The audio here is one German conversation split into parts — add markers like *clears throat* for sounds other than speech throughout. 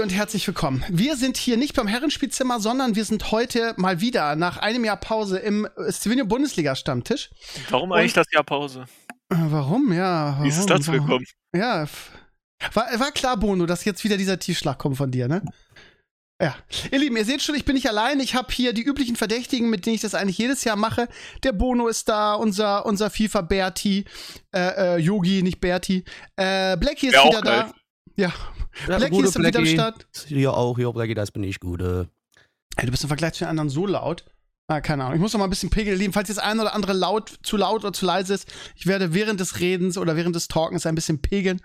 Community und herzlich willkommen. Wir sind hier nicht beim Herrenspielzimmer, sondern wir sind heute mal wieder nach einem Jahr Pause im Stevenio Bundesliga Stammtisch. Warum eigentlich das Jahr Pause? Äh, warum? Ja. Warum? Wie ist es dazu gekommen? Ja. War, war klar, Bono, dass jetzt wieder dieser Tiefschlag kommt von dir, ne? Ja, ihr Lieben, ihr seht schon, ich bin nicht allein. Ich habe hier die üblichen Verdächtigen, mit denen ich das eigentlich jedes Jahr mache. Der Bono ist da, unser, unser FIFA Berti, äh, äh, Yogi, nicht Berti. Äh, Blackie ist Ja, wieder da. Ja, Ja, Blackie ist wieder am Blackie. Start. Hier auch, hier Blackie, das bin ich gut. Ey, du bist im Vergleich zu den anderen so laut. Ah, keine Ahnung. Ich muss noch mal ein bisschen pegeln, lieben. Falls jetzt ein oder andere laut, zu laut oder zu leise ist, ich werde während des Redens oder während des Talkens ein bisschen pegeln,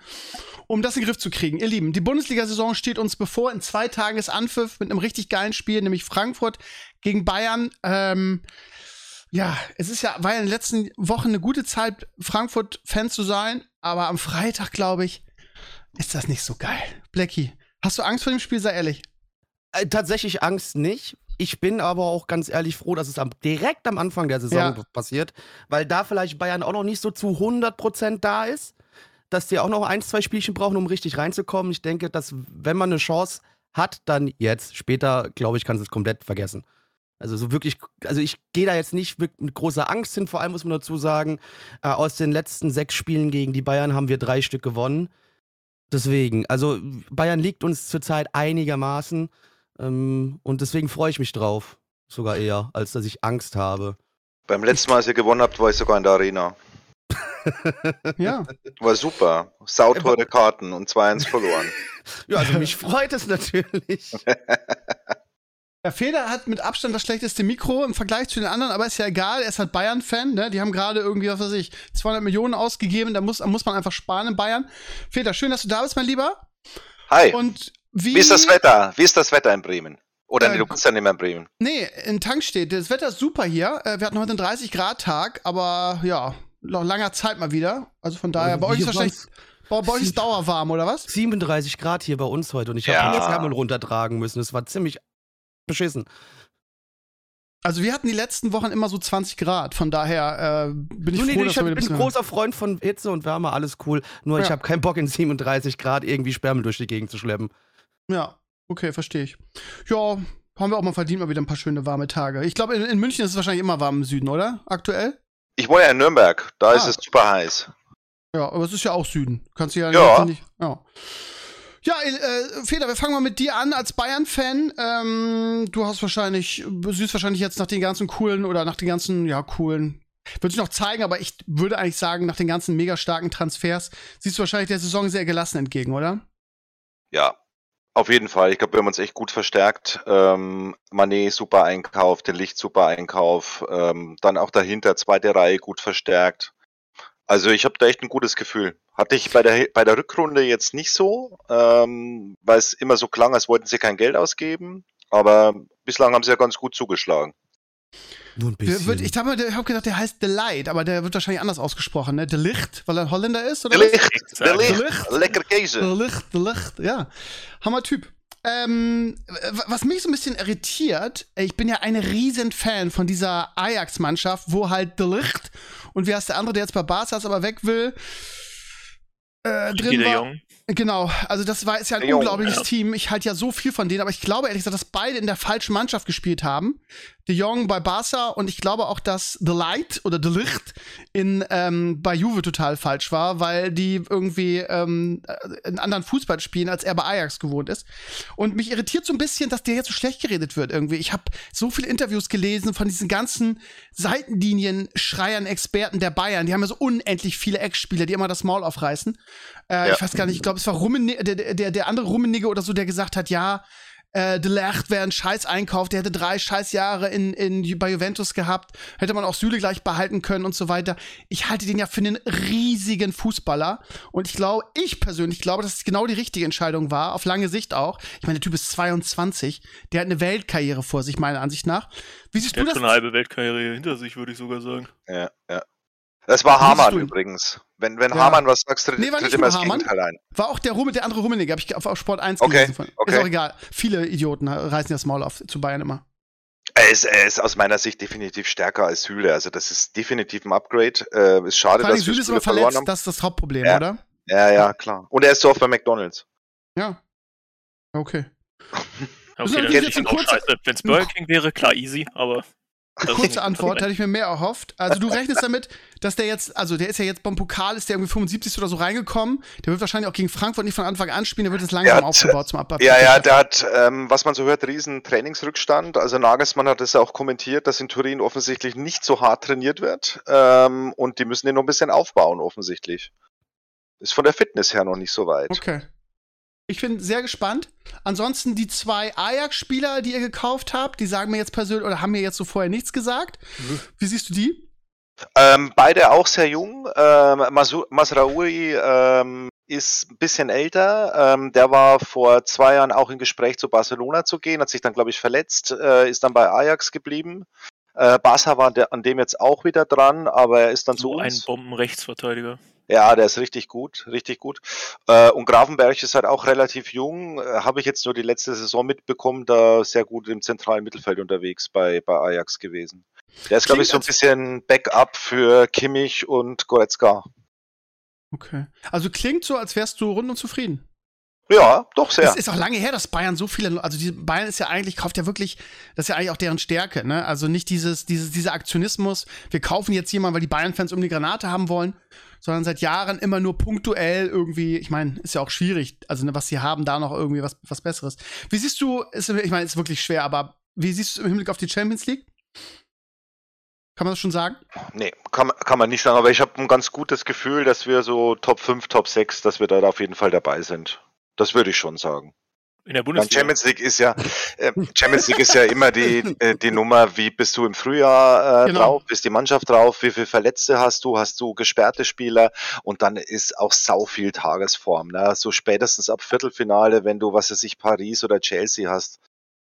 um das in den Griff zu kriegen. Ihr Lieben, die Bundesliga-Saison steht uns bevor. In zwei Tagen ist Anpfiff mit einem richtig geilen Spiel, nämlich Frankfurt gegen Bayern. Ähm, ja, es ist ja, war ja in den letzten Wochen eine gute Zeit, Frankfurt-Fan zu sein, aber am Freitag, glaube ich, ist das nicht so geil. Blackie, hast du Angst vor dem Spiel? Sei ehrlich. Äh, tatsächlich Angst nicht. Ich bin aber auch ganz ehrlich froh, dass es am, direkt am Anfang der Saison Ja. passiert, weil da vielleicht Bayern auch noch nicht so zu 100% da ist, dass die auch noch ein, zwei Spielchen brauchen, um richtig reinzukommen. Ich denke, dass wenn man eine Chance hat, dann jetzt. Später, glaube ich, kann es komplett vergessen. Also so wirklich, also ich gehe da jetzt nicht mit großer Angst hin, vor allem muss man dazu sagen, äh, aus den letzten sechs Spielen gegen die Bayern haben wir drei Stück gewonnen. Deswegen, also Bayern liegt uns zurzeit einigermaßen ähm, und deswegen freue ich mich drauf. Sogar eher, als dass ich Angst habe. Beim letzten Mal, als ihr gewonnen habt, war ich sogar in der Arena. *laughs* Ja. War super. Sauteure Karten und 2-1 verloren. *laughs* Ja, also mich freut es natürlich. *laughs* Der Feder hat mit Abstand das schlechteste Mikro im Vergleich zu den anderen, aber ist ja egal, er ist halt Bayern-Fan, ne? Die haben gerade irgendwie, was weiß ich, 200 Millionen ausgegeben, da muss, da muss man einfach sparen in Bayern. Feder, schön, dass du da bist, mein Lieber. Hi, Und wie. wie ist das Wetter? Wie ist das Wetter in Bremen? Oder Äh, nee, du bist ja nicht mehr in Bremen. Nee, in Tank steht. Das Wetter ist super hier. Äh, Wir hatten heute einen 30-Grad-Tag, aber ja, noch langer Zeit mal wieder. Also von daher, bei euch ist wahrscheinlich. Bei, bei euch ist dauerwarm, oder was? 37 Grad hier bei uns heute und ich habe Ja. ja. das Ärmel runtertragen müssen. Es war ziemlich beschissen. Also wir hatten die letzten Wochen immer so 20 Grad, von daher äh, bin ich So, nee, froh, ich dass hab, wir wieder ein bin ein großer Freund von Hitze und Wärme, alles cool. Nur ich Ja. habe keinen Bock in 37 Grad irgendwie Spermel durch die Gegend zu schleppen. Ja, okay, verstehe ich. Ja, haben wir auch mal verdient, mal wieder ein paar schöne warme Tage. Ich glaube, in, in München ist es wahrscheinlich immer warm im Süden, oder? Aktuell? Ich wohne ja in Nürnberg. Da ist Ah. es super heiß. Ja, aber es ist ja auch Süden. Kannst du ja, Ja. nicht. Ja. Ja, äh, Feder, wir fangen mal mit dir an als Bayern-Fan. Ähm, du hast wahrscheinlich, siehst wahrscheinlich jetzt nach den ganzen coolen oder nach den ganzen, ja, coolen, würde ich noch zeigen, aber ich würde eigentlich sagen, nach den ganzen mega starken Transfers siehst du wahrscheinlich der Saison sehr gelassen entgegen, oder? Ja, auf jeden Fall. Ich glaube, wir haben uns echt gut verstärkt. Ähm, Manet super Einkauf, der Licht super Einkauf. Ähm, dann auch dahinter zweite Reihe gut verstärkt. Also ich habe da echt ein gutes Gefühl. Hatte ich bei der bei der Rückrunde jetzt nicht so, ähm, weil es immer so klang, als wollten sie kein Geld ausgeben. Aber bislang haben sie ja ganz gut zugeschlagen. Nur ein bisschen. Ich habe hab gedacht, der heißt Delight, aber der wird wahrscheinlich anders ausgesprochen, ne? Delicht, weil er Holländer ist, oder? Der was? Licht, Der Licht, lecker Käse. Delicht, Delicht, ja. Hammer Typ. Ähm, was mich so ein bisschen irritiert, äh, ich bin ja ein riesen Fan von dieser Ajax-Mannschaft, wo halt Delicht und wie heißt der andere, der jetzt bei Barca ist, aber weg will, äh, drin war. Genau, also das war ist ja ein Junge, unglaubliches ja. Team. Ich halte ja so viel von denen, aber ich glaube ehrlich gesagt, dass beide in der falschen Mannschaft gespielt haben. De Jong bei Barca und ich glaube auch, dass The Light oder The Licht in ähm, bei Juve total falsch war, weil die irgendwie ähm, äh, einen anderen Fußball spielen, als er bei Ajax gewohnt ist. Und mich irritiert so ein bisschen, dass der jetzt so schlecht geredet wird irgendwie. Ich habe so viele Interviews gelesen von diesen ganzen Seitenlinien-Schreiern, Experten der Bayern. Die haben ja so unendlich viele Ex-Spieler, die immer das Maul aufreißen. Äh, Ja. Ich weiß gar nicht, ich glaube, es war Rummenigge, der, der, der andere Rummenigge oder so, der gesagt hat, ja, äh, De Ligt wäre ein Scheiß-Einkauf, der hätte drei Scheißjahre in, in, bei Juventus gehabt, hätte man auch Süle gleich behalten können und so weiter. Ich halte den ja für einen riesigen Fußballer und ich glaube, ich persönlich glaube, dass es genau die richtige Entscheidung war, auf lange Sicht auch. Ich meine, der Typ ist 22, der hat eine Weltkarriere vor sich, meiner Ansicht nach. Wie siehst Der du hat das? schon eine halbe Weltkarriere hinter sich, würde ich sogar sagen. Ja, ja. Das war Hamann übrigens. Wenn, wenn Ja. Hamann was sagt, tritt, Nee, war tritt nicht immer das Hamann. Gegenteil ein. War auch der Rumme, der andere Rummenigge, habe ich auf, auf Sport 1 Okay, gelesen. Von. Ist okay. auch egal. Viele Idioten reißen das Maul auf zu Bayern immer. Er ist, er ist aus meiner Sicht definitiv stärker als Süle. Also das ist definitiv ein Upgrade. Äh, ist schade, Vor dass Süle ist immer verloren verletzt, haben. das ist das Hauptproblem, Ja. oder? Ja, ja, klar. Und er ist so oft bei McDonalds. Ja. Okay. *laughs* Okay, dann jetzt hätte ich ihn eine auch kurze- scheiße. Wenn es Burger King wäre, klar, easy, aber. Das- Kurze Antwort, hätte ich mir mehr erhofft. Also du rechnest damit, dass der jetzt, also der ist ja jetzt beim Pokal, ist der irgendwie 75 oder so reingekommen. Der wird wahrscheinlich auch gegen Frankfurt nicht von Anfang an spielen, der wird jetzt langsam hat- aufgebaut zum Ab Ja, ja, der hat, ähm, was man so hört, riesen Trainingsrückstand. Also Nagelsmann hat es ja auch kommentiert, dass in Turin offensichtlich nicht so hart trainiert wird. Ähm, und die müssen den noch ein bisschen aufbauen, offensichtlich. Ist von der Fitness her noch nicht so weit. Okay. Ich bin sehr gespannt. Ansonsten die zwei Ajax-Spieler, die ihr gekauft habt, die sagen mir jetzt persönlich oder haben mir jetzt so vorher nichts gesagt. Wie siehst du die? Ähm, beide auch sehr jung. Ähm, Masraoui ähm, ist ein bisschen älter. Ähm, der war vor zwei Jahren auch im Gespräch zu Barcelona zu gehen, hat sich dann, glaube ich, verletzt, äh, ist dann bei Ajax geblieben. Äh, Barca war an dem jetzt auch wieder dran, aber er ist dann so zu ein uns. Bombenrechtsverteidiger. Ja, der ist richtig gut, richtig gut. Äh, und Grafenberg ist halt auch relativ jung. Äh, Habe ich jetzt nur die letzte Saison mitbekommen, da sehr gut im zentralen Mittelfeld unterwegs bei, bei Ajax gewesen. Der ist, glaube ich, so ein bisschen Backup für Kimmich und Goretzka. Okay. Also klingt so, als wärst du rundum zufrieden. Ja, doch sehr. Es ist auch lange her, dass Bayern so viele, also die Bayern ist ja eigentlich, kauft ja wirklich, das ist ja eigentlich auch deren Stärke, ne? Also nicht dieses, dieses, dieser Aktionismus, wir kaufen jetzt jemanden, weil die Bayern-Fans um die Granate haben wollen, sondern seit Jahren immer nur punktuell irgendwie, ich meine, ist ja auch schwierig, also ne, was sie haben, da noch irgendwie was, was Besseres. Wie siehst du, ist, ich meine, ist wirklich schwer, aber wie siehst du im Hinblick auf die Champions League? Kann man das schon sagen? Nee, kann, kann man nicht sagen, aber ich habe ein ganz gutes Gefühl, dass wir so Top 5, Top 6, dass wir da auf jeden Fall dabei sind. Das würde ich schon sagen. In der Bundesliga. Champions League ist ja äh, Champions League ist ja immer die, äh, die Nummer, wie bist du im Frühjahr äh, Genau. drauf, ist die Mannschaft drauf, wie viele Verletzte hast du, hast du gesperrte Spieler und dann ist auch sau viel Tagesform. Ne? So spätestens ab Viertelfinale, wenn du, was weiß ich, Paris oder Chelsea hast,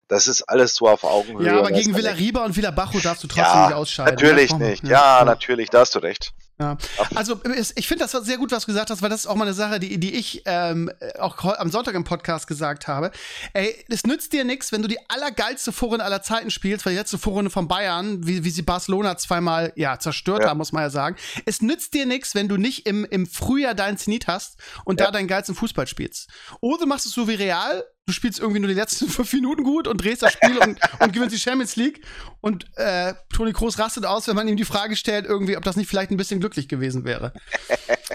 das ist alles so auf Augenhöhe. ja, aber gegen dann Villariba und Villabajo darfst du trotzdem Ja, nicht ausscheiden. Natürlich ne? nicht. Ja, ja. natürlich, da hast du recht. Ja. Also es- ich finde das sehr gut, was du gesagt hast, weil das ist auch mal eine Sache, die, die ich ähm, auch am Sonntag im Podcast gesagt habe. Ey, es nützt dir nichts, wenn du die allergeilste Vorrunde aller Zeiten spielst, weil die letzte Vorrunde von Bayern, wie, wie sie Barcelona zweimal ja, zerstört Ja. haben, muss man ja sagen. Es nützt dir nichts, wenn du nicht im, im Frühjahr deinen Zenit hast und Ja. da deinen geilsten Fußball spielst. Oder du machst es so wie Real, du spielst irgendwie nur die letzten *laughs* fünf Minuten gut und drehst das Spiel und, *laughs* und gewinnst die Champions League. Und äh, Toni Kroos rastet aus, wenn man ihm die Frage stellt, irgendwie, ob das nicht vielleicht ein bisschen glücklich gewesen wäre. *laughs*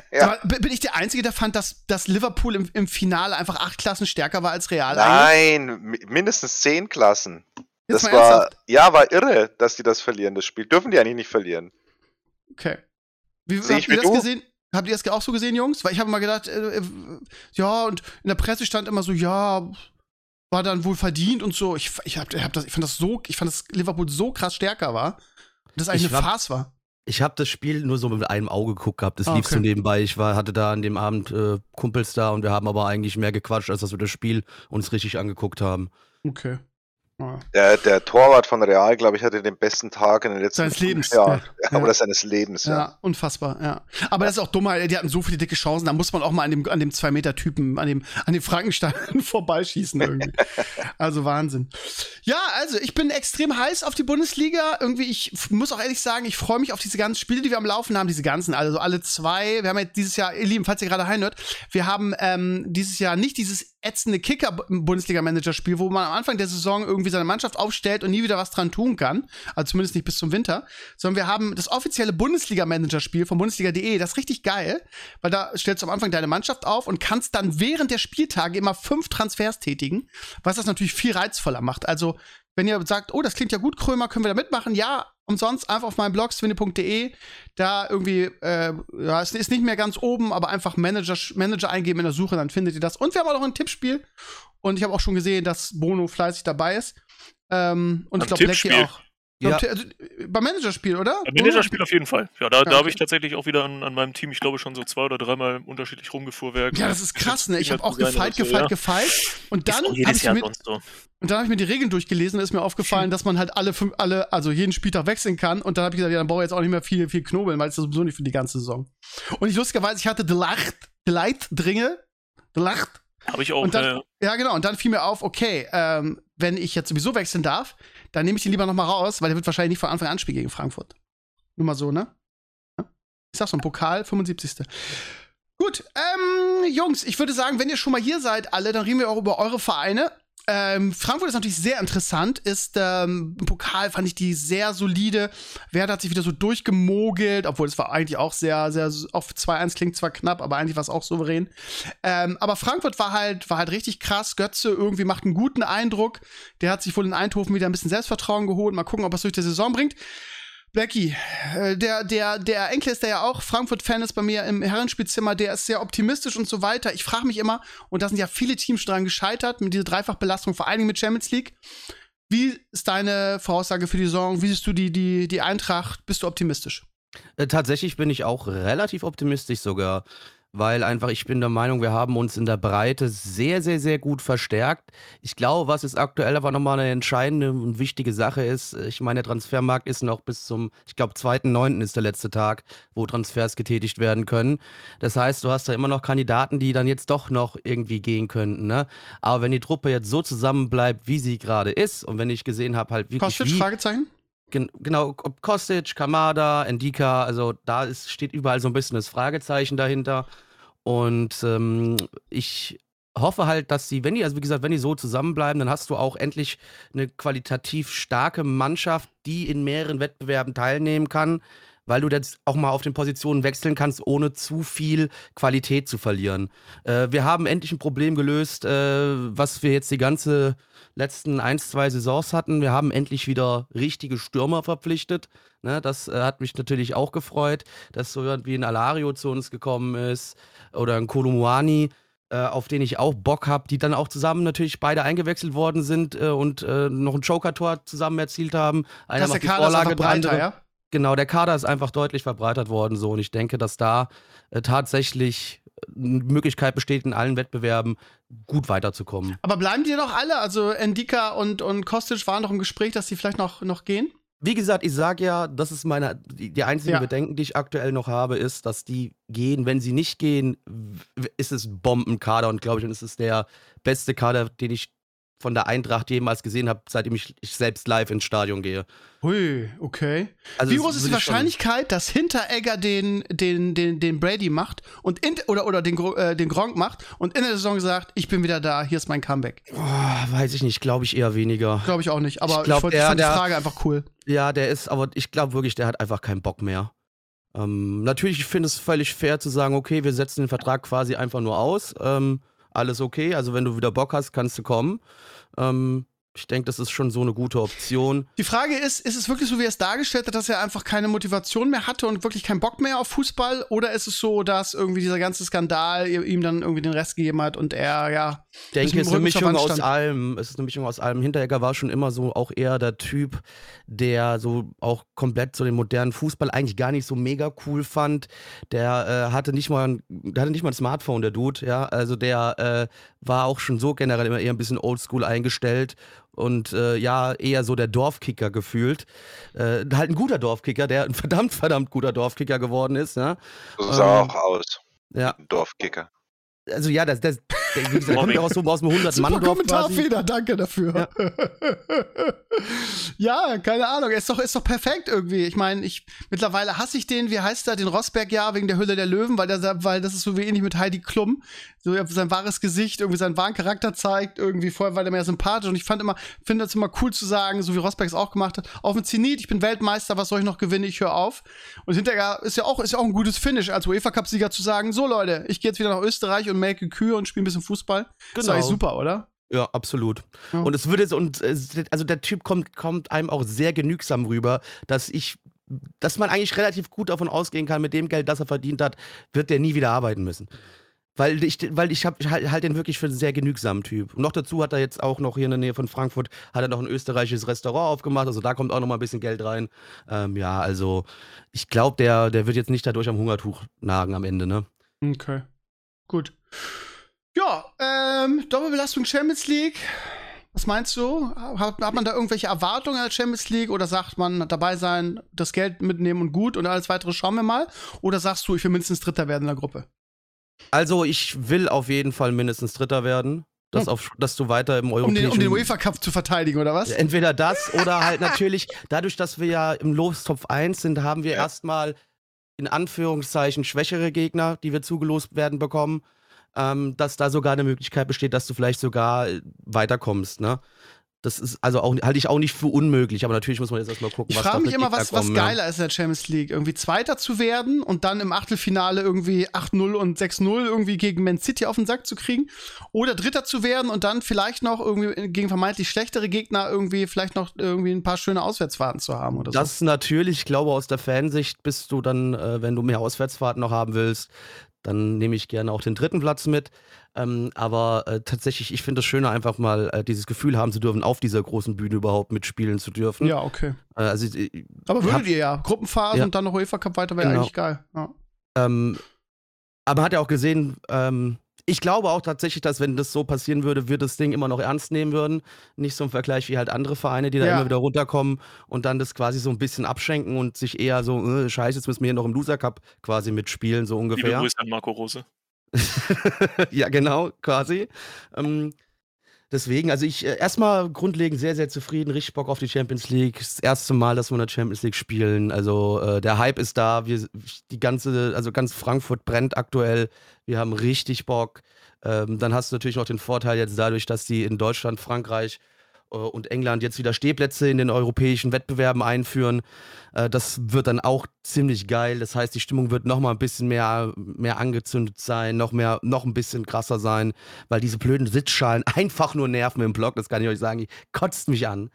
Ja. Bin ich der Einzige, der fand, dass, dass Liverpool im, im Finale einfach acht Klassen stärker war als Real? eigentlich? Nein, mi- mindestens zehn Klassen. Jetzt Das war, ernsthaft? ja, war irre, dass die das verlieren, das Spiel. Dürfen die eigentlich nicht verlieren. Okay. Wie, Seh habt ich ihr das du. gesehen? Habt ihr das auch so gesehen, Jungs? Weil ich habe mal gedacht, äh, äh, ja, und in der Presse stand immer so, ja, war dann wohl verdient und so. Ich, ich, hab, ich, hab das, ich fand das so, ich fand, dass Liverpool so krass stärker war, dass das eigentlich Ich eine war- Farce war. Ich habe das Spiel nur so mit einem Auge geguckt gehabt. Das Ah, lief okay. so nebenbei. Ich war, hatte da an dem Abend äh, Kumpels da und wir haben aber eigentlich mehr gequatscht, als dass wir das Spiel uns richtig angeguckt haben. Okay. Der, der Torwart von Real, glaube ich, hatte den besten Tag in den letzten Seines Lebens, Jahren. ja. Ja, Oder seines Lebens, ja. Ja, unfassbar, ja. Aber das ist auch dumm, die hatten so viele dicke Chancen, da muss man auch mal an dem, an dem Zwei-Meter-Typen, an dem, an dem Frankenstein *laughs* vorbeischießen irgendwie. also Wahnsinn. Ja, also ich bin extrem heiß auf die Bundesliga. Irgendwie, ich muss auch ehrlich sagen, ich freue mich auf diese ganzen Spiele, die wir am Laufen haben, diese ganzen, also alle zwei. Wir haben jetzt dieses Jahr, ihr Lieben, falls ihr gerade reinhört, wir haben ähm, dieses Jahr nicht dieses ätzende Kicker-Bundesliga-Manager-Spiel, wo man am Anfang der Saison irgendwie seine Mannschaft aufstellt und nie wieder was dran tun kann. Also zumindest nicht bis zum Winter. Sondern wir haben das offizielle Bundesliga-Manager-Spiel von Bundesliga.de. Das ist richtig geil, weil da stellst du am Anfang deine Mannschaft auf und kannst dann während der Spieltage immer fünf Transfers tätigen, was das natürlich viel reizvoller macht. Also, wenn ihr sagt, oh, das klingt ja gut, Krömer, können wir da mitmachen? Ja, umsonst einfach auf meinem Blog swinny.de. Da irgendwie, äh, ja, es ist nicht mehr ganz oben, aber einfach Manager, Manager eingeben in der Suche, dann findet ihr das. Und wir haben auch noch ein Tippspiel. Und ich habe auch schon gesehen, dass Bono fleißig dabei ist. Ähm, und ich Am glaube, Blackie Tippspiel? auch. Ja. Also, beim Managerspiel, oder? Beim Managerspiel auf jeden Fall. Ja, da, Ja, da habe okay. ich tatsächlich auch wieder an, an meinem Team, ich glaube schon so zwei oder dreimal unterschiedlich rumgefuhrwerkt. Ja, das ist krass, ne? Ich habe auch gefeilt, oder so, gefeilt, ja. gefeilt. Und dann habe ich, mir- so. und dann hab ich mir die Regeln durchgelesen, ist mir aufgefallen, dass man halt alle fünf, alle, also jeden Spieltag wechseln kann. Und dann habe ich gesagt, ja, dann brauche ich jetzt auch nicht mehr viel, viel knobeln, weil es ist sowieso nicht für die ganze Saison. Und ich lustigerweise, ich hatte Delight, Delight Dringe, Delight. Habe ich auch. Und dann, äh, ja, genau. Und dann fiel mir auf, okay, ähm, wenn ich jetzt sowieso wechseln darf, dann nehme ich den lieber noch mal raus, weil der wird wahrscheinlich nicht von Anfang an spielen gegen Frankfurt. Nur mal so, ne? Ich sag schon, Pokal, 75. Gut, ähm, Jungs, ich würde sagen, wenn ihr schon mal hier seid, alle, dann reden wir auch über eure Vereine. Ähm, Frankfurt ist natürlich sehr interessant. Ist ähm, im Pokal fand ich die sehr solide. Werder hat sich wieder so durchgemogelt, obwohl es war eigentlich auch sehr, sehr auf 2-1 klingt zwar knapp, aber eigentlich war es auch souverän. Ähm, aber Frankfurt war halt, war halt richtig krass. Götze irgendwie macht einen guten Eindruck. Der hat sich wohl in Eindhoven wieder ein bisschen Selbstvertrauen geholt. Mal gucken, ob er es durch die Saison bringt. Blackie, äh, der, der, der Enkel ist, der ja auch Frankfurt-Fan ist bei mir im Herrenspielzimmer, der ist sehr optimistisch und so weiter. Ich frage mich immer, und da sind ja viele Teams dran gescheitert, mit dieser Dreifachbelastung, vor allen Dingen mit Champions League. Wie ist deine Voraussage für die Saison? Wie siehst du die, die, die Eintracht? Bist du optimistisch? Äh, tatsächlich bin ich auch relativ optimistisch sogar weil einfach ich bin der Meinung, wir haben uns in der Breite sehr, sehr, sehr gut verstärkt. Ich glaube, was jetzt aktuell aber nochmal eine entscheidende und wichtige Sache ist, ich meine, der Transfermarkt ist noch bis zum, ich glaube, 2.9. ist der letzte Tag, wo Transfers getätigt werden können. Das heißt, du hast da immer noch Kandidaten, die dann jetzt doch noch irgendwie gehen könnten. Ne? Aber wenn die Truppe jetzt so zusammenbleibt, wie sie gerade ist und wenn ich gesehen habe, halt wirklich. Kostic, wie, Fragezeichen? Gen genau, ob Kostic, Kamada, Endika, also da ist, steht überall so ein bisschen das Fragezeichen dahinter. Und ähm, ich hoffe halt, dass sie, wenn die, also wie gesagt, wenn die so zusammenbleiben, dann hast du auch endlich eine qualitativ starke Mannschaft, die in mehreren Wettbewerben teilnehmen kann, weil du jetzt auch mal auf den Positionen wechseln kannst, ohne zu viel Qualität zu verlieren. Äh, wir haben endlich ein Problem gelöst, äh, was wir jetzt die ganze letzten ein, zwei Saisons hatten. Wir haben endlich wieder richtige Stürmer verpflichtet. Ne, das äh, hat mich natürlich auch gefreut, dass so jemand wie ein Alario zu uns gekommen ist oder ein Kolumuani, äh, auf den ich auch Bock habe, die dann auch zusammen natürlich beide eingewechselt worden sind äh, und äh, noch ein Joker-Tor zusammen erzielt haben. Einer das macht die Vorlage, der ja? Genau, der Kader ist einfach deutlich verbreitert worden so und ich denke, dass da äh, tatsächlich eine Möglichkeit besteht, in allen Wettbewerben gut weiterzukommen. Aber bleiben die doch alle? Also Endika und, und Kostic waren doch im Gespräch, dass die vielleicht noch, noch gehen? Wie gesagt, ich sage ja, das ist meine, die, die einzige ja. Bedenken, die ich aktuell noch habe, ist, dass die gehen. Wenn sie nicht gehen, ist es Bombenkader und glaube ich, und es ist der beste Kader, den ich von der Eintracht jemals gesehen habe, seitdem ich, ich, selbst live ins Stadion gehe. Hui, okay. Also Wie groß ist die Wahrscheinlichkeit, dass Hinteregger den, den, den, den Brady macht und in, oder, oder den, äh, den Gronk macht und in der Saison sagt, ich bin wieder da, hier ist mein Comeback? Oh, weiß ich nicht, glaube ich eher weniger. Glaube ich auch nicht, aber ich, glaub, ich, fand die Frage einfach cool. Ja, der ist, aber ich glaube wirklich, der hat einfach keinen Bock mehr. Ähm, natürlich, ich finde es völlig fair zu sagen, okay, wir setzen den Vertrag quasi einfach nur aus. Ähm, alles okay. Also wenn du wieder Bock hast, kannst du kommen. Ähm, ich denke, das ist schon so eine gute Option. Die Frage ist, ist es wirklich so, wie er es dargestellt hat, dass er einfach keine Motivation mehr hatte und wirklich keinen Bock mehr auf Fußball? Oder ist es so, dass irgendwie dieser ganze Skandal ihm dann irgendwie den Rest gegeben hat und er, ja. Ich denke, es ist eine Mischung aus allem. Es ist eine Mischung aus allem. Hinteregger war schon immer so auch eher der Typ, der so auch komplett so den modernen Fußball eigentlich gar nicht so mega cool fand. Der äh, hatte nicht mal, der hatte nicht mal ein Smartphone, der Dude, ja. Also der äh, war auch schon so generell immer eher ein bisschen oldschool eingestellt und äh, ja, eher so der Dorfkicker gefühlt. Äh, halt ein guter Dorfkicker, der ein *laughs* verdammt, verdammt guter Dorfkicker geworden ist. Ja? So sah ähm, auch aus. Ja. Dorfkicker. Also ja, das, das, der, der kommt ja auch so aus dem 100-Mann-Dorf Kommentarfehler, danke dafür. Ja. *laughs* ja. keine Ahnung, ist doch, ist doch perfekt irgendwie. Ich meine, ich, mittlerweile hasse ich den, wie heißt er, den Rosberg ja wegen der Hülle der Löwen, weil, der, weil das ist so wie ähnlich mit Heidi Klum so sein wahres Gesicht, irgendwie seinen wahren Charakter zeigt, irgendwie vorher war der mehr sympathisch und ich fand immer, finde es immer cool zu sagen, so wie Rosberg es auch gemacht hat, auf dem Zenit, ich bin Weltmeister, was soll ich noch gewinnen, ich höre auf. Und hinterher ist ja auch, ist ja auch ein gutes Finish, als UEFA-Cup-Sieger zu sagen, so Leute, ich gehe jetzt wieder nach Österreich und melke Kühe und spiele ein bisschen Fußball. Genau. Das ist eigentlich super, oder? Ja, absolut. Ja. Und es würde und äh, also der Typ kommt kommt einem auch sehr genügsam rüber, dass ich dass man eigentlich relativ gut davon ausgehen kann, mit dem Geld, das er verdient hat, wird der nie wieder arbeiten müssen. Weil ich, weil ich, ich halt, halt den wirklich für einen sehr genügsamen Typ. Und noch dazu hat er jetzt auch noch hier in der Nähe von Frankfurt, hat er noch ein österreichisches Restaurant aufgemacht. Also da kommt auch noch mal ein bisschen Geld rein. Ähm, ja, also ich glaube, der, der wird jetzt nicht dadurch am Hungertuch nagen am Ende, ne? Okay. Gut. Ja, ähm, Doppelbelastung Champions League. Was meinst du? Hat, hat man da irgendwelche Erwartungen der Champions League oder sagt man dabei sein, das Geld mitnehmen und gut und alles weitere schauen wir mal? Oder sagst du, ich will mindestens Dritter werden in der Gruppe? Also ich will auf jeden Fall mindestens Dritter werden. Dass, hm. auf, dass du weiter im europäischen... Um den, um den UEFA Cup zu verteidigen, oder was? Entweder das *laughs* oder halt natürlich, dadurch, dass wir ja im Lostopf 1 sind, haben wir ja. erstmal in Anführungszeichen schwächere Gegner, die wir zugelost werden bekommen, ähm, dass da sogar eine Möglichkeit besteht, dass du vielleicht sogar äh, weiterkommst, ne? Das ist also auch halte ich auch nicht für unmöglich, aber natürlich muss man jetzt erstmal gucken, Ich was da frage mich immer, was, was kommen, ja. geiler ist in der Champions League. Irgendwie Zweiter zu werden und dann im Achtelfinale irgendwie 8-0 und 6-0 irgendwie gegen Man City auf den Sack zu kriegen. Oder Dritter zu werden und dann vielleicht noch irgendwie gegen vermeintlich schlechtere Gegner irgendwie vielleicht noch irgendwie ein paar schöne Auswärtsfahrten zu haben oder so. Das natürlich, ich glaube, aus der Fansicht bist du dann, äh, wenn du mehr Auswärtsfahrten noch haben willst, dann nehme ich gerne auch den dritten Platz mit. Ähm, aber äh, tatsächlich, ich finde es schöner, einfach mal äh, dieses Gefühl haben zu dürfen, auf dieser großen Bühne überhaupt mitspielen zu dürfen. Ja, okay. Äh, also, äh, Aber hab- würdet ihr ja. Gruppenphase Ja. und dann noch UEFA Cup weiter wäre Genau. eigentlich geil. Ja. Ähm, aber man hat ja auch gesehen, ähm, ich glaube auch tatsächlich, dass wenn das so passieren würde, wir das Ding immer noch ernst nehmen würden. Nicht so im Vergleich wie halt andere Vereine, die da Ja. immer wieder runterkommen und dann das quasi so ein bisschen abschenken und sich eher so, äh, scheiße, jetzt müssen wir hier noch im Loser Cup quasi mitspielen, so Liebe ungefähr. Grüße an Marco Rose. *laughs* ja, genau, quasi. Ähm, deswegen, also ich äh, erstmal grundlegend sehr, sehr zufrieden, richtig Bock auf die Champions League. Das erste Mal, dass wir in der Champions League spielen. Also äh, der Hype ist da. Wir, die ganze, also ganz Frankfurt brennt aktuell. Wir haben richtig Bock. Ähm, dann hast du natürlich noch den Vorteil jetzt dadurch, dass die in Deutschland, Frankreich und England jetzt wieder Stehplätze in den europäischen Wettbewerben einführen. Äh, das wird dann auch ziemlich geil. Das heißt, die Stimmung wird noch mal ein bisschen mehr, mehr angezündet sein, noch mehr, noch ein bisschen krasser sein, weil diese blöden Sitzschalen *laughs* einfach nur nerven im Block. Das kann ich euch sagen. Die kotzt mich an.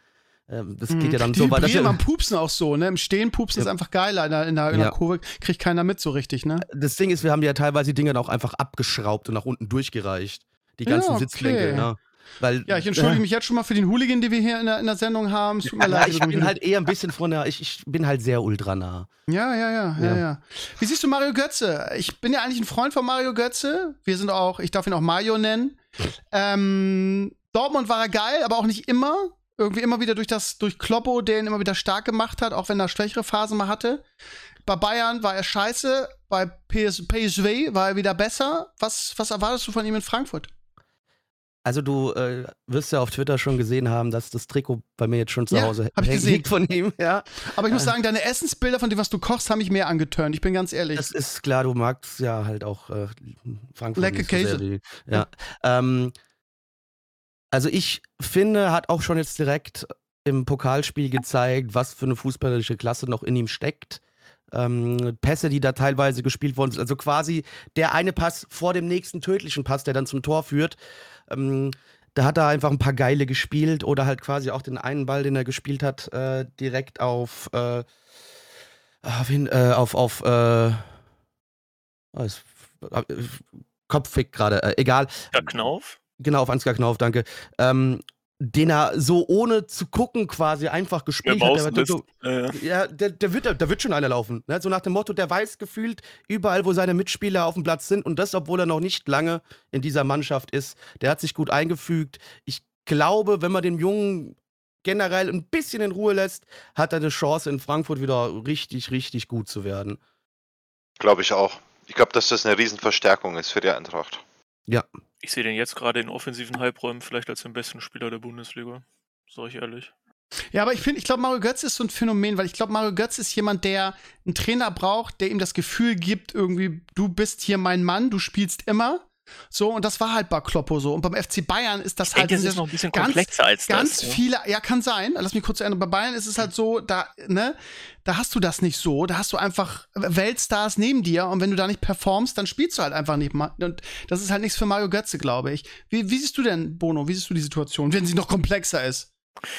Ähm, das geht ja dann Mhm. Die so weit. dass vibrieren wir- *laughs* beim Pupsen auch so, ne? Im Stehen pupsen Ja. ist einfach geiler. In der, in der, in der Ja. Kurve kriegt keiner mit so richtig, ne? das Ding ist, wir haben ja teilweise die Dinger dann auch einfach abgeschraubt und nach unten durchgereicht. Die Ja, ganzen okay. Sitzbänke, ne? Weil, Ja, ich entschuldige *laughs* mich jetzt schon mal für den Hooligan, den wir hier in der, in der Sendung haben. Es tut mir Ja, leid. ich bin halt eher ein bisschen von der, ich, ich bin halt sehr ultranah. Ja, ja, ja, ja, Ja. ja. Wie siehst du Mario Götze? Ich bin ja eigentlich ein Freund von Mario Götze. Wir sind auch, ich darf ihn auch Mario nennen. Ähm, Dortmund war er geil, aber auch nicht immer. Irgendwie immer wieder durch das, durch Kloppo, der ihn immer wieder stark gemacht hat, auch wenn er schwächere Phasen mal hatte. Bei Bayern war er scheiße, bei PS, PSV war er wieder besser. Was, was erwartest du von ihm in Frankfurt? Also du äh, wirst ja auf Twitter schon gesehen haben, dass das Trikot bei mir jetzt schon zu Ja, Hause hab ich gesehen. von ihm, ja. Aber ich muss Äh. sagen, deine Essensbilder von dem, was du kochst, haben mich mehr angeturnt. Ich bin ganz ehrlich. Das ist klar, du magst ja halt auch äh, Frankfurt. Lecker nicht so Käse. wie- Ja. Ähm, also ich finde, hat auch schon jetzt direkt im Pokalspiel gezeigt, was für eine fußballerische Klasse noch in ihm steckt. Ähm, Pässe, die da teilweise gespielt worden sind, also quasi der eine Pass vor dem nächsten tödlichen Pass, der dann zum Tor führt. Ähm, da hat er einfach ein paar geile gespielt oder halt quasi auch den einen Ball, den er gespielt hat, äh, direkt auf, äh, auf, wen, äh, auf, auf äh, ah, es- äh, Kopffick gerade, äh, egal. Ja, Knauf. Genau, auf Ansgar Knauf, danke. Ähm, den er so ohne zu gucken quasi einfach Ja, gespielt hat. Der, so, ja, der, der, wird, da wird schon einer laufen. Ne? So nach dem Motto, der weiß gefühlt überall, wo seine Mitspieler auf dem Platz sind und das, obwohl er noch nicht lange in dieser Mannschaft ist. Der hat sich gut eingefügt. Ich glaube, wenn man den Jungen generell ein bisschen in Ruhe lässt, hat er eine Chance, in Frankfurt wieder richtig, richtig gut zu werden. Glaube ich auch. Ich glaube, dass das eine Riesenverstärkung ist für die Eintracht. Ich sehe den jetzt gerade in offensiven Halbräumen vielleicht als den besten Spieler der Bundesliga. Sag ich ehrlich. Ja, aber ich finde, ich glaube, Mario Götz ist so ein Phänomen, weil ich glaube, Mario Götz ist jemand, der einen Trainer braucht, der ihm das Gefühl gibt, irgendwie, du bist hier mein Mann, du spielst immer. So, und das war halt bei Kloppo so. Und beim FC Bayern ist das Ich halt denke, sind ist noch ein bisschen ganz- komplexer als ganz das. ne? viele, ja, kann sein. Lass mich kurz ändern. Bei Bayern ist es halt so, da, ne, da hast du das nicht so. Da hast du einfach Weltstars neben dir und wenn du da nicht performst, dann spielst du halt einfach nicht mal. Und das ist halt nichts für Mario Götze, glaube ich. Wie, wie siehst du denn, Bono, wie siehst du die Situation, wenn sie noch komplexer ist?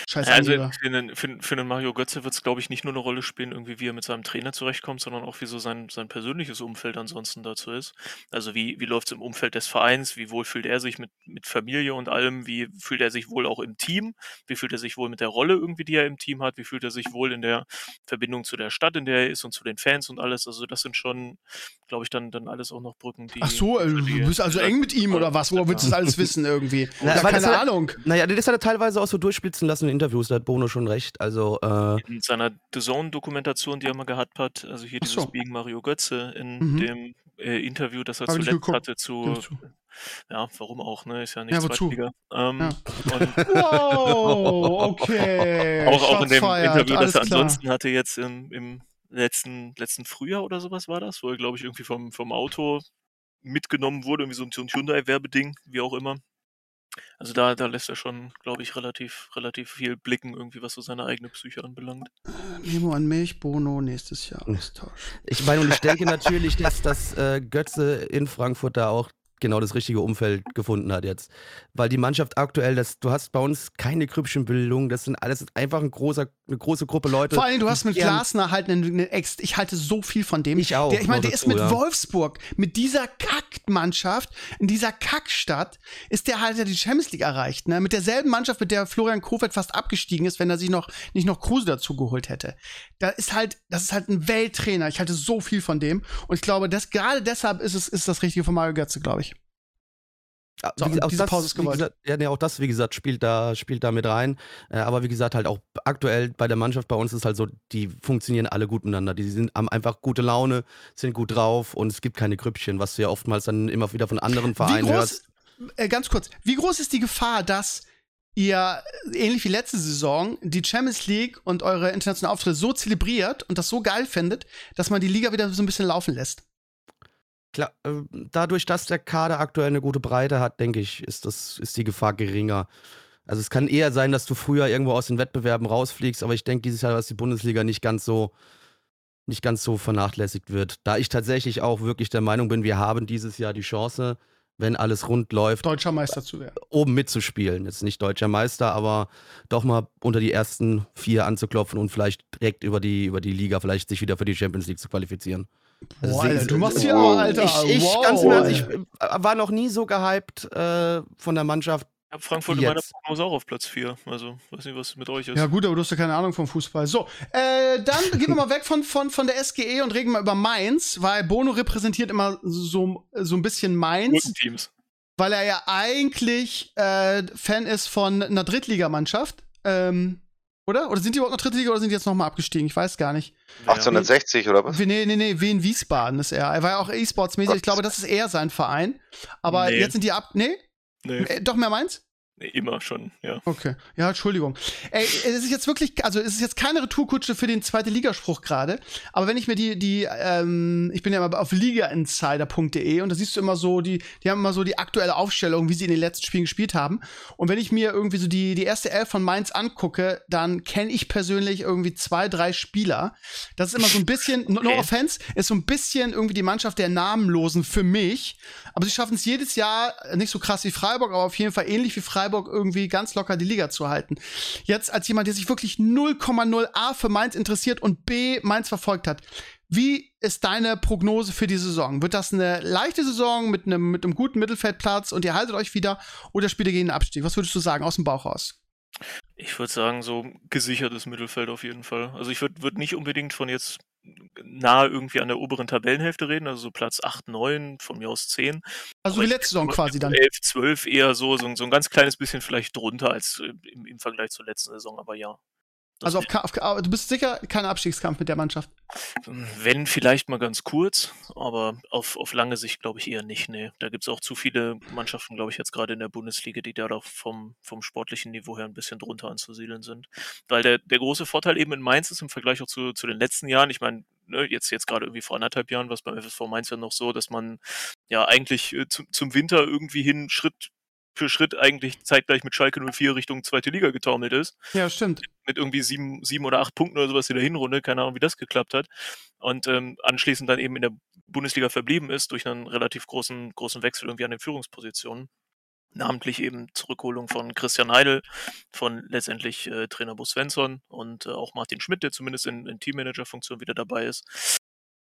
Scheiße, Ja, also für einen, für, für einen Mario Götze wird es, glaube ich, nicht nur eine Rolle spielen, irgendwie wie er mit seinem Trainer zurechtkommt, sondern auch wie so sein, sein persönliches Umfeld ansonsten dazu ist. Also wie, wie läuft es im Umfeld des Vereins, wie wohl fühlt er sich mit, mit Familie und allem, wie fühlt er sich wohl auch im Team, wie fühlt er sich wohl mit der Rolle irgendwie, die er im Team hat, wie fühlt er sich wohl in der Verbindung zu der Stadt, in der er ist und zu den Fans und alles. Also das sind schon, glaube ich, dann, dann alles auch noch Brücken, die. Ach so, äh, die- du bist also eng mit ihm oder was? Woher willst du das alles wissen irgendwie? Na, das keine hat- Ahnung. Naja, das hat er teilweise auch so durchblitzen lassen in Interviews, da hat Bono schon recht. Also, äh, in seiner The Zone-Dokumentation, die er mal gehabt hat, also hier Ach dieses so. Being Mario Götze in Mhm. dem äh, Interview, das er Hab zuletzt hatte zu, ja, warum auch, ne, ist ja nicht Ja, wozu? Zweitliga. Ähm, Ja. und *laughs* *laughs* Wow, okay. auch, auch in dem fired, Interview, alles das er klar. ansonsten hatte jetzt im, im letzten, letzten Frühjahr oder sowas war das, wo er, glaube ich, irgendwie vom, vom Auto mitgenommen wurde, irgendwie so ein, so ein Hyundai-Werbeding, wie auch immer. Also da, da lässt er schon, glaube ich, relativ, relativ viel blicken, irgendwie, was so seine eigene Psyche anbelangt. Memo an mich, Bono nächstes Jahr Austausch. Ich meine, und ich denke natürlich, dass, dass äh, Götze in Frankfurt da auch genau das richtige Umfeld gefunden hat jetzt. Weil die Mannschaft aktuell, das, du hast bei uns keine Krüppchenbildung, das sind alles einfach ein großer, eine große Gruppe Leute. Vor allem, du hast mit Glasner halt einen, einen Ex. Ich halte so viel von dem. Ich auch. Der, ich meine, der ist mit ja. Wolfsburg, mit dieser Kackmannschaft, in dieser Kackstadt, ist der halt ja die Champions League erreicht. Ne? Mit derselben Mannschaft, mit der Florian Kofeld fast abgestiegen ist, wenn er sich noch nicht noch Kruse dazu geholt hätte. Da ist halt, das ist halt ein Welttrainer. Ich halte so viel von dem. Und ich glaube, dass gerade deshalb ist es ist das Richtige von Mario Götze, glaube ich. Ja, So, wie auch diese das, Pause ist wie gewollt. gesagt, ja, nee, auch das, wie gesagt, spielt da, spielt da mit rein. Äh, aber wie gesagt, halt auch aktuell bei der Mannschaft bei uns ist halt so, die funktionieren alle gut miteinander. Die sind, haben einfach gute Laune, sind gut drauf und es gibt keine Grüppchen, was du ja oftmals dann immer wieder von anderen Vereinen hörst. groß, äh, ganz kurz, wie groß ist die Gefahr, dass ihr, äh, ähnlich wie letzte Saison, die Champions League und eure internationalen Auftritte so zelebriert und das so geil findet, dass man die Liga wieder so ein bisschen laufen lässt? Klar, äh, dadurch, dass der Kader aktuell eine gute Breite hat, denke ich, ist, das, ist die Gefahr geringer. Also es kann eher sein, dass du früher irgendwo aus den Wettbewerben rausfliegst, aber ich denke dieses Jahr, dass die Bundesliga nicht ganz so nicht ganz so vernachlässigt wird. Da ich tatsächlich auch wirklich der Meinung bin, wir haben dieses Jahr die Chance, wenn alles rund läuft, Deutscher Meister zu werden. oben mitzuspielen. Jetzt nicht deutscher Meister, aber doch mal unter die ersten vier anzuklopfen und vielleicht direkt über die, über die Liga vielleicht sich wieder für die Champions League zu qualifizieren. Also Boah, Alter, du machst hier Wow. aber, Alter. Ich, ich wow, ganz im Ernst, ich äh, war noch nie so gehypt äh, von der Mannschaft. Ich habe Frankfurt in meiner. Prognose auch auf Platz 4. Also, weiß nicht, was mit euch ist. Ja, gut, aber du hast ja keine Ahnung vom Fußball. So, äh, dann gehen wir mal weg von, von, von der SGE und reden mal über Mainz, weil Bono repräsentiert immer so, so ein bisschen Mainz. Guten Teams. weil er ja eigentlich äh, Fan ist von einer Drittligamannschaft. Ähm, oder? Oder sind die überhaupt noch Drittliga oder sind die jetzt nochmal abgestiegen? Ich weiß gar nicht. 1860 oder was? Nee, nee, nee, Wien Wiesbaden ist er. Er war ja auch E-Sports-mäßig. Ich glaube, das ist eher sein Verein. Aber Nee. jetzt sind die ab. Nee? Nee, Äh, doch mehr meins? Nee, immer schon, ja. Okay. Ja, Entschuldigung. Ey, es ist jetzt wirklich, also es ist jetzt keine Retourkutsche für den zweite Ligaspruch gerade. Aber wenn ich mir die, die, ähm, ich bin ja immer auf ligainsider.de und da siehst du immer so, die, die haben immer so die aktuelle Aufstellung, wie sie in den letzten Spielen gespielt haben. Und wenn ich mir irgendwie so die, die erste Elf von Mainz angucke, dann kenne ich persönlich irgendwie zwei, drei Spieler. Das ist immer so ein bisschen, no, no offense, ist so ein bisschen irgendwie die Mannschaft der Namenlosen für mich. Aber sie schaffen es jedes Jahr nicht so krass wie Freiburg, aber auf jeden Fall ähnlich wie Freiburg irgendwie ganz locker die Liga zu halten. Jetzt als jemand, der sich wirklich 0,0 A für Mainz interessiert und B Mainz verfolgt hat. Wie ist deine Prognose für die Saison? Wird das eine leichte Saison mit einem, mit einem guten Mittelfeldplatz und ihr haltet euch wieder oder spielt ihr gegen den Abstieg? Was würdest du sagen aus dem Bauch raus? Ich würde sagen, so gesichertes Mittelfeld auf jeden Fall. Also ich würde würd nicht unbedingt von jetzt nahe irgendwie an der oberen Tabellenhälfte reden, also so Platz 8, 9, von mir aus 10. Also Aber ich letzte Saison quasi dann. 11, 12 eher so, so, so ein ganz kleines bisschen vielleicht drunter als äh, im, im Vergleich zur letzten Saison, aber ja. Das Also auf, auf, du bist sicher kein Abstiegskampf mit der Mannschaft. Wenn vielleicht mal ganz kurz, aber auf, auf lange Sicht glaube ich eher nicht. Nee. Da gibt es auch zu viele Mannschaften, glaube ich, jetzt gerade in der Bundesliga, die da doch vom, vom sportlichen Niveau her ein bisschen drunter anzusiedeln sind. Weil der, der große Vorteil eben in Mainz ist im Vergleich auch zu, zu den letzten Jahren, ich meine, ne, jetzt, jetzt gerade irgendwie vor anderthalb Jahren war es beim FSV Mainz ja noch so, dass man ja eigentlich äh, zum, zum Winter irgendwie hin Schritt für Schritt eigentlich zeitgleich mit Schalke 04 Richtung zweite Liga getaumelt ist Ja, stimmt. mit irgendwie sieben, sieben oder acht Punkten oder sowas in der Hinrunde, keine Ahnung, wie das geklappt hat. Und ähm, anschließend dann eben in der Bundesliga verblieben ist durch einen relativ großen, großen Wechsel irgendwie an den Führungspositionen. Namentlich eben Zurückholung von Christian Heidel, von letztendlich äh, Trainer Bo Svensson und äh, auch Martin Schmidt, der zumindest in, in Teammanager-Funktion wieder dabei ist.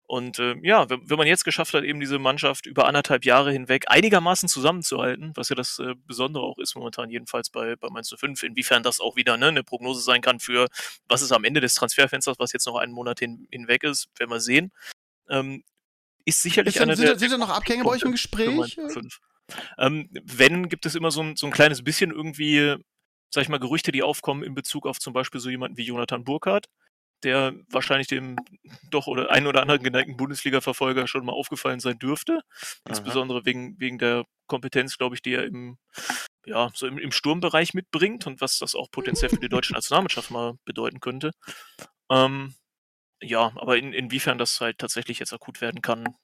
Und äh, ja, wenn, wenn man jetzt geschafft hat, eben diese Mannschaft über anderthalb Jahre hinweg einigermaßen zusammenzuhalten, was ja das äh, Besondere auch ist momentan, jedenfalls bei, bei Mainz 05, inwiefern das auch wieder ne, eine Prognose sein kann für, was ist am Ende des Transferfensters, was jetzt noch einen Monat hin, hinweg ist, werden wir sehen. Ähm, ist sicherlich Ist denn, einer sind, der, sind da noch Abgänge bei euch im Gespräch? Mainz 05. Ähm, wenn, gibt es immer so ein, so ein kleines bisschen irgendwie, sag ich mal, Gerüchte, die aufkommen in Bezug auf zum Beispiel so jemanden wie Jonathan Burkhardt, der wahrscheinlich dem doch oder einen oder anderen geneigten Bundesliga-Verfolger schon mal aufgefallen sein dürfte. Insbesondere wegen, wegen der Kompetenz, glaube ich, die er im, ja, so im, im Sturmbereich mitbringt und was das auch potenziell für die deutsche Nationalmannschaft mal bedeuten könnte. Ähm, ja, aber in, inwiefern das halt tatsächlich jetzt akut werden kann,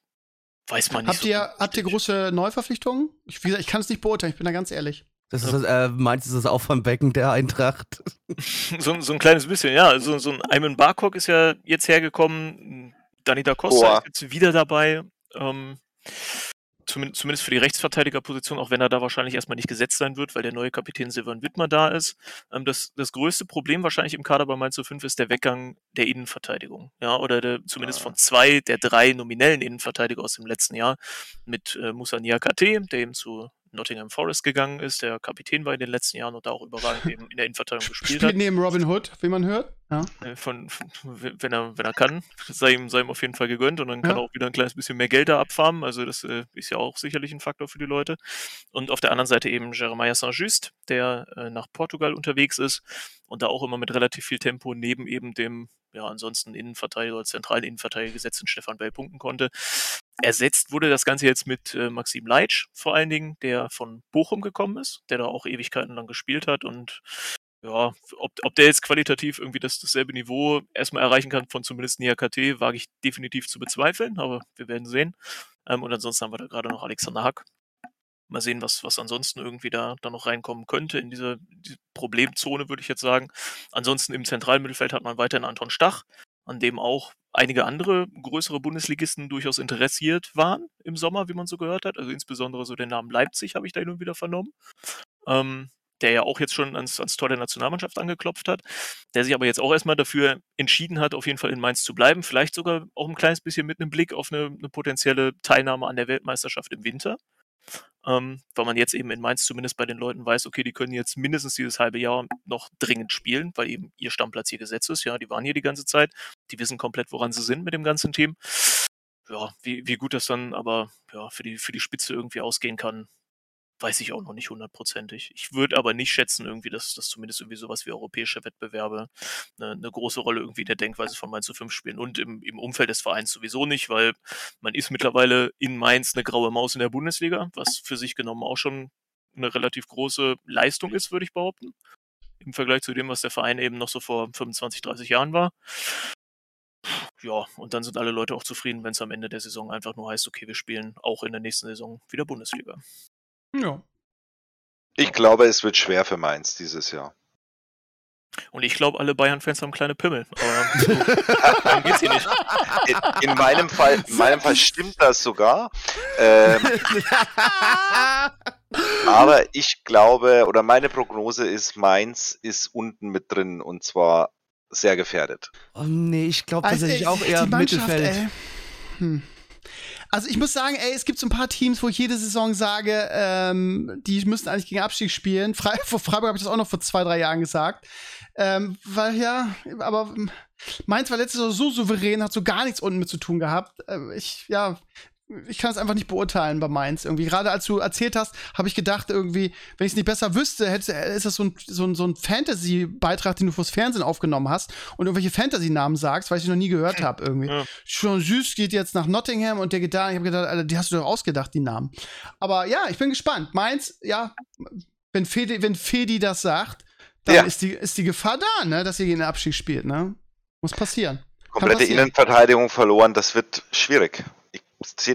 weiß man nicht. Habt, so ihr, habt ihr große Neuverpflichtungen? Ich, ich kann es nicht beurteilen, ich bin da ganz ehrlich. Das ist, äh, meinst du das Auffangbecken der Eintracht? *laughs* so, so ein kleines bisschen, ja. So, so ein Ayman Barkok ist ja jetzt hergekommen. Dani da Costa ist jetzt wieder dabei. Ähm, zumindest für die Rechtsverteidigerposition, auch wenn er da wahrscheinlich erstmal nicht gesetzt sein wird, weil der neue Kapitän Silvan Wittmer da ist. Ähm, das, das größte Problem wahrscheinlich im Kader bei Mainz 05 ist der Weggang der Innenverteidigung. Ja, oder der, zumindest von zwei der drei nominellen Innenverteidiger aus dem letzten Jahr mit äh, Musa Niakate, der eben zu Nottingham Forest gegangen ist, der Kapitän war in den letzten Jahren und da auch überragend eben in der Innenverteidigung *laughs* gespielt Spielt hat. neben Robin Hood, wie man hört. Ja. Äh, von, von, wenn, er, wenn er kann, sei ihm, sei ihm auf jeden Fall gegönnt und dann kann ja. er auch wieder ein kleines bisschen mehr Geld da abfarmen. Also das äh, ist ja auch sicherlich ein Faktor für die Leute. Und auf der anderen Seite eben Jeremiah Saint-Just, der äh, nach Portugal unterwegs ist und da auch immer mit relativ viel Tempo neben eben dem ja, ansonsten Innenverteidiger oder zentralen Innenverteidiger gesetzten Stefan Bell punkten konnte. Ersetzt wurde das Ganze jetzt mit äh, Maxim Leitsch vor allen Dingen, der von Bochum gekommen ist, der da auch Ewigkeiten lang gespielt hat und ja, ob, ob der jetzt qualitativ irgendwie das, dasselbe Niveau erstmal erreichen kann von zumindest NIAKT, wage ich definitiv zu bezweifeln, aber wir werden sehen. Ähm, und ansonsten haben wir da gerade noch Alexander Hack, Mal sehen, was, was ansonsten irgendwie da, da noch reinkommen könnte in diese, diese Problemzone, würde ich jetzt sagen. Ansonsten im zentralen Mittelfeld hat man weiterhin Anton Stach, an dem auch einige andere größere Bundesligisten durchaus interessiert waren im Sommer, wie man so gehört hat. Also insbesondere so den Namen Leipzig habe ich da hin und wieder vernommen. Ähm, der ja auch jetzt schon ans, ans Tor der Nationalmannschaft angeklopft hat, der sich aber jetzt auch erstmal dafür entschieden hat, auf jeden Fall in Mainz zu bleiben, vielleicht sogar auch ein kleines bisschen mit einem Blick auf eine, eine potenzielle Teilnahme an der Weltmeisterschaft im Winter ähm, weil man jetzt eben in Mainz zumindest bei den Leuten weiß, okay, die können jetzt mindestens dieses halbe Jahr noch dringend spielen, weil eben ihr Stammplatz hier gesetzt ist. Ja, die waren hier die ganze Zeit, die wissen komplett, woran sie sind mit dem ganzen Team. Ja, wie, wie gut das dann aber ja, für, die, für die Spitze irgendwie ausgehen kann, weiß ich auch noch nicht hundertprozentig. Ich würde aber nicht schätzen, irgendwie, dass, dass zumindest irgendwie sowas wie europäische Wettbewerbe eine, eine große Rolle irgendwie in der Denkweise von Mainz zu 5 spielen. Und im, im Umfeld des Vereins sowieso nicht, weil man ist mittlerweile in Mainz eine graue Maus in der Bundesliga, was für sich genommen auch schon eine relativ große Leistung ist, würde ich behaupten. Im Vergleich zu dem, was der Verein eben noch so vor 25, 30 Jahren war. Ja, und dann sind alle Leute auch zufrieden, wenn es am Ende der Saison einfach nur heißt, okay, wir spielen auch in der nächsten Saison wieder Bundesliga. Ja. Ich glaube, es wird schwer für Mainz dieses Jahr. Und ich glaube, alle Bayern-Fans haben kleine Pimmel. Aber darum geht's hier nicht. In, in, meinem Fall, in meinem Fall stimmt das sogar. Ähm, aber ich glaube, oder meine Prognose ist, Mainz ist unten mit drin und zwar sehr gefährdet. Oh nee, ich glaube also, tatsächlich auch eher Mittelfeld. Hm. Also ich muss sagen, ey, es gibt so ein paar Teams, wo ich jede Saison sage, ähm, die müssten eigentlich gegen Abstieg spielen. Fre *laughs* vor Freiburg habe ich das auch noch vor zwei, drei Jahren gesagt. Ähm, weil ja, aber Mainz war letztes Jahr so souverän, hat so gar nichts unten mit zu tun gehabt. Äh, ich, ja, ich kann es einfach nicht beurteilen bei Mainz irgendwie. Gerade als du erzählt hast, habe ich gedacht, irgendwie, wenn ich es nicht besser wüsste, hätte, ist das so ein, so ein, so ein Fantasy-Beitrag, den du fürs Fernsehen aufgenommen hast und irgendwelche Fantasy-Namen sagst, weil ich noch nie gehört habe irgendwie. Ja. Schon süß geht jetzt nach Nottingham und der geht da. Ich habe gedacht, Alter, die hast du doch ausgedacht, die Namen. Aber ja, ich bin gespannt. Mainz, ja, wenn Fedi, wenn Fedi das sagt, dann ja. ist, die, ist die Gefahr da, ne, dass ihr gegen den Abstieg spielt, ne? Muss passieren. Komplette Innenverteidigung verloren, das wird schwierig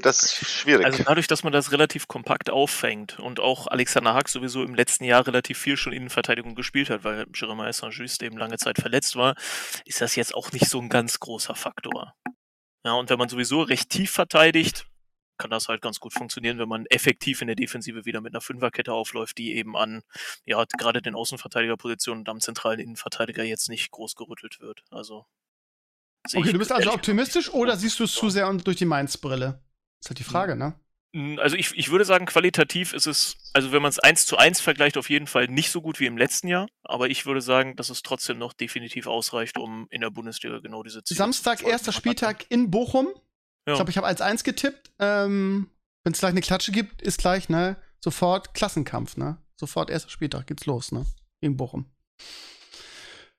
das schwierig. Also dadurch, dass man das relativ kompakt auffängt und auch Alexander Hack sowieso im letzten Jahr relativ viel schon Innenverteidigung gespielt hat, weil Jeremiah Saint-Just eben lange Zeit verletzt war, ist das jetzt auch nicht so ein ganz großer Faktor. Ja, und wenn man sowieso recht tief verteidigt, kann das halt ganz gut funktionieren, wenn man effektiv in der Defensive wieder mit einer Fünferkette aufläuft, die eben an, ja, gerade den Außenverteidigerpositionen und am zentralen Innenverteidiger jetzt nicht groß gerüttelt wird. Also Okay, du bist also optimistisch oder siehst du es zu sehr durch die Mainz-Brille? Ist halt die Frage, ne? Hm, also ich, ich würde sagen, qualitativ ist es, also wenn man es eins zu eins vergleicht, auf jeden Fall nicht so gut wie im letzten Jahr. Aber ich würde sagen, dass es trotzdem noch definitiv ausreicht, um in der Bundesliga genau diese Ziele Samstag, erster Spieltag in Bochum. Ja. Ich glaube, ich habe als eins getippt. Ähm, wenn es gleich eine Klatsche gibt, ist gleich, ne? Sofort Klassenkampf, ne? Sofort erster Spieltag geht's los, ne? In Bochum.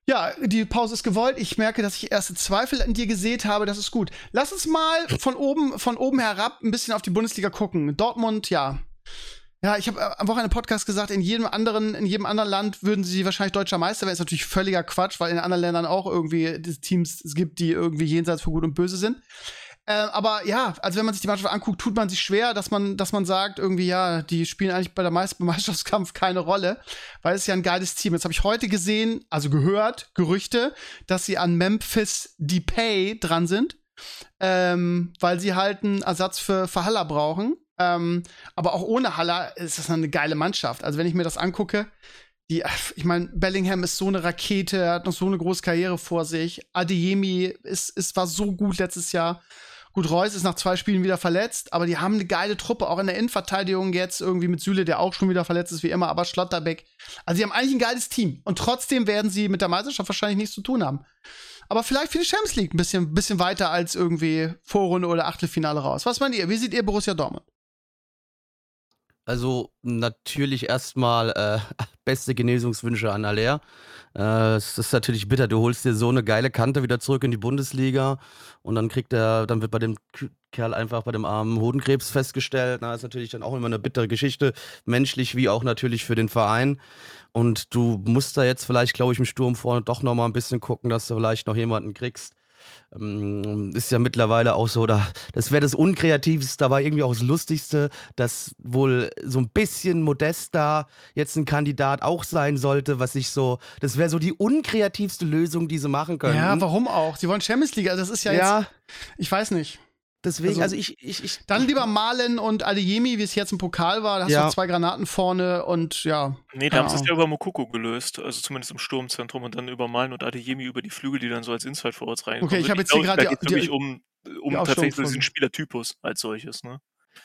Ja, die Pause ist gewollt. Ich merke, dass ich erste Zweifel an dir gesät habe. Das ist gut. Lass uns mal von oben, von oben herab ein bisschen auf die Bundesliga gucken. Dortmund, ja. Ja, ich habe am Wochenende Podcast gesagt, in jedem anderen, in jedem anderen Land würden sie wahrscheinlich deutscher Meister werden. Ist natürlich völliger Quatsch, weil in anderen Ländern auch irgendwie Teams gibt, die irgendwie jenseits von Gut und Böse sind. Äh, aber ja, also wenn man sich die Mannschaft anguckt, tut man sich schwer, dass man, dass man sagt, irgendwie, ja, die spielen eigentlich bei der Meister Meisterschaftskampf keine Rolle, weil es ist ja ein geiles Team. Jetzt habe ich heute gesehen, also gehört, Gerüchte, dass sie an Memphis Depay dran sind, ähm, weil sie halt einen Ersatz für, für Haller brauchen. Ähm, aber auch ohne Haller ist das eine geile Mannschaft. Also wenn ich mir das angucke, die, ich meine, Bellingham ist so eine Rakete, hat noch so eine große Karriere vor sich. Adeyemi ist, ist, war so gut letztes Jahr. Gut, Reus ist nach zwei Spielen wieder verletzt, aber die haben eine geile Truppe, auch in der Innenverteidigung jetzt irgendwie mit Süle, der auch schon wieder verletzt ist, wie immer, aber Schlotterbeck. Also, die haben eigentlich ein geiles Team. Und trotzdem werden sie mit der Meisterschaft wahrscheinlich nichts zu tun haben. Aber vielleicht für die Champions League ein bisschen, bisschen weiter als irgendwie Vorrunde oder Achtelfinale raus. Was meint ihr? Wie seht ihr Borussia Dortmund? Also natürlich erstmal äh, *laughs* beste Genesungswünsche an Aller. Äh, es ist natürlich bitter, du holst dir so eine geile Kante wieder zurück in die Bundesliga und dann kriegt er, dann wird bei dem Kerl einfach bei dem armen Hodenkrebs festgestellt. Na, ist natürlich dann auch immer eine bittere Geschichte, menschlich wie auch natürlich für den Verein. Und du musst da jetzt vielleicht, glaube ich, im Sturm vorne doch nochmal ein bisschen gucken, dass du vielleicht noch jemanden kriegst, ist ja mittlerweile auch so, da, das wäre das Unkreativste, aber irgendwie auch das Lustigste, dass wohl so ein bisschen Modesta jetzt ein Kandidat auch sein sollte, was ich so, das wäre so die unkreativste Lösung, die sie machen können. Ja, warum auch? Sie wollen Champions League, also das ist ja, ja. jetzt, ich weiß nicht. Deswegen, also, also, ich, ich, ich. Dann lieber Malen und Adeyemi, wie es jetzt im Pokal war. Da hast ja. du zwei Granaten vorne und ja. Nee, da haben sie es ja über Mokoko gelöst. Also zumindest im Sturmzentrum und dann über Malen und Adeyemi über die Flügel, die dann so als Inside Forwards reinkommen. Okay, ich habe jetzt hier gerade. Da geht es um, um tatsächlich diesen Spielertypus als solches, ne?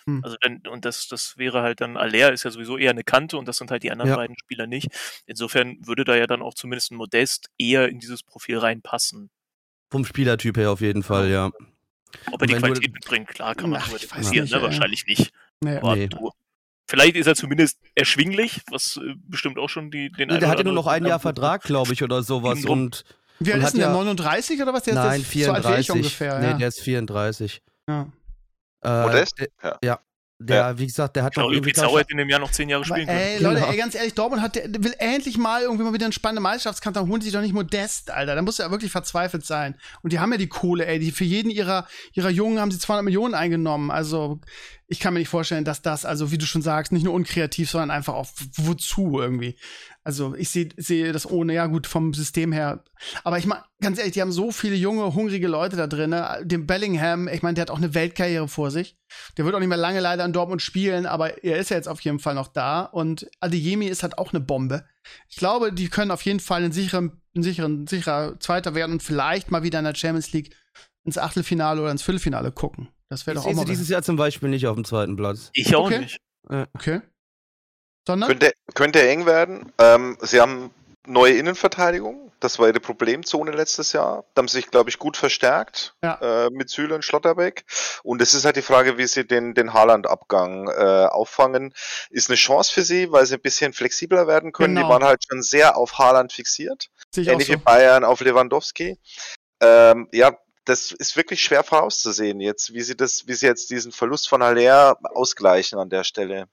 Hm. Also wenn, und das, das wäre halt dann, Aller ist ja sowieso eher eine Kante und das sind halt die anderen ja. beiden Spieler nicht. Insofern würde da ja dann auch zumindest ein Modest eher in dieses Profil reinpassen. Vom Spielertyp her auf jeden Fall, ja. Ob er die Qualität mitbringt, klar, kann man darüber diskutieren, ne? wahrscheinlich nicht. Nee, Aber nee. Du, vielleicht ist er zumindest erschwinglich, was äh, bestimmt auch schon die, den nee, Der hat ja nur noch ein Jahr Vertrag, glaube ich, oder sowas. Und, Wie alt ist denn der? 39 oder was? Der nein, ist 34. So ungefähr, nee, ja. der ist 34. Ja. Äh, Modest? Ja. ja. Der, ja. wie gesagt, der hat noch irgendwie Zauber in dem Jahr noch zehn Jahre spielen können. Ey, Leute, genau. ey, ganz ehrlich, Dortmund hat, der will endlich mal irgendwie mal wieder eine spannende Meisterschaftskampf, dann holen sie sich doch nicht Modest, Alter. Da muss ja wirklich verzweifelt sein. Und die haben ja die Kohle, ey. Die, für jeden ihrer, ihrer Jungen haben sie 200 Millionen eingenommen. Also, ich kann mir nicht vorstellen, dass das, also wie du schon sagst, nicht nur unkreativ, sondern einfach auch wozu irgendwie. Also ich sehe seh das ohne, ja gut, vom System her. Aber ich meine, ganz ehrlich, die haben so viele junge, hungrige Leute da drin. Ne? Den Bellingham, ich meine, der hat auch eine Weltkarriere vor sich. Der wird auch nicht mehr lange leider in Dortmund spielen, aber er ist ja jetzt auf jeden Fall noch da. Und Adeyemi ist halt auch eine Bombe. Ich glaube, die können auf jeden Fall einen sicheren, einen sicheren, sicherer Zweiter werden und vielleicht mal wieder in der Champions League ins Achtelfinale oder ins Viertelfinale gucken. Das wäre doch auch mal. dieses Jahr zum Beispiel nicht auf dem zweiten Platz. Ich auch okay. nicht. Okay. Sondern? Könnte, könnte eng werden. Ähm, sie haben neue Innenverteidigung. Das war ihre Problemzone letztes Jahr. Da haben sie sich, glaube ich, gut verstärkt ja. äh, mit Süle und Schlotterbeck. Und es ist halt die Frage, wie sie den, den Haaland-Abgang äh, auffangen. Ist eine Chance für sie, weil sie ein bisschen flexibler werden können. Genau. Die waren halt schon sehr auf Haaland fixiert. Ähnlich so. wie Bayern auf Lewandowski. Ähm, ja, das ist wirklich schwer vorauszusehen jetzt, wie sie das, wie sie jetzt diesen Verlust von Haller ausgleichen an der Stelle.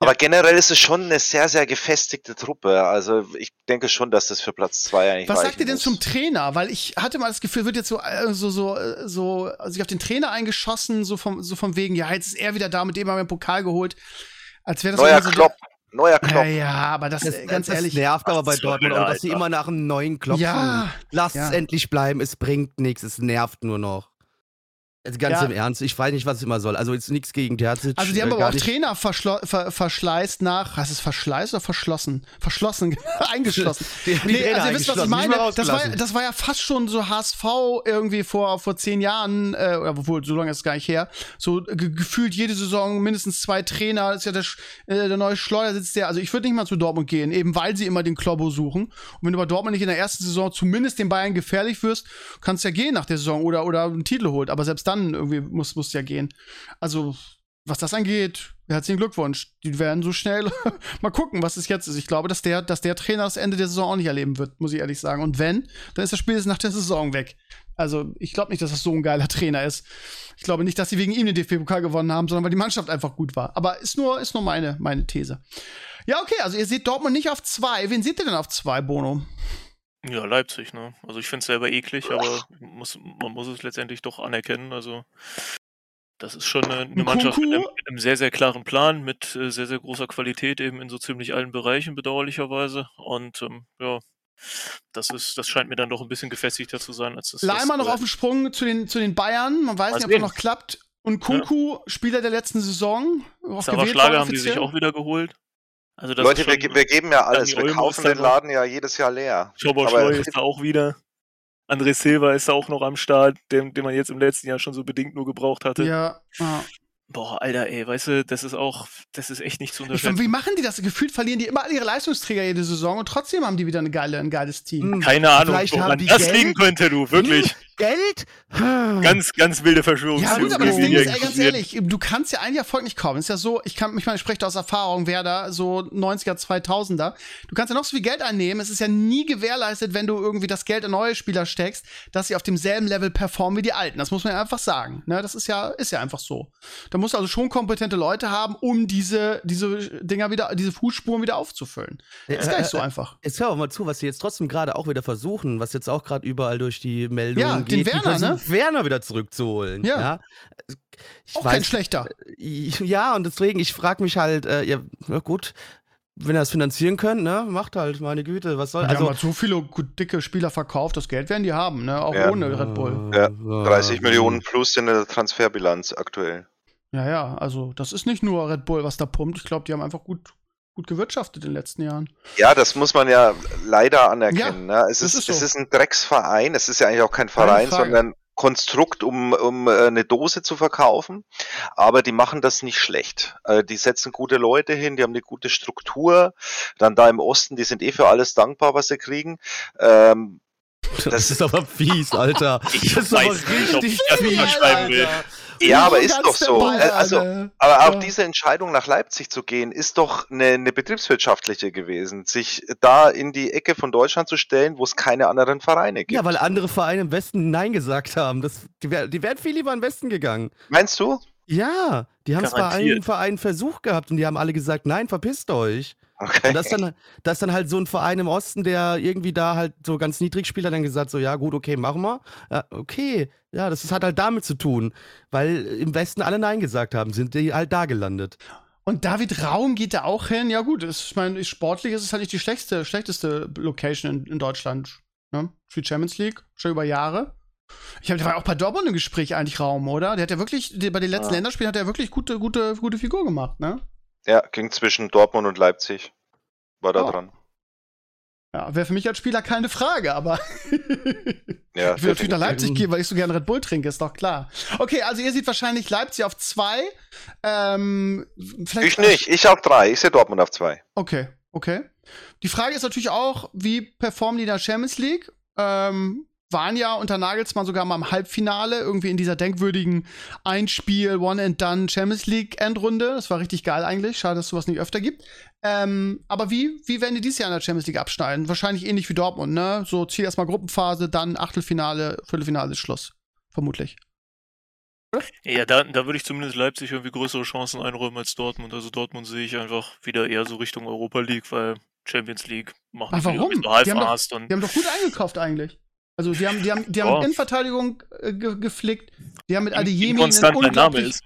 Aber generell ist es schon eine sehr, sehr gefestigte Truppe. Also ich denke schon, dass das für Platz zwei eigentlich Was sagt ihr denn muss. zum Trainer? Weil ich hatte mal das Gefühl, wird jetzt so, äh, so, so, äh, so sich auf den Trainer eingeschossen, so vom, so vom wegen, ja, jetzt ist er wieder da, mit dem haben wir den Pokal geholt. Als wäre das Neuer so Klopp. Neuer Klopp. Ja, ja, aber das, das ganz das ehrlich. nervt aber bei Dortmund auch, dass sie immer nach einem neuen Klopp ja, Lasst ja. es endlich bleiben, es bringt nichts, es nervt nur noch. Ganz ja. im Ernst, ich weiß nicht, was es immer soll. Also jetzt nichts gegen Terzic. Also die haben äh, aber auch nicht. Trainer ver verschleißt nach, heißt es verschleißt oder verschlossen? Verschlossen, *laughs* eingeschlossen. *laughs* die, die nee, also ihr wisst, was ich meine. Das war, das war ja fast schon so HSV irgendwie vor, vor zehn Jahren, äh, obwohl, so lange ist es gar nicht her. So ge gefühlt jede Saison mindestens zwei Trainer. Das ist ja der, äh, der neue Schleuder sitzt der. Also ich würde nicht mal zu Dortmund gehen, eben weil sie immer den Klobbo suchen. Und wenn du bei Dortmund nicht in der ersten Saison zumindest den Bayern gefährlich wirst, kannst du ja gehen nach der Saison oder, oder einen Titel holt. Aber selbst dann irgendwie muss, muss ja gehen. Also, was das angeht, herzlichen Glückwunsch. Die werden so schnell *laughs* mal gucken, was es jetzt ist. Ich glaube, dass der, dass der Trainer das Ende der Saison auch nicht erleben wird, muss ich ehrlich sagen. Und wenn, dann ist das Spiel jetzt nach der Saison weg. Also, ich glaube nicht, dass das so ein geiler Trainer ist. Ich glaube nicht, dass sie wegen ihm den DFB-Pokal gewonnen haben, sondern weil die Mannschaft einfach gut war. Aber ist nur, ist nur meine, meine These. Ja, okay, also ihr seht Dortmund nicht auf zwei. Wen seht ihr denn auf zwei, Bono? Ja, Leipzig, ne? Also ich finde es selber eklig, aber muss, man muss es letztendlich doch anerkennen. Also das ist schon eine, eine Mannschaft mit einem, mit einem, sehr, sehr klaren Plan, mit äh, sehr, sehr großer Qualität eben in so ziemlich allen Bereichen, bedauerlicherweise. Und ähm, ja, das ist, das scheint mir dann doch ein bisschen gefestigter zu sein, als das. Leimer noch auf dem Sprung zu den, zu den Bayern. Man weiß nicht, ob das noch klappt. Und Kunku, ja. Spieler der letzten Saison. Sarah Schlager haben die sich auch wieder geholt. Also Leute, wir, wir, geben ja alles. Wir kaufen den Laden ja jedes Jahr leer. Schauber Schleu *laughs* ist da auch wieder. André Silva ist da auch noch am Start, den, den man jetzt im letzten Jahr schon so bedingt nur gebraucht hatte. Ja. ja. Boah, Alter, ey, weißt du, das ist auch, das ist echt nicht zu unterschätzen. wie machen die das? Gefühlt verlieren die immer alle ihre Leistungsträger jede Saison und trotzdem haben die wieder eine geile, ein geiles Team. Keine Ahnung, woran das Geld? liegen könnte, du, wirklich. Geld? Ganz, ganz wilde Verschwörungstheorie. Ja, gut, aber das Ding ist, ey, ganz ehrlich, du kannst ja ein Erfolg nicht kaufen. Ist ja so, ich kann, ich meine, ich spreche aus Erfahrung, wer da so 90er, 2000er. Du kannst ja noch so viel Geld einnehmen. Es ist ja nie gewährleistet, wenn du irgendwie das Geld in neue Spieler steckst, dass sie auf demselben Level performen wie die alten. Das muss man ja einfach sagen. Ne, das ist ja, ist ja einfach so. Da musst du also schon kompetente Leute haben, um diese, diese Dinger wieder, diese Fußspuren wieder aufzufüllen. Das ist gar nicht so einfach. Jetzt hör auch mal zu, was sie jetzt trotzdem gerade auch wieder versuchen, was jetzt auch gerade überall durch die Meldungen ja, den Werner, ne? Werner wieder zurückzuholen. Ja. ja. Ich Auch weiß, kein schlechter. Ja, und deswegen, ich frage mich halt, äh, ja, gut, wenn er es finanzieren könnt, ne, macht halt, meine Güte, was soll. Ja, also, haben halt so viele dicke Spieler verkauft, das Geld werden die haben, ne, auch ja. ohne Red Bull. Ja, 30 Millionen plus in der Transferbilanz aktuell. Ja, ja, also das ist nicht nur Red Bull, was da pumpt. Ich glaube, die haben einfach gut, gut gewirtschaftet in den letzten Jahren. Ja, das muss man ja leider anerkennen. Ja, ne? es, ist, ist so. es ist ein Drecksverein, es ist ja eigentlich auch kein Verein, sondern Konstrukt, um, um äh, eine Dose zu verkaufen. Aber die machen das nicht schlecht. Äh, die setzen gute Leute hin, die haben eine gute Struktur. Dann da im Osten, die sind eh für alles dankbar, was sie kriegen. Ähm, das, das, ist aber fies, Alter. Ich das weiß nicht, ob ich das unterschreiben will. Ja, *laughs* aber ist doch so. Ball, also, aber auch ja. diese Entscheidung nach Leipzig zu gehen, ist doch eine, eine, betriebswirtschaftliche gewesen, sich da in die Ecke von Deutschland zu stellen, wo es keine anderen Vereine gibt. Ja, weil andere Vereine im Westen Nein gesagt haben. Das, die, wär, die wären viel lieber im Westen gegangen. Meinst du? Ja, die haben es bei allen Vereinen versucht gehabt und die haben alle gesagt, nein, verpisst euch. Okay. Und das dann, das ist dann halt so ein Verein im Osten, der irgendwie da halt so ganz niedrig spielt, hat dann gesagt, so, ja, gut, okay, machen wir. Ja, okay, ja, das hat halt damit zu tun, weil im Westen alle Nein gesagt haben, sind die halt da gelandet. Und David Raum geht da auch hin. Ja, gut, ich meine, sportlich ist es halt nicht die schlechteste, schlechteste Location in, in Deutschland. Ne? Für die Champions League, schon über Jahre. Ich habe, auch bei Dortmund im Gespräch eigentlich Raum, oder? Der hat ja wirklich, bei den letzten ja. Länderspielen hat er wirklich gute, gute, gute Figur gemacht, ne? Ja, ging zwischen Dortmund und Leipzig. War da oh. dran. Ja, wäre für mich als Spieler keine Frage, aber *laughs* ja, ich will natürlich nach Leipzig gehen, weil ich so gerne Red Bull trinke, ist doch klar. Okay, also ihr seht wahrscheinlich Leipzig auf zwei. Ähm, ich nicht, ich auf drei. Ich sehe Dortmund auf zwei. Okay, okay. Die Frage ist natürlich auch, wie performen die in der Champions League? Ähm, waren ja unter Nagelsmann sogar mal im Halbfinale, irgendwie in dieser denkwürdigen Einspiel, One-and-Done Champions League Endrunde. Das war richtig geil eigentlich. Schade, dass es sowas nicht öfter gibt. Ähm, aber wie, wie werden die dieses Jahr in der Champions League abschneiden? Wahrscheinlich ähnlich wie Dortmund, ne? So Ziel erstmal Gruppenphase, dann Achtelfinale, Viertelfinale ist Schluss. Vermutlich. Ja, da, da würde ich zumindest Leipzig irgendwie größere Chancen einräumen als Dortmund. Also Dortmund sehe ich einfach wieder eher so Richtung Europa League, weil Champions League machen Aber warum? Die, haben doch, die haben doch gut eingekauft eigentlich. Also die haben, die haben, die haben oh. Innenverteidigung äh, ge geflickt. Die haben mit Adeyemi einen unglaublich... Name ist.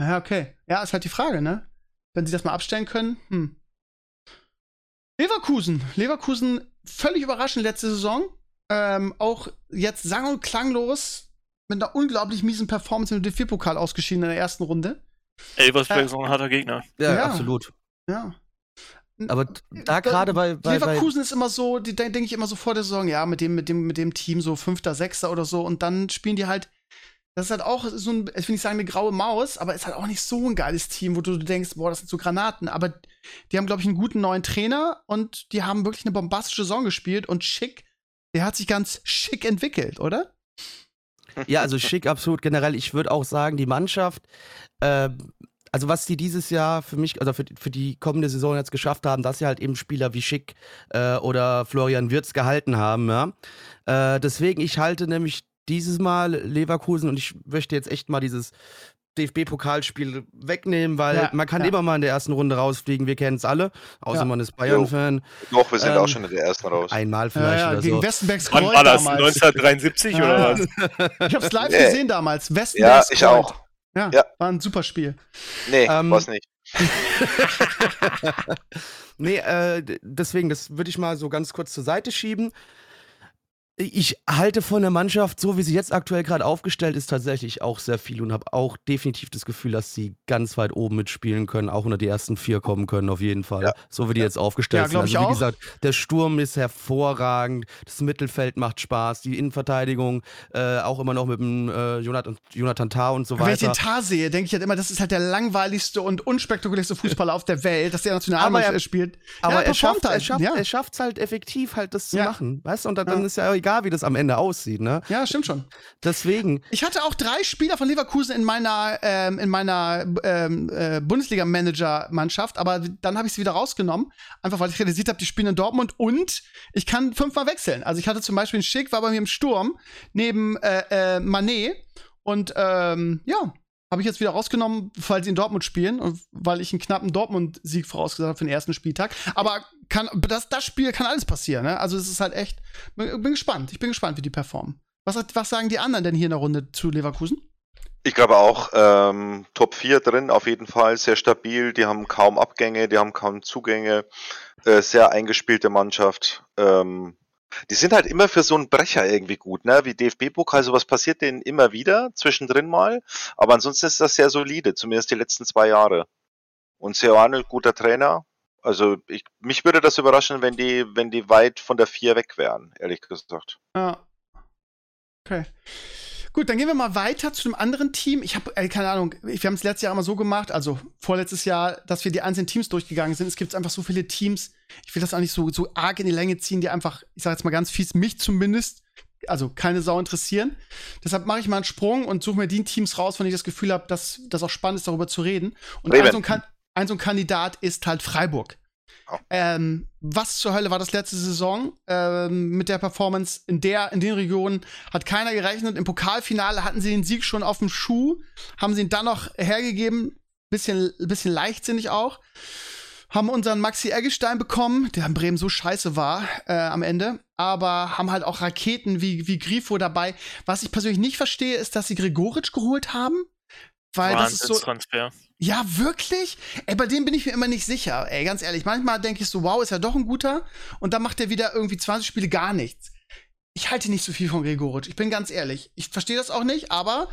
Ja, okay. Ja, ist halt die Frage, ne? Wenn sie das mal abstellen können, hm. Leverkusen. Leverkusen völlig überraschend letzte Saison. Ähm, auch jetzt sang- und klanglos mit einer unglaublich miesen Performance im D4-Pokal ausgeschieden in der ersten Runde. Elversberg äh, ist ein harter Gegner. Ja, ja, absolut. Ja. Aber da gerade bei, bei, Leverkusen bei ist immer so, die denke ich immer so vor der Saison, ja, mit dem, mit dem, mit dem Team so Fünfter, Sechster oder so und dann spielen die halt, das ist halt auch so ein, ich will nicht sagen eine graue Maus, aber ist halt auch nicht so ein geiles Team, wo du denkst, boah, das sind so Granaten, aber die haben, glaube ich, einen guten neuen Trainer und die haben wirklich eine bombastische Saison gespielt und Schick, der hat sich ganz schick entwickelt, oder? Ja, also schick, absolut. Generell, ich würde auch sagen, die Mannschaft, äh, also was sie dieses Jahr für mich, also für, für die kommende Saison jetzt geschafft haben, dass sie halt eben Spieler wie Schick äh, oder Florian Wirtz gehalten haben, ja. Äh, deswegen, ich halte nämlich dieses Mal Leverkusen und ich möchte jetzt echt mal dieses DFB-Pokalspiel wegnehmen, weil Ja, man kann ja. immer mal in der ersten Runde rausfliegen. Wir kennen es alle, außer Ja. man ist Bayern-Fan. Doch, wir sind Ähm, auch schon in der ersten raus. Einmal Ja, vielleicht ja, oder gegen so. Westenbergs Wann Kreuz war das? damals. 1973 Ja, oder ja. was? Ich hab's live Nee. gesehen damals. Ja, Westenbergs ich Kreuz. auch. Ja, Ja. war ein super Spiel. Nee, Ähm, was nicht. *laughs* nee, äh, deswegen, das würde ich mal so ganz kurz zur Seite schieben. Ich halte von der Mannschaft, so wie sie jetzt aktuell gerade aufgestellt ist, tatsächlich auch sehr viel und habe auch definitiv das Gefühl, dass sie ganz weit oben mitspielen können, auch unter die ersten vier kommen können, auf jeden Fall. Ja. So wie die jetzt aufgestellt Ja, sind. Also ich wie auch. gesagt, der Sturm ist hervorragend, das Mittelfeld macht Spaß, die Innenverteidigung äh, auch immer noch mit dem äh, Jonathan, Jonathan Tah und so Wenn ich den weiter. Tar sehe, denke ich halt immer, das ist halt der langweiligste und unspektakulärste *laughs* Fußballer auf der Welt, dass der Nationalmannschaft er- spielt. Aber Ja, er schafft es halt, schafft, ja. er schafft's halt effektiv, halt das zu machen. Weißt du? Und dann, dann Ja. ist ja egal, wie das am Ende aussieht, ne? Ja, stimmt schon. Deswegen, Ich hatte auch drei Spieler von Leverkusen in meiner, ähm, in meiner ähm, äh, Bundesliga-Manager-Mannschaft, aber dann habe ich sie wieder rausgenommen, einfach weil ich realisiert habe, die spielen in Dortmund und ich kann fünfmal wechseln. Also ich hatte zum Beispiel einen Schick, war bei mir im Sturm neben äh, äh, Manet und ähm, ja, habe ich jetzt wieder rausgenommen, weil sie in Dortmund spielen und weil ich einen knappen Dortmund-Sieg vorausgesagt habe für den ersten Spieltag. Aber kann, das, das Spiel kann alles passieren. Ne? Also es ist halt echt, bin gespannt. Ich bin gespannt, wie die performen. Was, was sagen die anderen denn hier in der Runde zu Leverkusen? Ich glaube auch, ähm, Top 4 drin auf jeden Fall, sehr stabil, die haben kaum Abgänge, die haben kaum Zugänge, äh, sehr eingespielte Mannschaft. Ähm, die sind halt immer für so einen Brecher irgendwie gut, ne? Wie DFB-Pokal, sowas passiert denen immer wieder, zwischendrin mal. Aber ansonsten ist das sehr solide, zumindest die letzten zwei Jahre. Und Seoane, guter Trainer. Also ich, mich würde das überraschen, wenn die, wenn die weit von der 4 weg wären, ehrlich gesagt. Ja. Okay. Gut, dann gehen wir mal weiter zu einem anderen Team. Ich habe, äh, keine Ahnung, wir haben es letztes Jahr immer so gemacht, also vorletztes Jahr, dass wir die einzelnen Teams durchgegangen sind. Es gibt einfach so viele Teams, ich will das auch nicht so, so arg in die Länge ziehen, die einfach, ich sage jetzt mal ganz fies, mich zumindest, also keine Sau interessieren. Deshalb mache ich mal einen Sprung und suche mir die Teams raus, von denen ich das Gefühl habe, dass das auch spannend ist, darüber zu reden. Und ein so, ein, ein so ein Kandidat ist halt Freiburg. Oh. Ähm, was zur Hölle war das letzte Saison ähm, mit der Performance in der in den Regionen hat keiner gerechnet. Im Pokalfinale hatten sie den Sieg schon auf dem Schuh, haben sie ihn dann noch hergegeben, bisschen bisschen leichtsinnig auch. Haben unseren Maxi Eggestein bekommen, der in Bremen so scheiße war äh, am Ende, aber haben halt auch Raketen wie wie Grifo dabei. Was ich persönlich nicht verstehe, ist, dass sie Gregoritsch geholt haben, weil das ist so Wahnsinnstransfer. Ja, wirklich? Ey, bei dem bin ich mir immer nicht sicher. Ey, ganz ehrlich, manchmal denke ich so, wow, ist ja doch ein guter. Und dann macht er wieder irgendwie 20 Spiele gar nichts. Ich halte nicht so viel von Gregoritsch. Ich bin ganz ehrlich. Ich verstehe das auch nicht, aber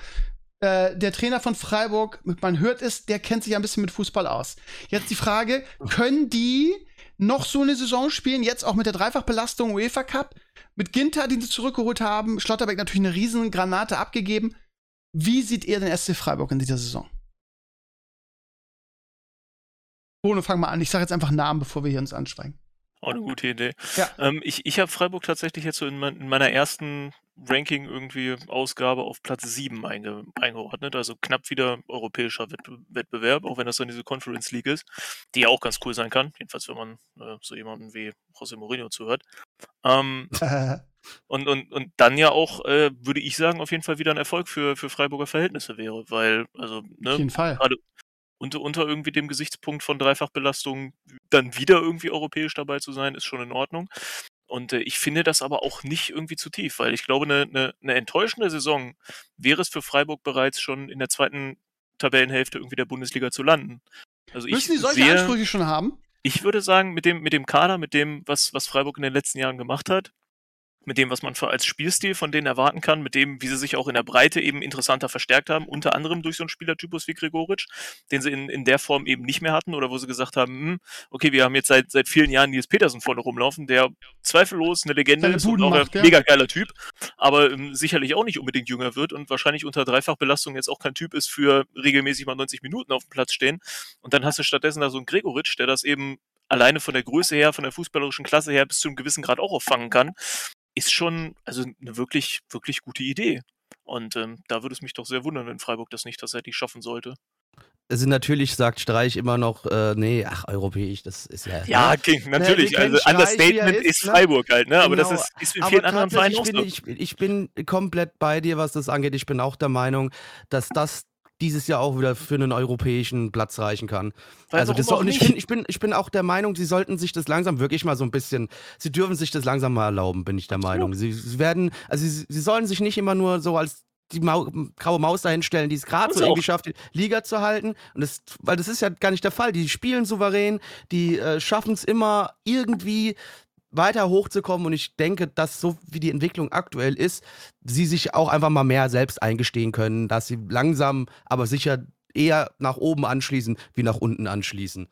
äh, der Trainer von Freiburg, man hört es, der kennt sich ein bisschen mit Fußball aus. Jetzt die Frage, können die noch so eine Saison spielen, jetzt auch mit der Dreifachbelastung UEFA Cup? Mit Ginter, den sie zurückgeholt haben, Schlotterbeck natürlich eine riesen Granate abgegeben. Wie sieht ihr den SC Freiburg in dieser Saison? Bono, fang mal an. Ich sage jetzt einfach Namen, bevor wir hier uns anschweigen. Auch eine gute Idee. Ja. Ähm, ich ich habe Freiburg tatsächlich jetzt so in, mein, in meiner ersten Ranking irgendwie Ausgabe auf Platz 7 einge, eingeordnet. Also knapp wieder europäischer Wettbe Wettbewerb, auch wenn das dann diese Conference League ist, die ja auch ganz cool sein kann. Jedenfalls, wenn man äh, so jemanden wie José Mourinho zuhört. Ähm, Äh, *laughs* und, und, und dann ja auch, äh, würde ich sagen, auf jeden Fall wieder ein Erfolg für, für Freiburger Verhältnisse wäre, weil, also, auf ne, jeden Fall. gerade unter, unter irgendwie dem Gesichtspunkt von Dreifachbelastung dann wieder irgendwie europäisch dabei zu sein, ist schon in Ordnung. Und äh, ich finde das aber auch nicht irgendwie zu tief, weil ich glaube, eine, eine, eine enttäuschende Saison wäre es für Freiburg bereits schon in der zweiten Tabellenhälfte irgendwie der Bundesliga zu landen. Also ich Müssen die solche sehe, Ansprüche schon haben? ich würde sagen, mit dem, mit dem Kader, mit dem, was, was Freiburg in den letzten Jahren gemacht hat, mit dem, was man als Spielstil von denen erwarten kann, mit dem, wie sie sich auch in der Breite eben interessanter verstärkt haben, unter anderem durch so einen Spielertypus wie Gregoritsch, den sie in, in der Form eben nicht mehr hatten oder wo sie gesagt haben, hm, okay, wir haben jetzt seit, seit vielen Jahren Nils Petersen vorne rumlaufen, der zweifellos eine Legende ist und auch macht, ein mega geiler Typ, aber ähm, sicherlich auch nicht unbedingt jünger wird und wahrscheinlich unter Dreifachbelastung jetzt auch kein Typ ist für regelmäßig mal 90 Minuten auf dem Platz stehen. Und dann hast du stattdessen da so einen Gregoritsch, der das eben alleine von der Größe her, von der fußballerischen Klasse her bis zu einem gewissen Grad auch auffangen kann, ist schon also eine wirklich, wirklich gute Idee. Und ähm, da würde es mich doch sehr wundern, wenn Freiburg das nicht tatsächlich schaffen sollte. Also natürlich sagt Streich immer noch, äh, nee, ach, europäisch, das ist ja. Ja, ne? King, natürlich. wir kennen also wie er Understatement ist, ist ne? Freiburg halt, ne? Aber das Genau. ist, ist Aber vielen anderen Vereinen auch so. ich bin komplett bei dir, was das angeht. Ich bin auch der Meinung, dass das dieses Jahr auch wieder für einen europäischen Platz reichen kann. Weil also das soll, und ich bin, ich, bin, ich bin auch der Meinung, sie sollten sich das langsam wirklich mal so ein bisschen, sie dürfen sich das langsam mal erlauben, bin ich der Meinung. Sie, sie werden, also sie, sie sollen sich nicht immer nur so als die Mau graue Maus dahinstellen, die es gerade so irgendwie schafft, die Liga zu halten. Und das, weil das ist ja gar nicht der Fall. Die spielen souverän, die äh, schaffen es immer irgendwie weiter hochzukommen und ich denke, dass so wie die Entwicklung aktuell ist, sie sich auch einfach mal mehr selbst eingestehen können, dass sie langsam, aber sicher eher nach oben anschließen, wie nach unten anschließen.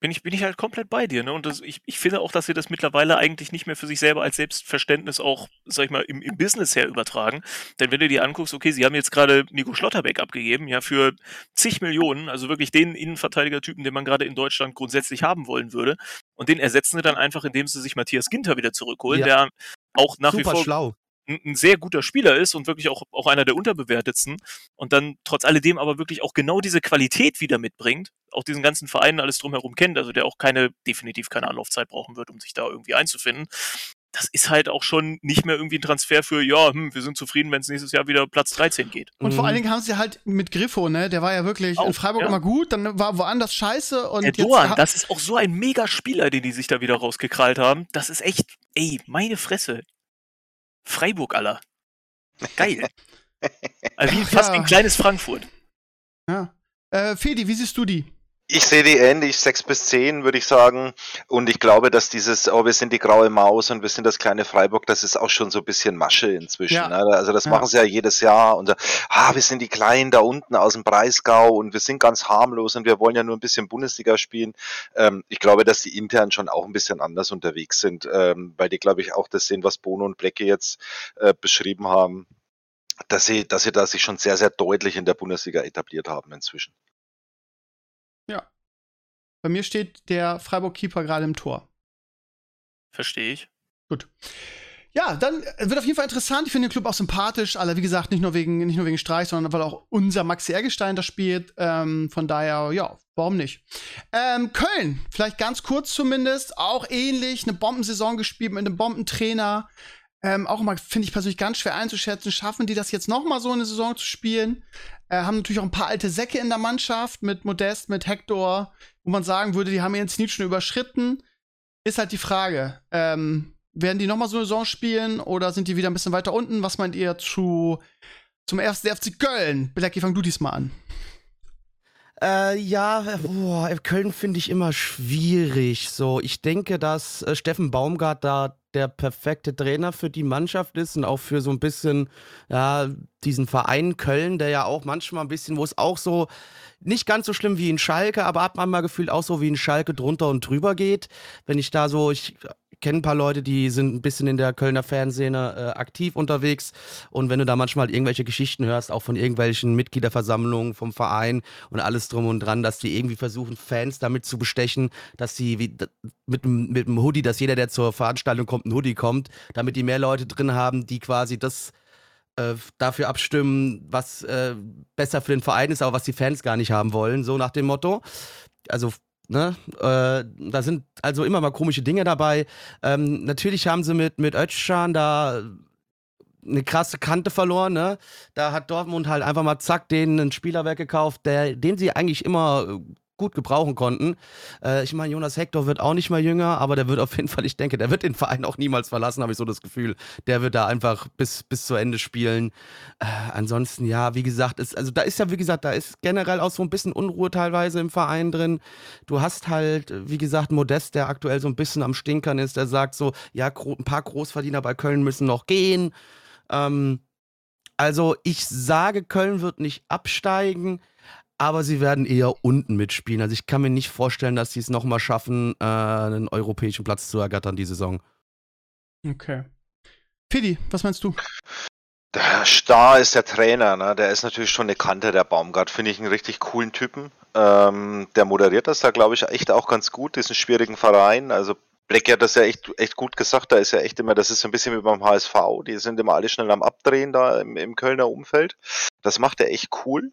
bin ich, bin ich halt komplett bei dir. Ne? Und das, ich, ich finde auch, dass sie das mittlerweile eigentlich nicht mehr für sich selber als Selbstverständnis auch, sag ich mal, im, im Business her übertragen. Denn wenn du dir anguckst, okay, sie haben jetzt gerade Nico Schlotterbeck abgegeben, ja, für zig Millionen, also wirklich den Innenverteidiger-Typen, den man gerade in Deutschland grundsätzlich haben wollen würde. Und den ersetzen sie dann einfach, indem sie sich Matthias Ginter wieder zurückholen, Ja. der auch nach Super wie vor schlau. ein, ein sehr guter Spieler ist und wirklich auch, auch einer der unterbewertetsten und dann trotz alledem aber wirklich auch genau diese Qualität wieder mitbringt, auch diesen ganzen Verein alles drumherum kennt, also der auch keine, definitiv keine Anlaufzeit brauchen wird, um sich da irgendwie einzufinden. Das ist halt auch schon nicht mehr irgendwie ein Transfer für, ja, hm, wir sind zufrieden, wenn es nächstes Jahr wieder Platz 13 geht. Und vor Mhm. allen Dingen haben sie halt mit Griffo, ne? Der war ja wirklich Auch, in Freiburg ja. immer gut, dann war woanders scheiße und Der jetzt Doan, das ist auch so ein mega Spieler, den die sich da wieder rausgekrallt haben. Das ist echt, ey, meine Fresse. Freiburg aller. Geil. *laughs* Also wie, fast Ja. wie ein kleines Frankfurt. ja. Äh, Fedi, wie siehst du die? Ich sehe die ähnlich, sechs bis zehn, würde ich sagen. Und ich glaube, dass dieses, oh, wir sind die graue Maus und wir sind das kleine Freiburg, das ist auch schon so ein bisschen Masche inzwischen. Ja. Ne? Also das Ja. machen sie ja jedes Jahr. Und so, ah, wir sind die Kleinen da unten aus dem Breisgau und wir sind ganz harmlos und wir wollen ja nur ein bisschen Bundesliga spielen. Ähm, ich glaube, dass die intern schon auch ein bisschen anders unterwegs sind, ähm, weil die, glaube ich, auch das sehen, was Bono und Blecke jetzt äh, beschrieben haben, dass sie, dass sie da sich schon sehr, sehr deutlich in der Bundesliga etabliert haben inzwischen. Bei mir steht der Freiburg-Keeper gerade im Tor. Verstehe ich. Gut. Ja, dann äh, wird auf jeden Fall interessant. Ich finde den Club auch sympathisch. Alle, wie gesagt, nicht nur wegen, nicht nur wegen Streich, sondern weil auch unser Maxi Ergestein da spielt. Ähm, von daher, ja, warum nicht? Ähm, Köln, vielleicht ganz kurz zumindest, auch ähnlich, eine Bombensaison gespielt mit einem Bombentrainer. Ähm, auch mal, finde ich persönlich ganz schwer einzuschätzen. Schaffen die das jetzt noch mal so eine Saison zu spielen? Äh, haben natürlich auch ein paar alte Säcke in der Mannschaft mit Modest, mit Hector, wo man sagen würde, die haben ihren Zenit schon überschritten. Ist halt die Frage. Ähm, werden die noch mal so eine Saison spielen oder sind die wieder ein bisschen weiter unten? Was meint ihr zu zum ersten FC Köln? Belecki, fang du diesmal an. Äh, ja, boah, Köln finde ich immer schwierig. So, ich denke, dass äh, Steffen Baumgart da der perfekte Trainer für die Mannschaft ist und auch für so ein bisschen, ja, diesen Verein Köln, der ja auch manchmal ein bisschen, wo es auch so nicht ganz so schlimm wie in Schalke, aber hat man mal gefühlt auch so wie in Schalke drunter und drüber geht. Wenn ich da so, ich kenne ein paar Leute, die sind ein bisschen in der Kölner Fanszene äh, aktiv unterwegs und wenn du da manchmal irgendwelche Geschichten hörst, auch von irgendwelchen Mitgliederversammlungen vom Verein und alles drum und dran, dass die irgendwie versuchen, Fans damit zu bestechen, dass sie mit, mit dem Hoodie, dass jeder, der zur Veranstaltung kommt, ein Hoodie kommt, damit die mehr Leute drin haben, die quasi das äh, dafür abstimmen, was äh, besser für den Verein ist, aber was die Fans gar nicht haben wollen, so nach dem Motto. Also, ne, äh, da sind also immer mal komische Dinge dabei. Ähm, natürlich haben sie mit, mit Özcan da eine krasse Kante verloren, ne? Da hat Dortmund halt einfach mal zack den einen Spieler weggekauft, der, den sie eigentlich immer gut gebrauchen konnten. Äh, ich meine, Jonas Hector wird auch nicht mehr jünger, aber der wird auf jeden Fall, ich denke, der wird den Verein auch niemals verlassen, habe ich so das Gefühl. Der wird da einfach bis, bis zu Ende spielen. Äh, ansonsten, ja, wie gesagt, ist, also da ist ja, wie gesagt, da ist generell auch so ein bisschen Unruhe teilweise im Verein drin. Du hast halt, wie gesagt, Modest, der aktuell so ein bisschen am Stinkern ist, der sagt so, ja, ein paar Großverdiener bei Köln müssen noch gehen. Ähm, also ich sage, Köln wird nicht absteigen, aber sie werden eher unten mitspielen. Also ich kann mir nicht vorstellen, dass sie es nochmal schaffen, äh, einen europäischen Platz zu ergattern die Saison. Okay. Fedi, was meinst du? Der Star ist der Trainer, ne? der ist natürlich schon eine Kante, der Baumgart. Finde ich einen richtig coolen Typen. Ähm, der moderiert das da, glaube ich, echt auch ganz gut, diesen schwierigen Verein. Also Black hat das ja echt, echt gut gesagt, da ist ja echt immer, das ist so ein bisschen wie beim HSV, die sind immer alle schnell am Abdrehen da im, im Kölner Umfeld. Das macht er echt cool.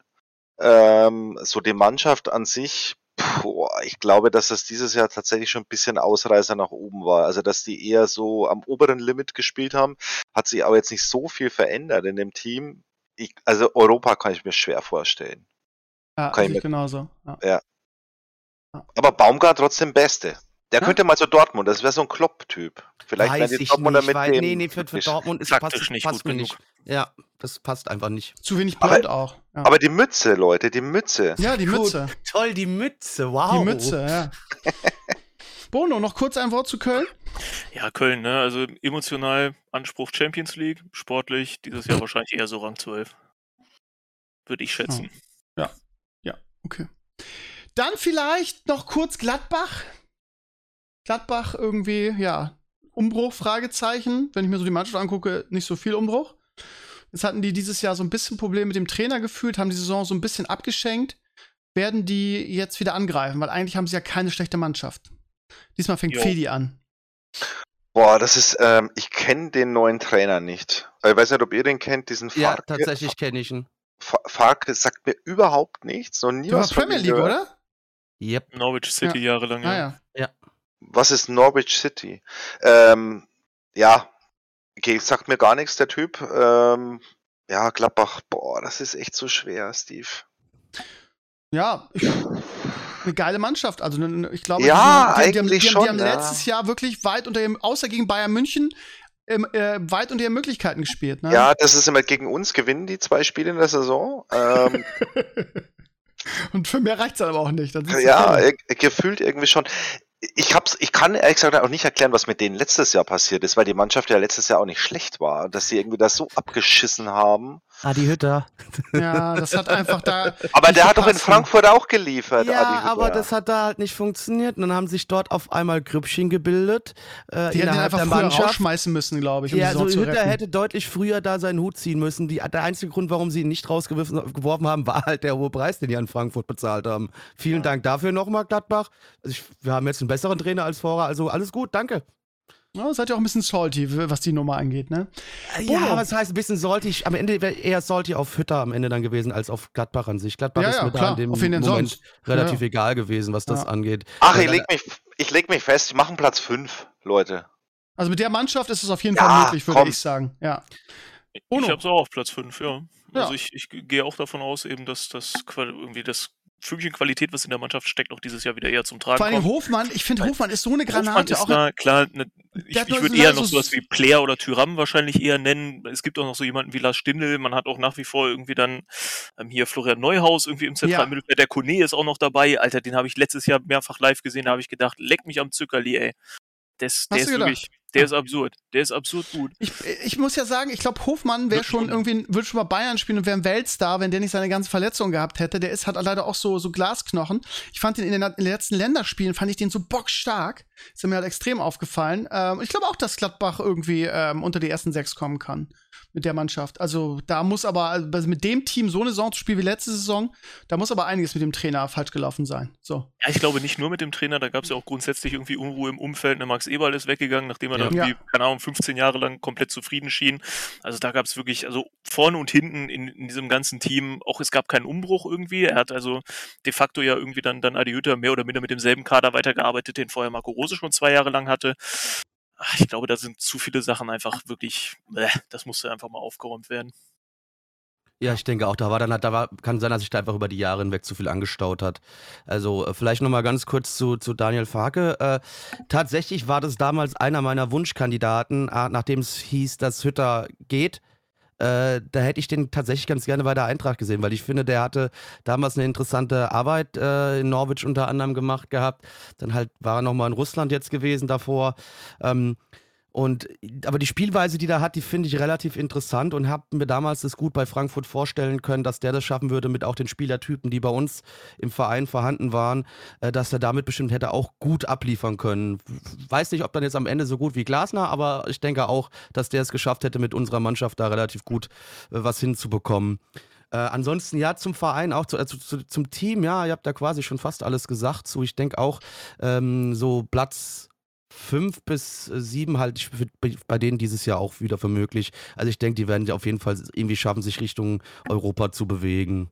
Ähm, so die Mannschaft an sich, boah, ich glaube, dass das dieses Jahr tatsächlich schon ein bisschen Ausreißer nach oben war. Also, dass die eher so am oberen Limit gespielt haben, hat sich aber jetzt nicht so viel verändert in dem Team. Ich, also Europa kann ich mir schwer vorstellen. Ja, Kann sehe ich genauso. Ja. Aber Baumgart trotzdem Beste. Der Ja. könnte mal zu Dortmund, das wäre so ein Klopp-Typ. Vielleicht Weiß ich Dortmunder nicht, mit weil, dem. nee, nee, für, für Dortmund ist passt, nicht passt gut mir genug. nicht. Ja, das passt einfach nicht. Zu wenig Aber- Blut auch. Ja. Aber die Mütze, Leute, die Mütze. ja, die Gut. Mütze. Toll, die Mütze, wow. Die Mütze, ja. *laughs* Bono, noch kurz ein Wort zu Köln? Ja, Köln, ne? Also emotional Anspruch Champions League, sportlich dieses Jahr wahrscheinlich eher so Rang 12. Würde ich schätzen. Okay. Dann vielleicht noch kurz Gladbach. Gladbach irgendwie, ja, Umbruch, Fragezeichen. Wenn ich mir so die Mannschaft angucke, nicht so viel Umbruch. Jetzt hatten die dieses Jahr so ein bisschen Probleme mit dem Trainer gefühlt, haben die Saison so ein bisschen abgeschenkt. Werden die jetzt wieder angreifen? Weil eigentlich haben sie ja keine schlechte Mannschaft. Diesmal fängt Jo. Fedi an. Boah, das ist, ähm, ich kenne den neuen Trainer nicht. Ich weiß nicht, ob ihr den kennt, diesen Ja, Farke. tatsächlich kenne ich ihn. Fa- Farke sagt mir überhaupt nichts, noch nie Der war was von Premier League, gehört. oder? Yep. Norwich City jahrelang, ja. Ah ja. Was ist Norwich City? Ähm, ja, okay, sagt mir gar nichts, der Typ. Ähm, ja, Gladbach, boah, das ist echt so schwer, Steve. Ja, ich, eine geile Mannschaft. Also ne- ich glaube, Ja, die, die, die, haben- eigentlich die, die schon, haben ja. letztes Jahr wirklich weit unter ihrem, außer gegen Bayern München, ähm, äh, weit unter ihren Möglichkeiten gespielt. Ne? Ja, das ist immer gegen uns gewinnen die zwei Spiele in der Saison. Ähm, *laughs* Und für mehr reicht's dann aber auch nicht. Ja, äh, gefühlt irgendwie schon. Ich hab's, ich kann ehrlich gesagt auch nicht erklären, was mit denen letztes Jahr passiert ist, weil die Mannschaft ja letztes Jahr auch nicht schlecht war, dass sie irgendwie das so abgeschissen haben. Adi Hütter. ja, das hat einfach da. *laughs* Aber der hat doch in Frankfurt auch geliefert. Ja, Adi Hütter. aber das hat da halt nicht funktioniert. Und dann haben sich dort auf einmal Grüppchen gebildet. Äh, Die hätten ihn einfach früher Mannschaft. rausschmeißen müssen, glaube ich, um Ja, also zu Hütter retten. hätte deutlich früher da seinen Hut ziehen müssen. Die, der einzige Grund, warum sie ihn nicht rausgeworfen geworfen haben, war halt der hohe Preis, den die an Frankfurt bezahlt haben. Vielen Dank dafür nochmal, Gladbach. Also ich, wir haben jetzt einen besseren Trainer als vorher, also alles gut, danke. Ja, seid ihr auch ein bisschen salty, was die Nummer angeht, ne? Ja, Bono. aber es heißt ein bisschen salty. Am Ende wäre eher salty auf Hütter am Ende dann gewesen, als auf Gladbach an sich. Gladbach Ja, ist ja, mir da klar. in dem Auf Moment sonst? relativ Ja. egal gewesen, was das angeht. Ach, ich leg mich, ich leg mich fest, ich mache einen Platz 5, Leute. Also mit der Mannschaft ist es auf jeden Ja, Fall möglich, würde komm. ich sagen. Ja. Ich habe es auch auf Platz 5, ja. Ja. Also ich, ich gehe auch davon aus, eben, dass das Qual- irgendwie das Fügchen Qualität, was in der Mannschaft steckt, auch dieses Jahr wieder eher zum Tragen Vor allem. Hofmann, ich finde Hofmann ist so eine Hofmann Granate. ist Auch da, klar, ne, ich, ich würde so- eher so- noch sowas wie Player oder Tyram wahrscheinlich eher nennen. Es gibt auch noch so jemanden wie Lars Stindl, man hat auch nach wie vor irgendwie dann ähm, hier Florian Neuhaus irgendwie im zentralen Ja. Mittelfeld. Der Kone ist auch noch dabei. Alter, den habe ich letztes Jahr mehrfach live gesehen, da habe ich gedacht, leck mich am Zuckerli, ey. Das, der ist wirklich, der ist absurd. Der ist absurd gut. Ich, ich muss ja sagen, ich glaube, Hofmann wäre schon irgendwie, würde schon mal Bayern spielen und wäre ein Weltstar, wenn der nicht seine ganze Verletzung gehabt hätte. Der ist, hat leider auch so, so Glasknochen. Ich fand den in den, in den letzten Länderspielen, fand ich den so bockstark. Ist mir halt extrem aufgefallen. Ähm, ich glaube auch, dass Gladbach irgendwie ähm, unter die ersten sechs kommen kann mit der Mannschaft. Also da muss aber, also mit dem Team so eine Saison zu spielen wie letzte Saison, da muss aber einiges mit dem Trainer falsch gelaufen sein. So. Ja, ich glaube nicht nur mit dem Trainer, da gab es ja auch grundsätzlich irgendwie Unruhe im Umfeld. Ne, Max Eberl ist weggegangen, nachdem er Ja. da irgendwie, keine Ahnung, 15 Jahre lang komplett zufrieden schien. Also da gab es wirklich, also vorne und hinten in, in diesem ganzen Team, auch es gab keinen Umbruch irgendwie. Er hat also de facto ja irgendwie dann, dann Adi Hütter mehr oder minder mit demselben Kader weitergearbeitet, den vorher Marco Rose schon zwei Jahre lang hatte. Ach, Ich glaube, da sind zu viele Sachen einfach wirklich, bäh, das musste einfach mal aufgeräumt werden. Ja, ich denke auch, da war dann halt, da war, kann sein, dass sich da einfach über die Jahre hinweg zu viel angestaut hat. Also äh, vielleicht nochmal ganz kurz zu, zu Daniel Farke. Äh, tatsächlich war das damals einer meiner Wunschkandidaten, äh, nachdem es hieß, dass Hütter geht. Äh, da hätte ich den tatsächlich ganz gerne bei der Eintracht gesehen, weil ich finde, der hatte damals eine interessante Arbeit äh, in Norwich unter anderem gemacht gehabt. Dann halt war er nochmal in Russland jetzt gewesen davor. Ähm, und aber die Spielweise, die der hat, die finde ich relativ interessant und habe mir damals das gut bei Frankfurt vorstellen können, dass der das schaffen würde mit auch den Spielertypen, die bei uns im Verein vorhanden waren, äh, dass er damit bestimmt hätte auch gut abliefern können. Weiß nicht, ob dann jetzt am Ende so gut wie Glasner, aber ich denke auch, dass der es geschafft hätte, mit unserer Mannschaft da relativ gut äh, was hinzubekommen. Äh, ansonsten ja zum Verein, auch zu, äh, zu, zum Team, ja, ihr habt da quasi schon fast alles gesagt. So, ich denke auch, ähm, so Platz fünf bis äh, sieben halte ich bei denen dieses Jahr auch wieder für möglich. Also ich denke, die werden auf jeden Fall irgendwie schaffen, sich Richtung Europa zu bewegen.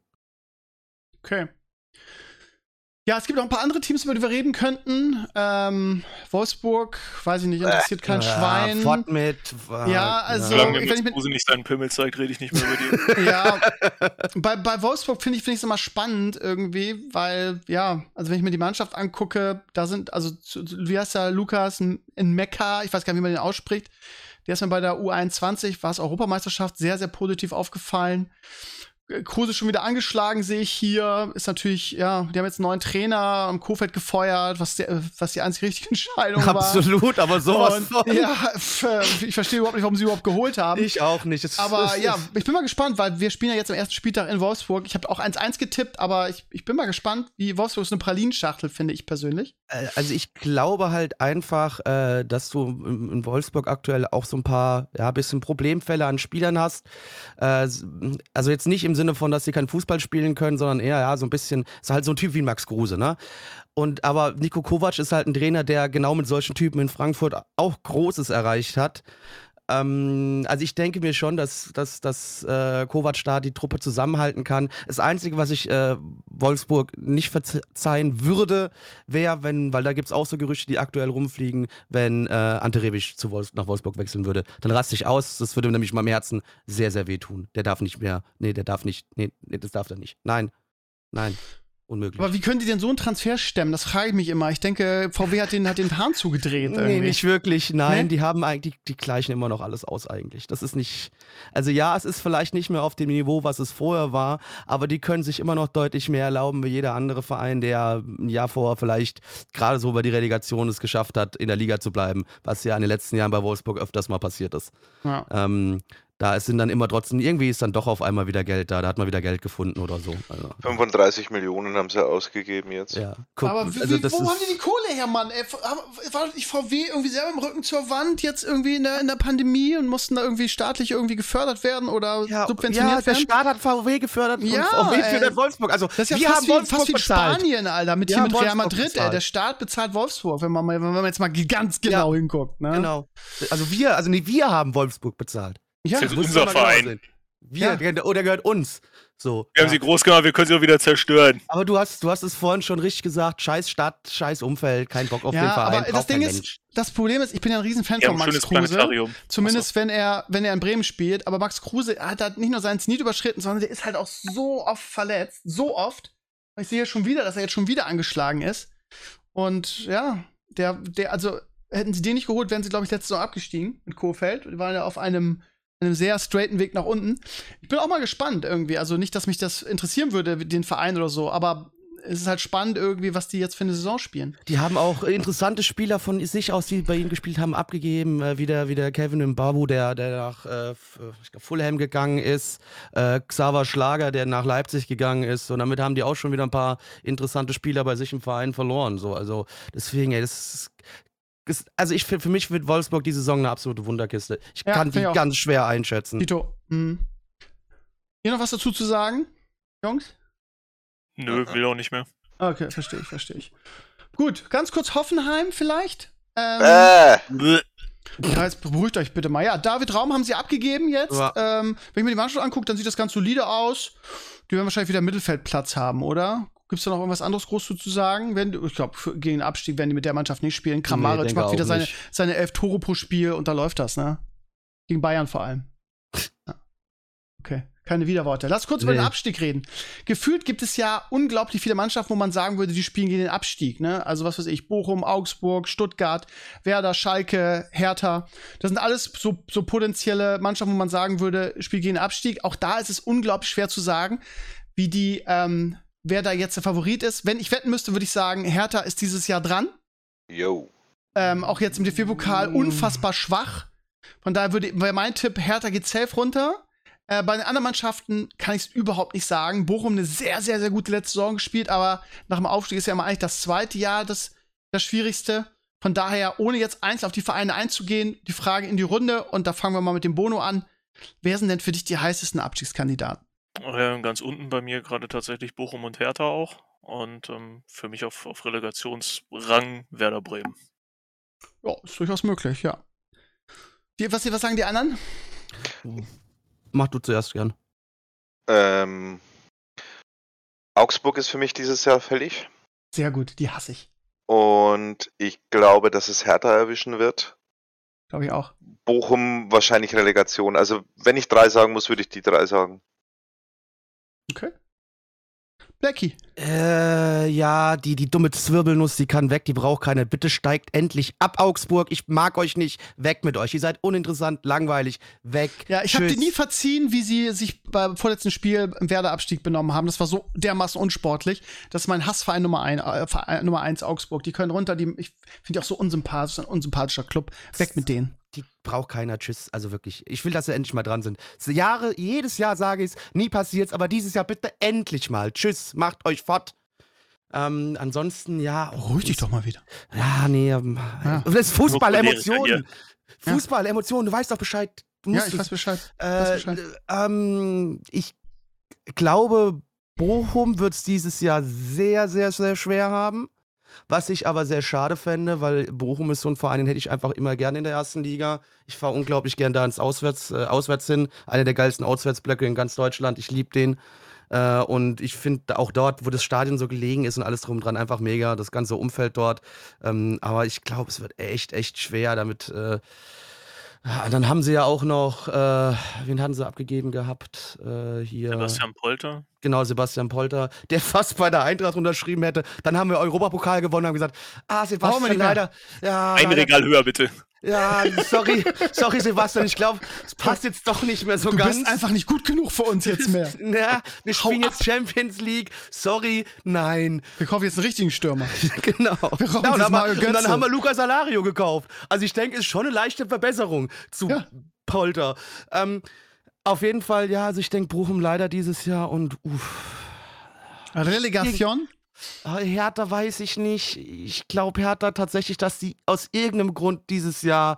Okay. Ja, es gibt auch ein paar andere Teams, über die wir reden könnten. Ähm, Wolfsburg, weiß ich nicht, interessiert kein ja, Schwein. Fort mit. äh, Ja, also- Solange wenn ich mit- Kruse nicht seinen Pimmel zeigt, rede ich nicht mehr über die. *laughs* ja, bei, bei Wolfsburg finde ich es immer spannend irgendwie, weil, ja, also wenn ich mir die Mannschaft angucke, da sind, also, wie heißt der Lukas in Mekka, ich weiß gar nicht, wie man den ausspricht, der ist mir bei der U21, war es Europameisterschaft, sehr, sehr positiv aufgefallen. Äh, Kruse schon wieder angeschlagen, sehe ich hier. Ist natürlich, ja, die haben jetzt einen neuen Trainer am Kofeld gefeuert, was, der, was die einzige richtige *laughs* Entscheidung war. Absolut, aber sowas Und, von. ja, äh, ich verstehe überhaupt nicht, warum sie überhaupt geholt haben. Ich auch nicht. Es- Aber es- ja, es- ich bin mal gespannt, weil wir spielen ja jetzt am ersten Spieltag in Wolfsburg. Ich habe auch 1-1 getippt, aber ich, ich bin mal gespannt, wie Wolfsburg ist eine Pralinschachtel, finde ich persönlich. Äh, Also ich glaube halt einfach, dass du in Wolfsburg aktuell auch so ein paar, ja, bisschen Problemfälle an Spielern hast. Also jetzt nicht im Sinne von, dass sie keinen Fußball spielen können, sondern eher, ja, so ein bisschen, ist halt so ein Typ wie Max Kruse, ne? Und aber Nico Kovac ist halt ein Trainer, der genau mit solchen Typen in Frankfurt auch Großes erreicht hat. Ähm, also ich denke mir schon, dass, dass, dass äh, Kovac da die Truppe zusammenhalten kann. Das Einzige, was ich äh, Wolfsburg nicht verzeihen würde, wäre, wenn, weil da gibt es auch so Gerüchte, die aktuell rumfliegen, wenn äh, Ante Rebic zu Wolfs nach Wolfsburg wechseln würde. Dann raste ich aus. Das würde nämlich meinem Herzen sehr, sehr wehtun. Der darf nicht mehr. Nee, der darf nicht. Nee, nee das darf er nicht. Nein. Nein. Unmöglich. Aber wie können die denn so einen Transfer stemmen? Das frage ich mich immer. Ich denke, VW hat den, hat den Hahn *laughs* zugedreht. Nee, irgendwie. nicht wirklich. Nein, Nee? die haben eigentlich, die, die gleichen immer noch alles aus eigentlich. Das ist nicht, also ja, es ist vielleicht nicht mehr auf dem Niveau, was es vorher war, aber die können sich immer noch deutlich mehr erlauben wie jeder andere Verein, der ein Jahr vorher vielleicht gerade so über die Relegation es geschafft hat, in der Liga zu bleiben, was ja in den letzten Jahren bei Wolfsburg öfters mal passiert ist. Ja. Ähm, da sind dann immer trotzdem, irgendwie ist dann doch auf einmal wieder Geld da, da hat man wieder Geld gefunden oder so. Also, 35 Millionen haben sie ausgegeben jetzt. ja, guck, Aber wie, also wie, das wo ist, haben die die Kohle her, Mann? Ey, war nicht VW irgendwie selber im Rücken zur Wand jetzt irgendwie in der, in der Pandemie und mussten da irgendwie staatlich irgendwie gefördert werden oder ja, subventioniert ja, der werden? Staat hat VW gefördert Ja, und VW ey. fördert Wolfsburg. Also Das ist ja wir fast, haben wie, Wolfsburg fast wie bezahlt. Spanien, Alter, mit, Wir hier haben mit Real Wolfsburg Madrid, ey. bezahlt. Der Staat bezahlt Wolfsburg, wenn man, mal, wenn man jetzt mal ganz genau hinguckt. Ne? Genau. Also wir, also nee, wir haben Wolfsburg bezahlt. Ja, Das ist unser Verein. Wir, der, oh, der gehört uns. So. Wir haben sie groß gemacht, wir können sie auch wieder zerstören. Aber du hast, du hast es vorhin schon richtig gesagt, scheiß Stadt, scheiß Umfeld, kein Bock auf den ja Verein, aber das Ding ist, Mensch. das Problem ist, ich bin ja ein Riesenfan Wir von Max schönes Kruse. Zumindest wenn er, wenn er in Bremen spielt. Aber Max Kruse hat halt nicht nur seinen Zenit überschritten, sondern der ist halt auch so oft verletzt. So oft. Ich sehe schon wieder, dass er jetzt schon wieder angeschlagen ist. Und ja, der, der, also hätten sie den nicht geholt, wären sie, glaube ich, letztes Jahr abgestiegen mit Kofeld. Die waren ja auf einem, einem sehr straighten Weg nach unten. Ich bin auch mal gespannt irgendwie. Also nicht, dass mich das interessieren würde, den Verein oder so, aber es ist halt spannend irgendwie, was die jetzt für eine Saison spielen. Die haben auch interessante Spieler von sich aus, die bei ihnen gespielt haben, abgegeben. Äh, wie, der, wie der Kevin Mbabu, der, der nach äh, ich glaub, Fulham gegangen ist. Äh, Xaver Schlager, der nach Leipzig gegangen ist. Und damit haben die auch schon wieder ein paar interessante Spieler bei sich im Verein verloren. So, also deswegen, ey, das ist. Also ich, für für mich wird Wolfsburg die Saison eine absolute Wunderkiste. Ich Ja, kann die ich ganz schwer einschätzen. Tito, hm. Hier noch was dazu zu sagen, Jungs? Nö, will auch nicht mehr. Okay, verstehe ich, verstehe ich. Gut, ganz kurz Hoffenheim vielleicht. Ähm, Äh, ja, jetzt beruhigt euch bitte mal. Ja, David Raum haben sie abgegeben jetzt. Ja. Ähm, wenn ich mir die Mannschaft angucke, dann sieht das ganz solide aus. Die werden wahrscheinlich wieder Mittelfeldplatz haben, oder? Gibt es da noch irgendwas anderes groß zu sagen? Wenn, ich glaube, gegen den Abstieg werden die mit der Mannschaft nicht spielen. Kramaric denke macht wieder seine, nicht. seine elf Tore pro Spiel und da läuft das, ne? Gegen Bayern vor allem. *laughs* Ja. Okay, keine Widerworte. Lass kurz über Nee. den Abstieg reden. Gefühlt gibt es ja unglaublich viele Mannschaften, wo man sagen würde, die spielen gegen den Abstieg, ne? Also was weiß ich, Bochum, Augsburg, Stuttgart, Werder, Schalke, Hertha. Das sind alles so, so potenzielle Mannschaften, wo man sagen würde, spielt gegen den Abstieg. Auch da ist es unglaublich schwer zu sagen, wie die, ähm, wer da jetzt der Favorit ist. Wenn ich wetten müsste, würde ich sagen, Hertha ist dieses Jahr dran. yo. Ähm, auch jetzt im DFB-Pokal unfassbar schwach. Von daher würde wäre mein Tipp, Hertha geht safe runter. Äh, bei den anderen Mannschaften kann ich es überhaupt nicht sagen. Bochum eine sehr, sehr, sehr gute letzte Saison gespielt, aber nach dem Aufstieg ist ja immer eigentlich das zweite Jahr das, das Schwierigste. Von daher, ohne jetzt einzeln auf die Vereine einzugehen, die Frage in die Runde und da fangen wir mal mit dem Bono an. Wer sind denn für dich die heißesten Abstiegskandidaten? Ja, ganz unten bei mir gerade tatsächlich Bochum und Hertha auch. Und ähm, für mich auf, auf Relegationsrang Werder Bremen. Ja, ist durchaus möglich, ja. Die, was, was sagen die anderen? Mach du zuerst gern. Ähm, Augsburg ist für mich dieses Jahr fällig. Sehr gut, die hasse ich. Und ich glaube, dass es Hertha erwischen wird. Glaube ich auch. Bochum wahrscheinlich Relegation. Also wenn ich drei sagen muss, würde ich die drei sagen. Okay. Blackie. Äh, ja, die, die dumme Zwirbelnuss, die kann weg, die braucht keine. Bitte steigt endlich ab, Augsburg. Ich mag euch nicht. Weg mit euch. Ihr seid uninteressant, langweilig. Weg. Ja, ich habe dir nie verziehen, wie sie sich beim vorletzten Spiel im Werder-Abstieg benommen haben. Das war so dermaßen unsportlich. Das ist mein Hassverein Nummer, ein, äh, Verein Nummer eins Augsburg. Die können runter, die, ich finde die auch so unsympathisch, ein unsympathischer Club. Weg mit denen. Die braucht keiner. Tschüss. Also wirklich. Ich will, dass sie endlich mal dran sind. Jahre, jedes Jahr sage ich es, nie passiert's, aber dieses Jahr bitte endlich mal. Tschüss. Macht euch fort. Ähm, ansonsten, ja. Ruhig dich doch mal wieder. Ja, nee. Ähm, Ja. Das ist Nur Fußball-Emotionen. Ja. Fußball-Emotionen. Du weißt doch Bescheid. Du Ja, musst ich es- weiß Bescheid. weiß Äh, Bescheid. ähm, ich glaube, Bochum wird es dieses Jahr sehr, sehr, sehr schwer haben. Was ich aber sehr schade fände, weil Bochum ist so ein Verein, den hätte ich einfach immer gerne in der ersten Liga. Ich fahre unglaublich gern da ins Auswärts, äh, Auswärts hin. Einer der geilsten Auswärtsblöcke in ganz Deutschland. Ich liebe den. Äh, und ich finde auch dort, wo das Stadion so gelegen ist und alles drum dran, einfach mega. Das ganze Umfeld dort. Ähm, aber ich glaube, es wird echt, echt schwer damit. Äh, dann haben sie ja auch noch, äh, wen hatten sie abgegeben gehabt? Äh, hier. Sebastian Polter. Genau, Sebastian Polter, der *laughs* fast bei der Eintracht unterschrieben hätte. Dann haben wir Europapokal gewonnen, haben gesagt, ah, Brauchen wir Sebastian, nicht mehr. leider. Ja, Ein leider, Regal höher, bitte. Ja, sorry, sorry, Sebastian, ich glaube, es passt jetzt doch nicht mehr so Du ganz. bist einfach nicht gut genug für uns jetzt mehr. *laughs* Na, wir Hau spielen ab. jetzt Champions League. Sorry, nein. Wir kaufen jetzt einen richtigen Stürmer. *laughs* Genau. Wir kaufen Ja, und, haben und dann haben wir Luca Salario gekauft. Also ich denke, ist schon eine leichte Verbesserung zu Ja. Polter. Ähm, auf jeden Fall, ja, also ich denke, Bochum leider dieses Jahr und uff. Relegation? Hertha weiß ich nicht. Ich glaube Hertha tatsächlich, dass sie aus irgendeinem Grund dieses Jahr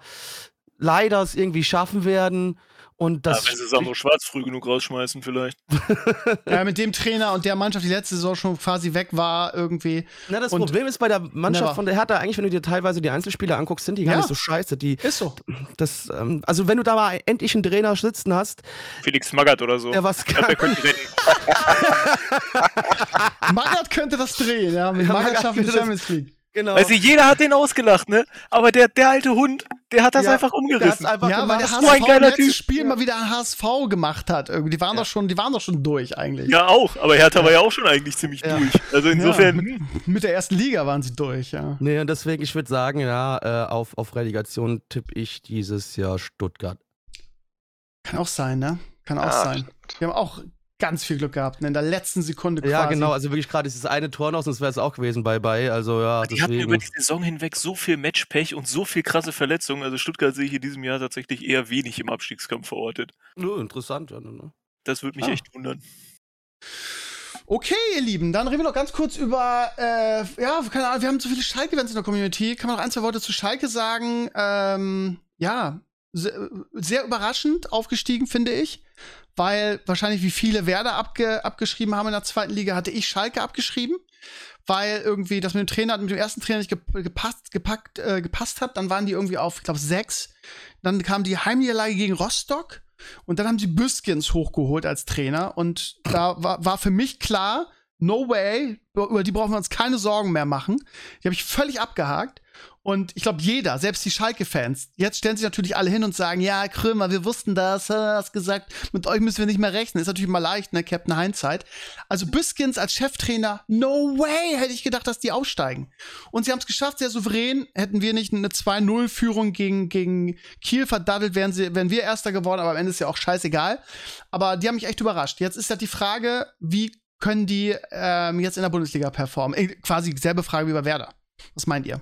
leider es irgendwie schaffen werden. Und Ja, das wenn sie Sandro Schwarz früh genug rausschmeißen, vielleicht. *laughs* Ja, mit dem Trainer und der Mannschaft, die letzte Saison schon quasi weg war, irgendwie. Na, das und- Problem ist bei der Mannschaft Never. von der Hertha, eigentlich, wenn du dir teilweise die Einzelspieler anguckst, sind die gar Ja. nicht so scheiße. Die, Ist so. das, ähm, also wenn du da mal endlich einen Trainer sitzen hast, Felix Magath oder so. der was Ich glaub, der könnte. *laughs* *laughs* Magath könnte das drehen, ja. Mit Ja, Magath schaffen die das- Champions League. genau. Also jeder hat den ausgelacht, ne? Aber der, der alte Hund, der hat das Ja, einfach umgerissen. einfach Ja, weil der so ein HSV geiler letzten Typ. Spiel mal wieder ein HSV gemacht hat. Irgendwie. Die waren, doch schon, die waren doch schon durch eigentlich. Ja, auch. Aber Hertha war ja auch schon eigentlich ziemlich Ja. durch. Also insofern, Ja, Mit der ersten Liga waren sie durch, ja. Nee, und deswegen, ich würde sagen, ja, äh, auf, auf Relegation tippe ich dieses Jahr Stuttgart. Kann auch sein, ne? Kann auch sein. Wir haben auch ganz viel Glück gehabt. Ne? In der letzten Sekunde quasi. Ja, genau, also wirklich gerade ist das eine Tor noch, sonst wäre es auch gewesen bei bei. Also ja, die hatten deswegen. über die Saison hinweg so viel Matchpech und so viel krasse Verletzungen. Also Stuttgart sehe ich in diesem Jahr tatsächlich eher wenig im Abstiegskampf verortet. Nö, interessant. Ja, ne? Das würde mich Ah. echt wundern. Okay, ihr Lieben, dann reden wir noch ganz kurz über, äh, ja, keine Ahnung, wir haben so viele Schalke-Events in der Community. Kann man noch ein, zwei Worte zu Schalke sagen? Ähm, ja, sehr, sehr überraschend aufgestiegen, finde ich. Weil wahrscheinlich wie viele Werder abge abgeschrieben haben in der zweiten Liga, hatte ich Schalke abgeschrieben. Weil irgendwie das mit dem Trainer, mit dem ersten Trainer nicht gep- gepasst, gepackt, äh, gepasst hat. Dann waren die irgendwie auf, ich glaube, sechs. Dann kam die Heimniederlage gegen Rostock. Und dann haben sie Büskens hochgeholt als Trainer. Und da war, war für mich klar, no way, über die brauchen wir uns keine Sorgen mehr machen. Die habe ich völlig abgehakt. Und ich glaube, jeder, selbst die Schalke-Fans, jetzt stellen sich natürlich alle hin und sagen, ja, Krömer, wir wussten das, äh, hast gesagt, mit euch müssen wir nicht mehr rechnen. Ist natürlich mal leicht, ne, Captain Hindsight. Also Büskens als Cheftrainer, no way, hätte ich gedacht, dass die aufsteigen. Und sie haben es geschafft, sehr souverän. Hätten wir nicht eine 2-0-Führung gegen, gegen Kiel verdaddelt, wären, sie, wären wir Erster geworden, aber am Ende ist ja auch scheißegal. Aber die haben mich echt überrascht. Jetzt ist ja die Frage, wie können die ähm, jetzt in der Bundesliga performen? Äh, quasi dieselbe Frage wie bei Werder. Was meint ihr?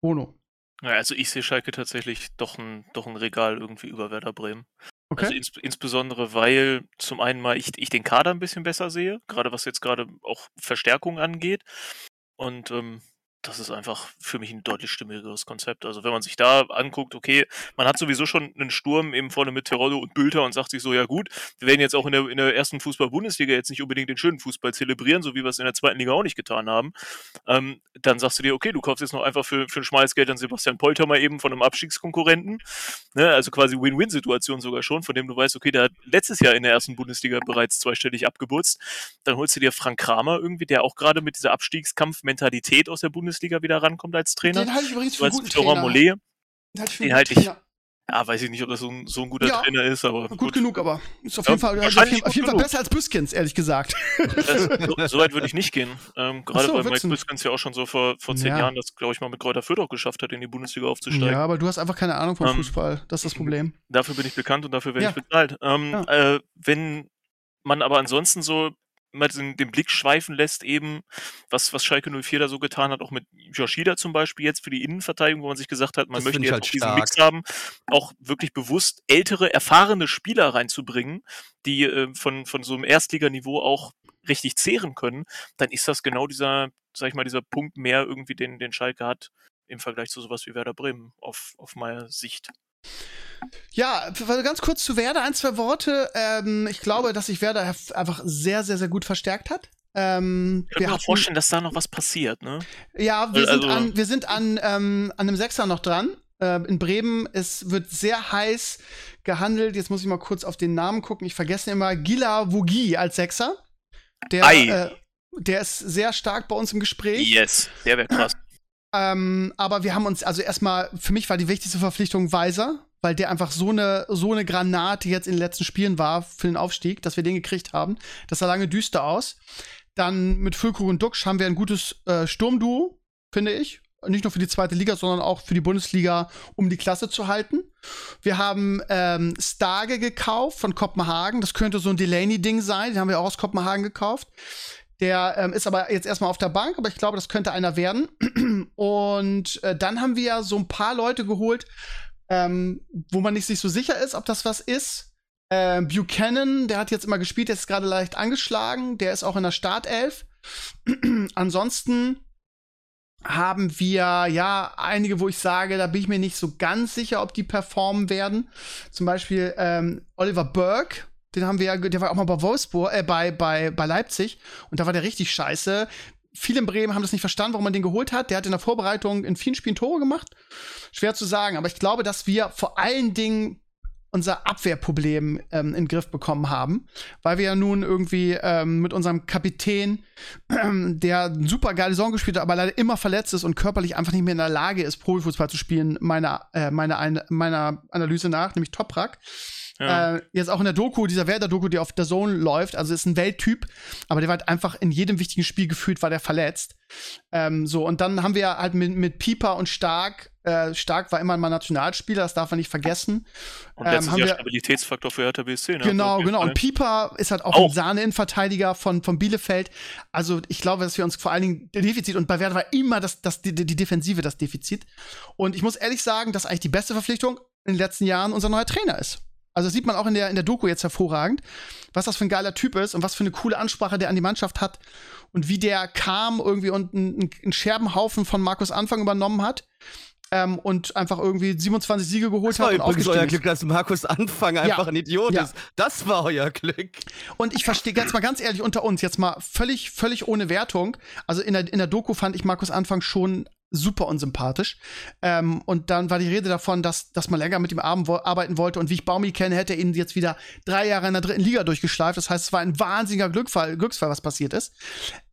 Bono. Ja, also ich sehe Schalke tatsächlich doch ein, doch ein Regal irgendwie über Werder Bremen. Also Okay. ins, insbesondere, weil zum einen mal ich, ich den Kader ein bisschen besser sehe, gerade was jetzt gerade auch Verstärkung angeht. Und ähm, das ist einfach für mich ein deutlich stimmigeres Konzept. Also wenn man sich da anguckt, okay, man hat sowieso schon einen Sturm eben vorne mit Terodde und Bülter und sagt sich so, ja gut, wir werden jetzt auch in der, in der ersten Fußball-Bundesliga jetzt nicht unbedingt den schönen Fußball zelebrieren, so wie wir es in der zweiten Liga auch nicht getan haben. Ähm, dann sagst du dir, okay, du kaufst jetzt noch einfach für, für ein schmales Geld an Sebastian Polter mal eben von einem Abstiegskonkurrenten. Ne? Also quasi Win-Win-Situation sogar schon, von dem du weißt, okay, der hat letztes Jahr in der ersten Bundesliga bereits zweistellig abgebutzt. Dann holst du dir Frank Kramer irgendwie, der auch gerade mit dieser Abstiegskampf-Mentalität aus der Bundesliga Bundesliga wieder rankommt als Trainer. Den halte ich übrigens für einen guten Trainer. Mollet. Den halte ich für Den einen halte guten ich- Trainer. Ja, weiß ich nicht, ob das so ein, so ein guter Ja, Trainer ist, aber Gut, gut. genug, aber ist auf Ja, jeden Fall, also auf wahrscheinlich jeden, auf jeden Fall besser als Büskens, ehrlich gesagt. Das, *laughs* so, so weit würde ich nicht gehen. Ähm, gerade so, weil Mike Büskens ja auch schon so vor, vor zehn Ja. Jahren das, glaube ich, mal mit Kräuter Fürth auch geschafft hat, in die Bundesliga aufzusteigen. Ja, aber du hast einfach keine Ahnung vom Ähm, Fußball. Das ist das Problem. Dafür bin ich bekannt und dafür werde ich bezahlt. Ähm, äh, wenn man aber ansonsten so mal den, den Blick schweifen lässt, eben, was, was Schalke 04 da so getan hat, auch mit Yoshida zum Beispiel jetzt für die Innenverteidigung, wo man sich gesagt hat, man Das möchte jetzt halt auch diesen stark. Mix haben, auch wirklich bewusst ältere, erfahrene Spieler reinzubringen, die äh, von, von so einem Erstliganiveau auch richtig zehren können, dann ist das genau dieser, sag ich mal, dieser Punkt mehr irgendwie, den, den Schalke hat im Vergleich zu sowas wie Werder Bremen, auf, auf meine Sicht. Ja, ganz kurz zu Werder, ein, zwei Worte. Ähm, ich glaube, dass sich Werder einfach sehr, sehr, sehr gut verstärkt hat. Ähm, Ich kann wir mir vorstellen, dass da noch was passiert, ne? Ja, wir Also- sind an, wir sind an, ähm, an einem Sechser noch dran. Äh, in Bremen. Es wird sehr heiß gehandelt. Jetzt muss ich mal kurz auf den Namen gucken. Ich vergesse immer Gila Wugi als Sechser. Der, äh, der ist sehr stark bei uns im Gespräch. Yes, der wäre krass. Ähm, aber wir haben uns, also erstmal, für mich war die wichtigste Verpflichtung Weiser, weil der einfach so eine, so eine Granate jetzt in den letzten Spielen war für den Aufstieg, dass wir den gekriegt haben. Das sah lange düster aus. Dann mit Füllkrug und Duxch haben wir ein gutes äh, Sturmduo, finde ich. Nicht nur für die zweite Liga, sondern auch für die Bundesliga, um die Klasse zu halten. Wir haben ähm, Stage gekauft von Kopenhagen. Das könnte so ein Delaney-Ding sein. Den haben wir auch aus Kopenhagen gekauft. Der ähm, ist aber jetzt erstmal auf der Bank, aber ich glaube, das könnte einer werden. *clears throat* Und äh, dann haben wir ja so ein paar Leute geholt, ähm, wo man nicht sich so sicher ist, ob das was ist. Äh, Buchanan, der hat jetzt immer gespielt, der ist gerade leicht angeschlagen, der ist auch in der Startelf. *clears throat* Ansonsten haben wir ja einige, wo ich sage, da bin ich mir nicht so ganz sicher, ob die performen werden. Zum Beispiel ähm, Oliver Burke, den haben wir ja, der war auch mal bei Wolfsburg, äh, bei, bei, bei Leipzig und da war der richtig scheiße. Viele in Bremen haben das nicht verstanden, warum man den geholt hat. Der hat in der Vorbereitung in vielen Spielen Tore gemacht. Schwer zu sagen, aber ich glaube, dass wir vor allen Dingen unser Abwehrproblem ähm, in den Griff bekommen haben, weil wir ja nun irgendwie ähm, mit unserem Kapitän, ähm, der super geile Saison gespielt hat, aber leider immer verletzt ist und körperlich einfach nicht mehr in der Lage ist, Profifußball zu spielen, meiner, äh, meiner, ein- meiner Analyse nach, nämlich Toprak. Ja. Äh, jetzt auch in der Doku, dieser Werder-Doku, die auf der Zone läuft, also ist ein Welttyp, aber der war halt einfach in jedem wichtigen Spiel gefühlt, war der verletzt. Ähm, so, und dann haben wir halt mit, mit Pieper und Stark, äh, Stark war immer mal Nationalspieler, das darf man nicht vergessen. Und ähm, letztes haben Jahr wir- Stabilitätsfaktor für Hertha BSC, ne? Genau, genau. Fall. Und Pieper ist halt auch, Auch. ein Sahne-Innenverteidiger von, von Bielefeld. Also ich glaube, dass wir uns vor allen Dingen der Defizit und bei Werder war immer das, das, die, die Defensive das Defizit. Und ich muss ehrlich sagen, dass eigentlich die beste Verpflichtung in den letzten Jahren unser neuer Trainer ist. Also das sieht man auch in der, in der Doku jetzt hervorragend, was das für ein geiler Typ ist und was für eine coole Ansprache der an die Mannschaft hat und wie der kam irgendwie und einen, einen Scherbenhaufen von Markus Anfang übernommen hat ähm, und einfach irgendwie 27 Siege geholt Das war hat und übrigens euer. Glück, dass Markus Anfang einfach ein Idiot Ja. ist. Das war euer Glück. Und ich verstehe jetzt mal ganz ehrlich unter uns, jetzt mal völlig, völlig ohne Wertung. Also in der, in der Doku fand ich Markus Anfang schon super unsympathisch. Ähm, und dann war die Rede davon, dass, dass man länger mit ihm arbeiten wollte. Und wie ich Baumi kenne, hätte er ihn jetzt wieder drei Jahre in der dritten Liga durchgeschleift. Das heißt, es war ein wahnsinniger Glückfall, Glücksfall, was passiert ist.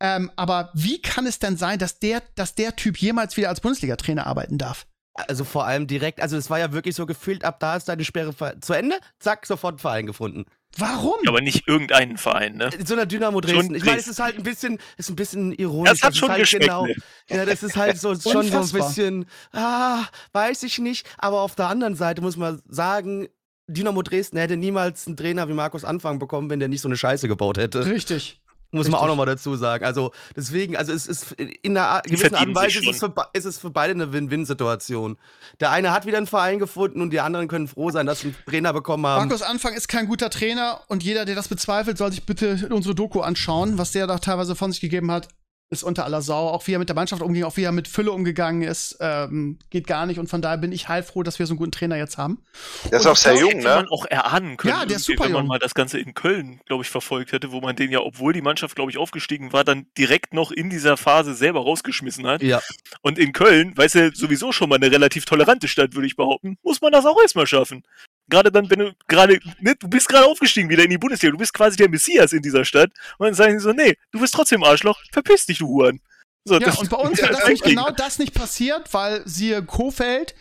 Ähm, aber wie kann es denn sein, dass der, dass der Typ jemals wieder als Bundesliga-Trainer arbeiten darf? Also vor allem direkt, also es war ja wirklich so gefühlt, ab da ist deine Sperre zu Ende, zack, sofort Verein gefunden. Warum? Aber nicht irgendeinen Verein, ne? In so einer Dynamo Dresden. Schon Ich meine, es ist halt ein bisschen, ist ein bisschen ironisch. Das hat ist schon halt geschmeckt, genau, ne? Ja, das ist halt so *laughs* schon so ein bisschen, ah, weiß ich nicht. Aber auf der anderen Seite muss man sagen, Dynamo Dresden hätte niemals einen Trainer wie Markus Anfang bekommen, wenn der nicht so eine Scheiße gebaut hätte. Richtig. Muss man auch Richtig. nochmal dazu sagen. Also deswegen, also es ist in einer Art- gewissen Art und Weise ist es, für, ist es für beide eine Win-Win-Situation. Der eine hat wieder einen Verein gefunden und die anderen können froh sein, dass sie einen Trainer bekommen haben. Markus Anfang ist kein guter Trainer und jeder, der das bezweifelt, soll sich bitte unsere Doku anschauen, was der da teilweise von sich gegeben hat. Ist unter aller Sau. Auch wie er mit der Mannschaft umging, auch wie er mit Fülle umgegangen ist, ähm, geht gar nicht. Und von daher bin ich heilfroh, dass wir so einen guten Trainer jetzt haben. Der ist Und auch sehr jung, hätte ne? man auch erahnen können, Ja, der ist super wenn man jung. mal das Ganze in Köln, glaube ich, verfolgt hätte, wo man den ja, obwohl die Mannschaft, glaube ich, aufgestiegen war, dann direkt noch in dieser Phase selber rausgeschmissen hat. Ja. Und in Köln, weißt du, sowieso schon mal eine relativ tolerante Stadt, würde ich behaupten, muss man das auch erstmal schaffen. Gerade dann, wenn du gerade, ne, du bist gerade aufgestiegen wieder in die Bundesliga, du bist quasi der Messias in dieser Stadt. Und dann sagen sie so, nee, du bist trotzdem Arschloch, verpiss dich, du Huren. So, Ja, und bei uns *laughs* wäre genau das nicht passiert, weil siehe Kofeld,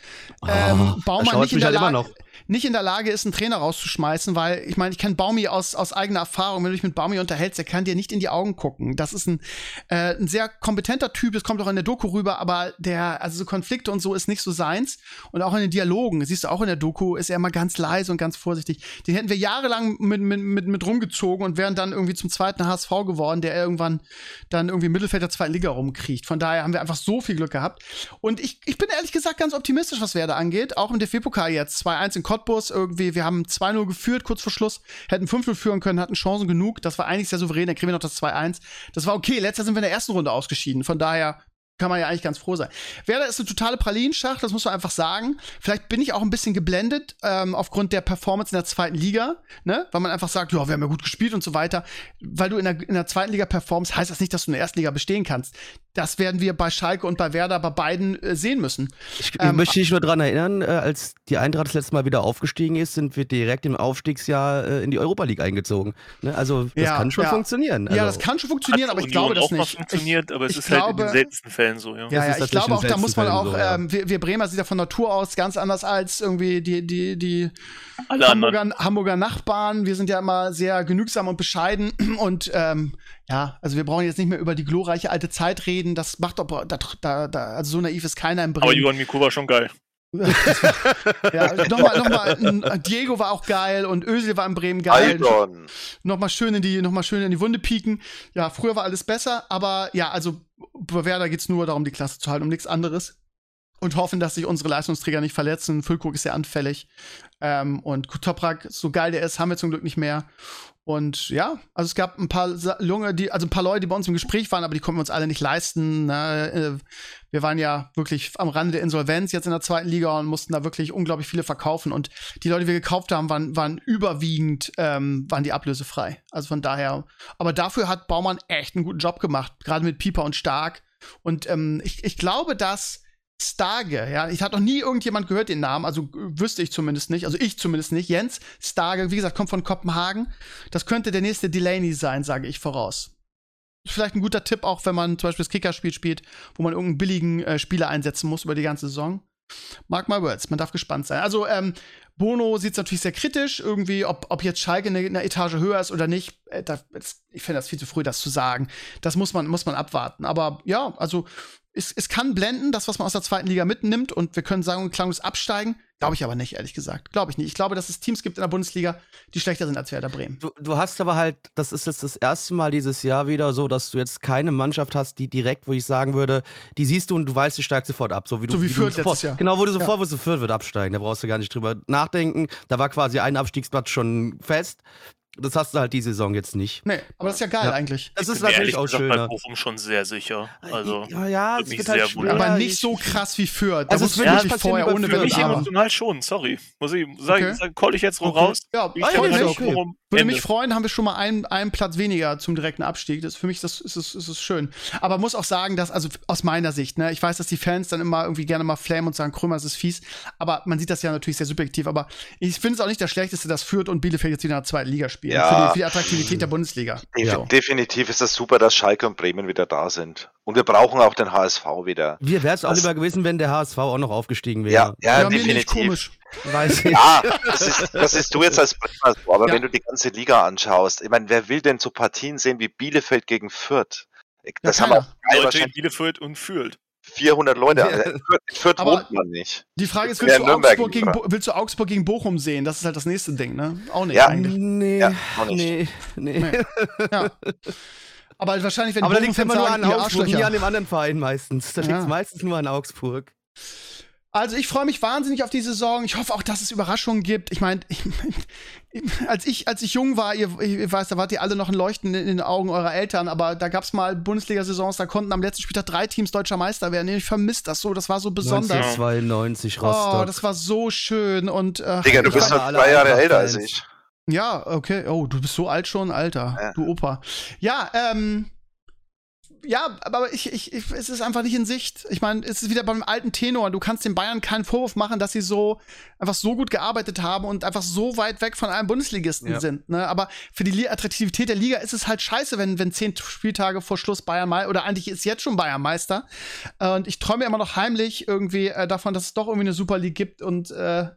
ähm, Oh, Baumann nicht in, der halt immer Lage, noch. Nicht in der Lage ist, einen Trainer rauszuschmeißen, weil ich meine, ich kenne Baumi aus, aus eigener Erfahrung. Wenn du dich mit Baumi unterhältst, der kann dir nicht in die Augen gucken. Das ist ein, äh, ein sehr kompetenter Typ, das kommt auch in der Doku rüber, aber der, also so Konflikte und so ist nicht so seins. Und auch in den Dialogen, siehst du auch in der Doku, ist er immer ganz leise und ganz vorsichtig. Den hätten wir jahrelang mit, mit, mit, mit rumgezogen und wären dann irgendwie zum zweiten HSV geworden, der irgendwann dann irgendwie Mittelfeld der zweiten Liga rumkriecht. Von daher haben wir einfach so viel Glück gehabt. Und ich, ich bin ehrlich gesagt ganz optimistisch, was Werder angeht. Auch im DFB-Pokal jetzt. 2-1 in Cottbus irgendwie. Wir haben 2-0 geführt, kurz vor Schluss. Hätten 5-0 führen können, hatten Chancen genug. Das war eigentlich sehr souverän. Dann kriegen wir noch das 2-1. Das war okay. Letzter sind wir in der ersten Runde ausgeschieden. Von daher kann man ja eigentlich ganz froh sein. Werder ist eine totale Pralinenschacht, das muss man einfach sagen. Vielleicht bin ich auch ein bisschen geblendet ähm, aufgrund der Performance in der zweiten Liga, ne? Weil man einfach sagt, ja, wir haben ja gut gespielt und so weiter. Weil du in der, in der zweiten Liga performst, heißt das nicht, dass du in der ersten Liga bestehen kannst. Das werden wir bei Schalke und bei Werder bei beiden äh, sehen müssen. Ich, ich Ähm, möchte dich nur daran erinnern, äh, als die Eintracht das letzte Mal wieder aufgestiegen ist, sind wir direkt im Aufstiegsjahr äh, in die Europa League eingezogen. Ne? Also das Ja, kann schon ja. funktionieren. Also, ja, das kann schon funktionieren, aber ich glaube das auch mal nicht. funktioniert, aber es ich ist halt in glaube- den seltensten Fällen so, ja. Ja, ja, ich glaube auch, da muss man auch, so, ja. ähm, wir, wir Bremer sind ja von Natur aus ganz anders als irgendwie die, die, die Alle. Hamburger, Hamburger Nachbarn. Wir sind ja immer sehr genügsam und bescheiden und ähm, ja, also wir brauchen jetzt nicht mehr über die glorreiche alte Zeit reden. Das macht doch, da, da, da, also so naiv ist keiner im Aber Bremen. Johann Miku war schon geil. *laughs* ja, nochmal, nochmal, Diego war auch geil und Özil war in Bremen geil. Aldon. Nochmal schön in die, noch mal schön in die Wunde pieken. Ja, früher war alles besser, aber ja, also bei Werder geht's nur darum, die Klasse zu halten, um nichts anderes. Und hoffen, dass sich unsere Leistungsträger nicht verletzen. Füllkrug ist sehr anfällig. Ähm, und Toprak, so geil der ist, haben wir zum Glück nicht mehr. Und ja, also es gab ein paar Junge, die, also ein paar Leute, die bei uns im Gespräch waren, aber die konnten wir uns alle nicht leisten. Ne? Äh, Wir waren ja wirklich am Rande der Insolvenz jetzt in der zweiten Liga und mussten da wirklich unglaublich viele verkaufen. Und die Leute, die wir gekauft haben, waren, waren überwiegend, ähm, waren die ablösefrei. Also von daher. Aber dafür hat Baumann echt einen guten Job gemacht, gerade mit Pieper und Stark. Und ähm, ich, ich glaube, dass Starge, ja, ich hatte noch nie irgendjemand gehört den Namen, also äh, wüsste ich zumindest nicht, also ich zumindest nicht. Jens Starge, wie gesagt, kommt von Kopenhagen. Das könnte der nächste Delaney sein, sage ich voraus. Vielleicht ein guter Tipp, auch wenn man zum Beispiel das Kickerspiel spielt, wo man irgendeinen billigen äh, Spieler einsetzen muss über die ganze Saison. Mark my words, man darf gespannt sein. Also, ähm, Bono sieht es natürlich sehr kritisch, irgendwie, ob, ob jetzt Schalke eine, eine Etage höher ist oder nicht. Äh, da, ich finde das viel zu früh, das zu sagen. Das muss man, muss man abwarten. Aber ja, also es, es kann blenden, das, was man aus der zweiten Liga mitnimmt, und wir können sagen, klanglos absteigen. Glaube ich aber nicht, ehrlich gesagt. Glaube ich nicht. Ich glaube, dass es Teams gibt in der Bundesliga, die schlechter sind als Werder Bremen. Du, du hast aber halt, das ist jetzt das erste Mal dieses Jahr wieder so, dass du jetzt keine Mannschaft hast, die direkt, wo ich sagen würde, die siehst du und du weißt, die steigt sofort ab. So wie, du, So wie du Fürth sofort, letztes Jahr. Genau, wo du sofort, wo du Fürth wird absteigen. Da brauchst du gar nicht drüber nachdenken. Da war quasi ein Abstiegsplatz schon fest. Das hast du halt die Saison jetzt nicht. Nee, aber das ist ja geil Ja. eigentlich. Das Ich ist bin natürlich auch gesagt schöner. bei Bochum schon sehr sicher. Also, ja, ja, es wird halt schwer. Aber nicht Ich- so krass wie Fürth. Da Also, es wird wirklich nicht passieren vorher ohne für mich emotional schon, sorry. Muss ich sagen, Okay. call ich jetzt Okay. raus. Ja, Ich Ah, ja, ja, auf okay. Würde Ende. mich freuen, haben wir schon mal einen, einen Platz weniger zum direkten Abstieg. Das für mich das ist es ist es schön. Aber muss auch sagen, dass also aus meiner Sicht, ne, ich weiß, dass die Fans dann immer irgendwie gerne mal flamen und sagen, Krömer, das ist fies, aber man sieht das ja natürlich sehr subjektiv, aber ich finde es auch nicht das schlechteste, dass Fürth und Bielefeld jetzt wieder in der zweiten Liga spielen, Ja. für, die, für die Attraktivität der Bundesliga. Def So. Definitiv ist es super, dass Schalke und Bremen wieder da sind. Und wir brauchen auch den HSV wieder. Wir wäre es auch Das- lieber gewesen, wenn der HSV auch noch aufgestiegen Ja, wäre. ja, Ja, mir nicht definitiv. komisch. Weiß ich. Ja, das ist, das ist du jetzt als Bremer so, aber Ja. wenn du die ganze Liga anschaust, ich meine, wer will denn so Partien sehen wie Bielefeld gegen Fürth? Das haben keiner. auch drei Leute in wahrscheinlich Bielefeld und fühlt. 400 Leute. Ja. Fürth, Fürth wohnt man nicht. Die Frage ist, Ja, willst du, Augsburg gegen. Bo willst du Augsburg gegen Bochum sehen? Das ist halt das nächste Ding, ne? Auch nicht Ja. eigentlich. Nee, Ja, auch nicht. nee, nee. Nee. Ja. Aber wahrscheinlich, wenn Aber da die liegt es immer nur an Augsburg, nie an dem anderen Verein meistens. Da Ja. liegt es meistens nur an Augsburg. Also ich freue mich wahnsinnig auf die Saison. Ich hoffe auch, dass es Überraschungen gibt. Ich meine, *laughs* als ich als ich jung war, ihr, ich weiß, da wart ihr alle noch ein Leuchten in den Augen eurer Eltern, aber da gab es mal Bundesliga-Saisons, da konnten am letzten Spieltag drei Teams deutscher Meister werden. Ich vermisse das so, das war so besonders. 1992 Rostock. Oh, das war so schön und äh, Digga, du bist alle drei Jahre älter als ich. ja, okay. Oh, du bist so alt schon, Alter. Ja. Du Opa. Ja, ähm. Ja, aber ich, ich, ich, es ist einfach nicht in Sicht. Ich meine, es ist wieder beim alten Tenor. Du kannst den Bayern keinen Vorwurf machen, dass sie so einfach so gut gearbeitet haben und einfach so weit weg von einem Bundesligisten Ja. sind. Ne? Aber für die Attraktivität der Liga ist es halt scheiße, wenn, wenn zehn Spieltage vor Schluss Bayern Meister oder eigentlich ist jetzt schon Bayern Meister. Und ich träume immer noch heimlich irgendwie äh, davon, dass es doch irgendwie eine Super League gibt und äh,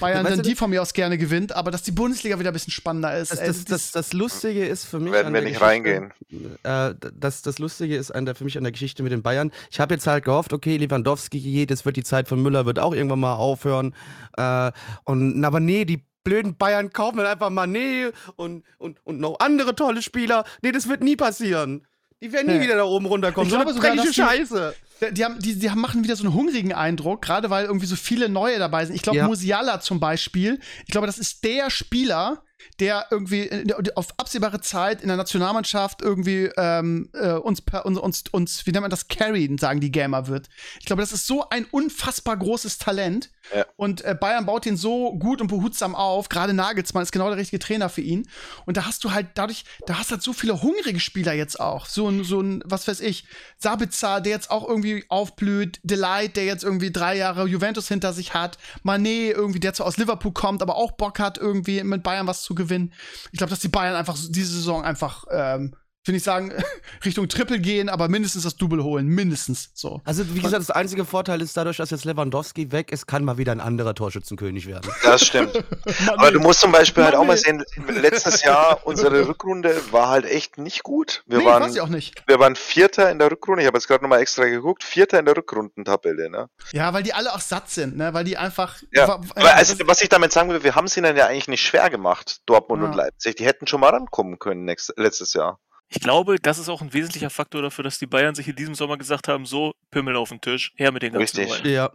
Bayern Weißt dann du, die von mir aus gerne gewinnt, aber dass die Bundesliga wieder ein bisschen spannender ist. Das, Ey, das, das, das Lustige ist für mich. Werden an wir der nicht Geschichte- reingehen. Äh, das, das Lustige ist an der, für mich an der Geschichte mit den Bayern. Ich habe jetzt halt gehofft, okay, Lewandowski, das wird die Zeit von Müller, wird auch irgendwann mal aufhören. Äh, und, aber nee, die blöden Bayern kaufen dann einfach Mané und, und, und noch andere tolle Spieler. Nee, das wird nie passieren. Die werden nie Nee. wieder da oben runterkommen. Ich So eine glaube sogar, dreckige dass die- Scheiße. Die, haben, die, die haben, machen wieder so einen hungrigen Eindruck, gerade weil irgendwie so viele neue dabei sind. Ich glaube, Ja. Musiala zum Beispiel, ich glaube, das ist der Spieler, der irgendwie der- auf absehbare Zeit in der Nationalmannschaft irgendwie ähm, äh, uns, uns, uns, uns, wie nennt man das, carryen, sagen die Gamer wird. Ich glaube, das ist so ein unfassbar großes Talent. Ja. Und äh, Bayern baut den so gut und behutsam auf. Gerade Nagelsmann ist genau der richtige Trainer für ihn. Und da hast du halt dadurch, da hast du halt so viele hungrige Spieler jetzt auch. So ein, so ein, was weiß ich, Sabitzer, der jetzt auch irgendwie aufblüht, Delight, der jetzt irgendwie drei Jahre Juventus hinter sich hat, Manet irgendwie, der zwar aus Liverpool kommt, aber auch Bock hat, irgendwie mit Bayern was zu gewinnen. Ich glaube, dass die Bayern einfach diese Saison einfach, ähm, finde ich sagen, *laughs* Richtung Triple gehen, aber mindestens das Double holen. Mindestens so. Also, wie gesagt, das einzige Vorteil ist dadurch, dass jetzt Lewandowski weg ist, kann mal wieder ein anderer Torschützenkönig werden. *laughs* Das stimmt. *laughs* Aber du musst zum Beispiel halt auch mal sehen, letztes Jahr unsere Rückrunde war halt echt nicht gut. Wir, nee, waren, weiß ich auch nicht. wir waren Vierter in der Rückrunde. Ich habe jetzt gerade nochmal extra geguckt. Vierter in der Rückrundentabelle. Ne? Ja, weil die alle auch satt sind, ne? Weil die einfach. Ja. wa- Aber also, was ich damit sagen will, wir haben es ihnen ja eigentlich nicht schwer gemacht, Dortmund Ja. und Leipzig. Die hätten schon mal rankommen können nächst, letztes Jahr. Ich glaube, das ist auch ein wesentlicher Faktor dafür, dass die Bayern sich in diesem Sommer gesagt haben, so, Pimmel auf den Tisch, her mit den ganzen Richtig. Neuen. Ja.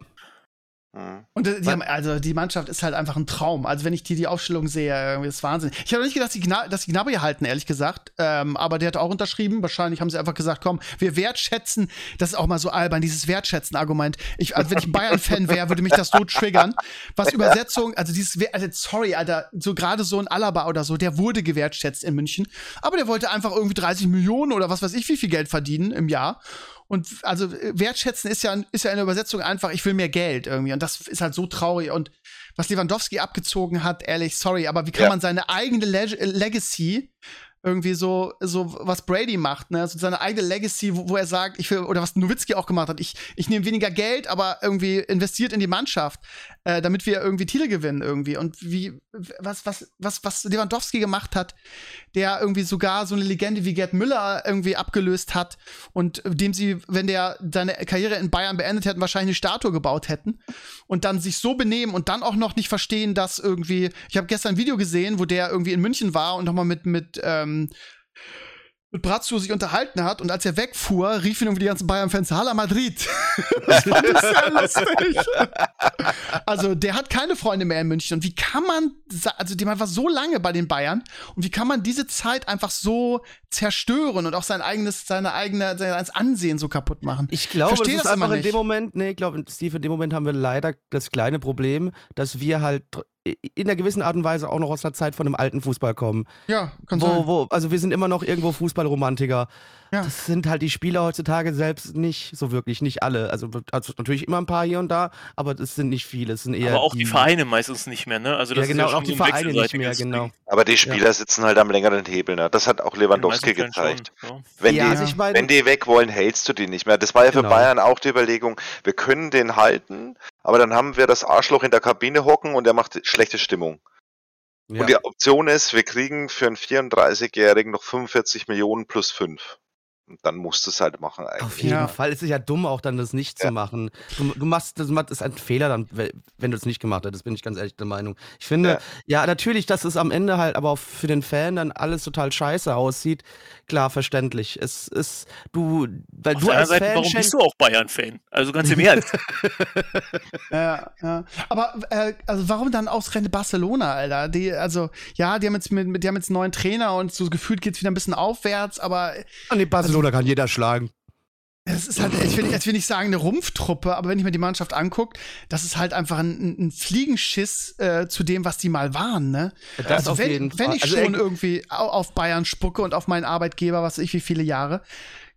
Hm. Und die Weil- haben, also die Mannschaft ist halt einfach ein Traum. Also wenn ich die, die Aufstellung sehe, irgendwie ist Wahnsinn. Ich habe nicht gedacht, dass die, Gna dass die Gnabry halten, ehrlich gesagt. Ähm, aber der hat auch unterschrieben. Wahrscheinlich haben sie einfach gesagt, komm, wir wertschätzen. Das ist auch mal so albern, dieses Wertschätzen-Argument. Ich, also wenn ich ein Bayern-Fan wäre, würde mich das so triggern. Was Übersetzung, also dieses, also sorry, Alter, so gerade so ein Alaba oder so, der wurde gewertschätzt in München. Aber der wollte einfach irgendwie 30 Millionen oder was weiß ich, wie viel Geld verdienen im Jahr. Und also äh, wertschätzen ist ja, ist ja in der Übersetzung einfach, ich will mehr Geld irgendwie. Und das ist halt so traurig. Und was Lewandowski abgezogen hat, ehrlich, sorry, aber wie kann Ja. man seine eigene Leg Legacy irgendwie so, so was Brady macht, ne? So seine eigene Legacy, wo, wo er sagt, ich will, oder was Nowitzki auch gemacht hat, ich, ich nehme weniger Geld, aber irgendwie investiert in die Mannschaft, äh, damit wir irgendwie Titel gewinnen irgendwie. Und wie, was, was, was, was Lewandowski gemacht hat, der irgendwie sogar so eine Legende wie Gerd Müller irgendwie abgelöst hat und dem sie, wenn der seine Karriere in Bayern beendet hätten, wahrscheinlich eine Statue gebaut hätten und dann sich so benehmen und dann auch noch nicht verstehen, dass irgendwie, ich habe gestern ein Video gesehen, wo der irgendwie in München war und nochmal mit, mit, ähm, mit Brazzo sich unterhalten hat und als er wegfuhr, riefen irgendwie die ganzen Bayern-Fans Hala Madrid. *laughs* das fand ich sehr lustig. Also, der hat keine Freunde mehr in München. Und wie kann man, also, dem war so lange bei den Bayern. Und wie kann man diese Zeit einfach so zerstören und auch sein eigenes, seine eigene, sein eigenes Ansehen so kaputt machen? Ich glaube, Versteh das ist das einfach in dem Moment, nee, ich glaube, Steve, in dem Moment haben wir leider das kleine Problem, dass wir halt in einer gewissen Art und Weise auch noch aus der Zeit von einem alten Fußball kommen. Ja, kann sein. Wo, wo, also wir sind immer noch irgendwo Fußballromantiker. Ja. Das sind halt die Spieler heutzutage selbst nicht so wirklich, nicht alle. Also, also natürlich immer ein paar hier und da, aber das sind nicht viele. Es sind eher Aber auch die Vereine meistens nicht mehr, ne? Also das Ja, genau, ist ja auch die so Vereine nicht mehr, genau. Aber die Spieler sitzen halt am längeren Hebel. Ne? Das hat auch Lewandowski gezeigt. schon, ja. Wenn, ja, die, also ich meine, wenn die weg wollen, hältst du die nicht mehr. Das war ja für Genau. Bayern auch die Überlegung, wir können den halten, aber dann haben wir das Arschloch in der Kabine hocken und der macht schlechte Stimmung. ja. Und die Option ist, wir kriegen für einen 34-Jährigen noch 45 Millionen plus 5. dann musst du es halt machen eigentlich. Auf jeden Ja. Fall. Es ist ja dumm, auch dann das nicht Ja. zu machen. Du, du machst, das ist ein Fehler dann, we- wenn du es nicht gemacht hättest, bin ich ganz ehrlich der Meinung. Ich finde, ja, natürlich, dass es am Ende halt aber auch für den Fan dann alles total scheiße aussieht, klar, verständlich. Es ist, du, weil Auf du als Seite, Fan warum bist du auch Bayern-Fan? Also ganz im Ernst. *laughs* Ja, ja. Aber äh, also warum dann ausgerechnet Barcelona, Alter? Die, also, ja, die haben jetzt mit, die haben jetzt einen neuen Trainer und so gefühlt geht's wieder ein bisschen aufwärts, aber Ah, nee, Barcelona kann jeder schlagen. es ist halt, ich will, jetzt will nicht sagen eine Rumpftruppe, aber wenn ich mir die Mannschaft angucke, das ist halt einfach ein, ein Fliegenschiss äh, zu dem, was die mal waren, ne? Das also auf wenn, jeden wenn Fall. ich Also, schon ey, irgendwie au- auf Bayern spucke und auf meinen Arbeitgeber, was weiß ich wie viele Jahre,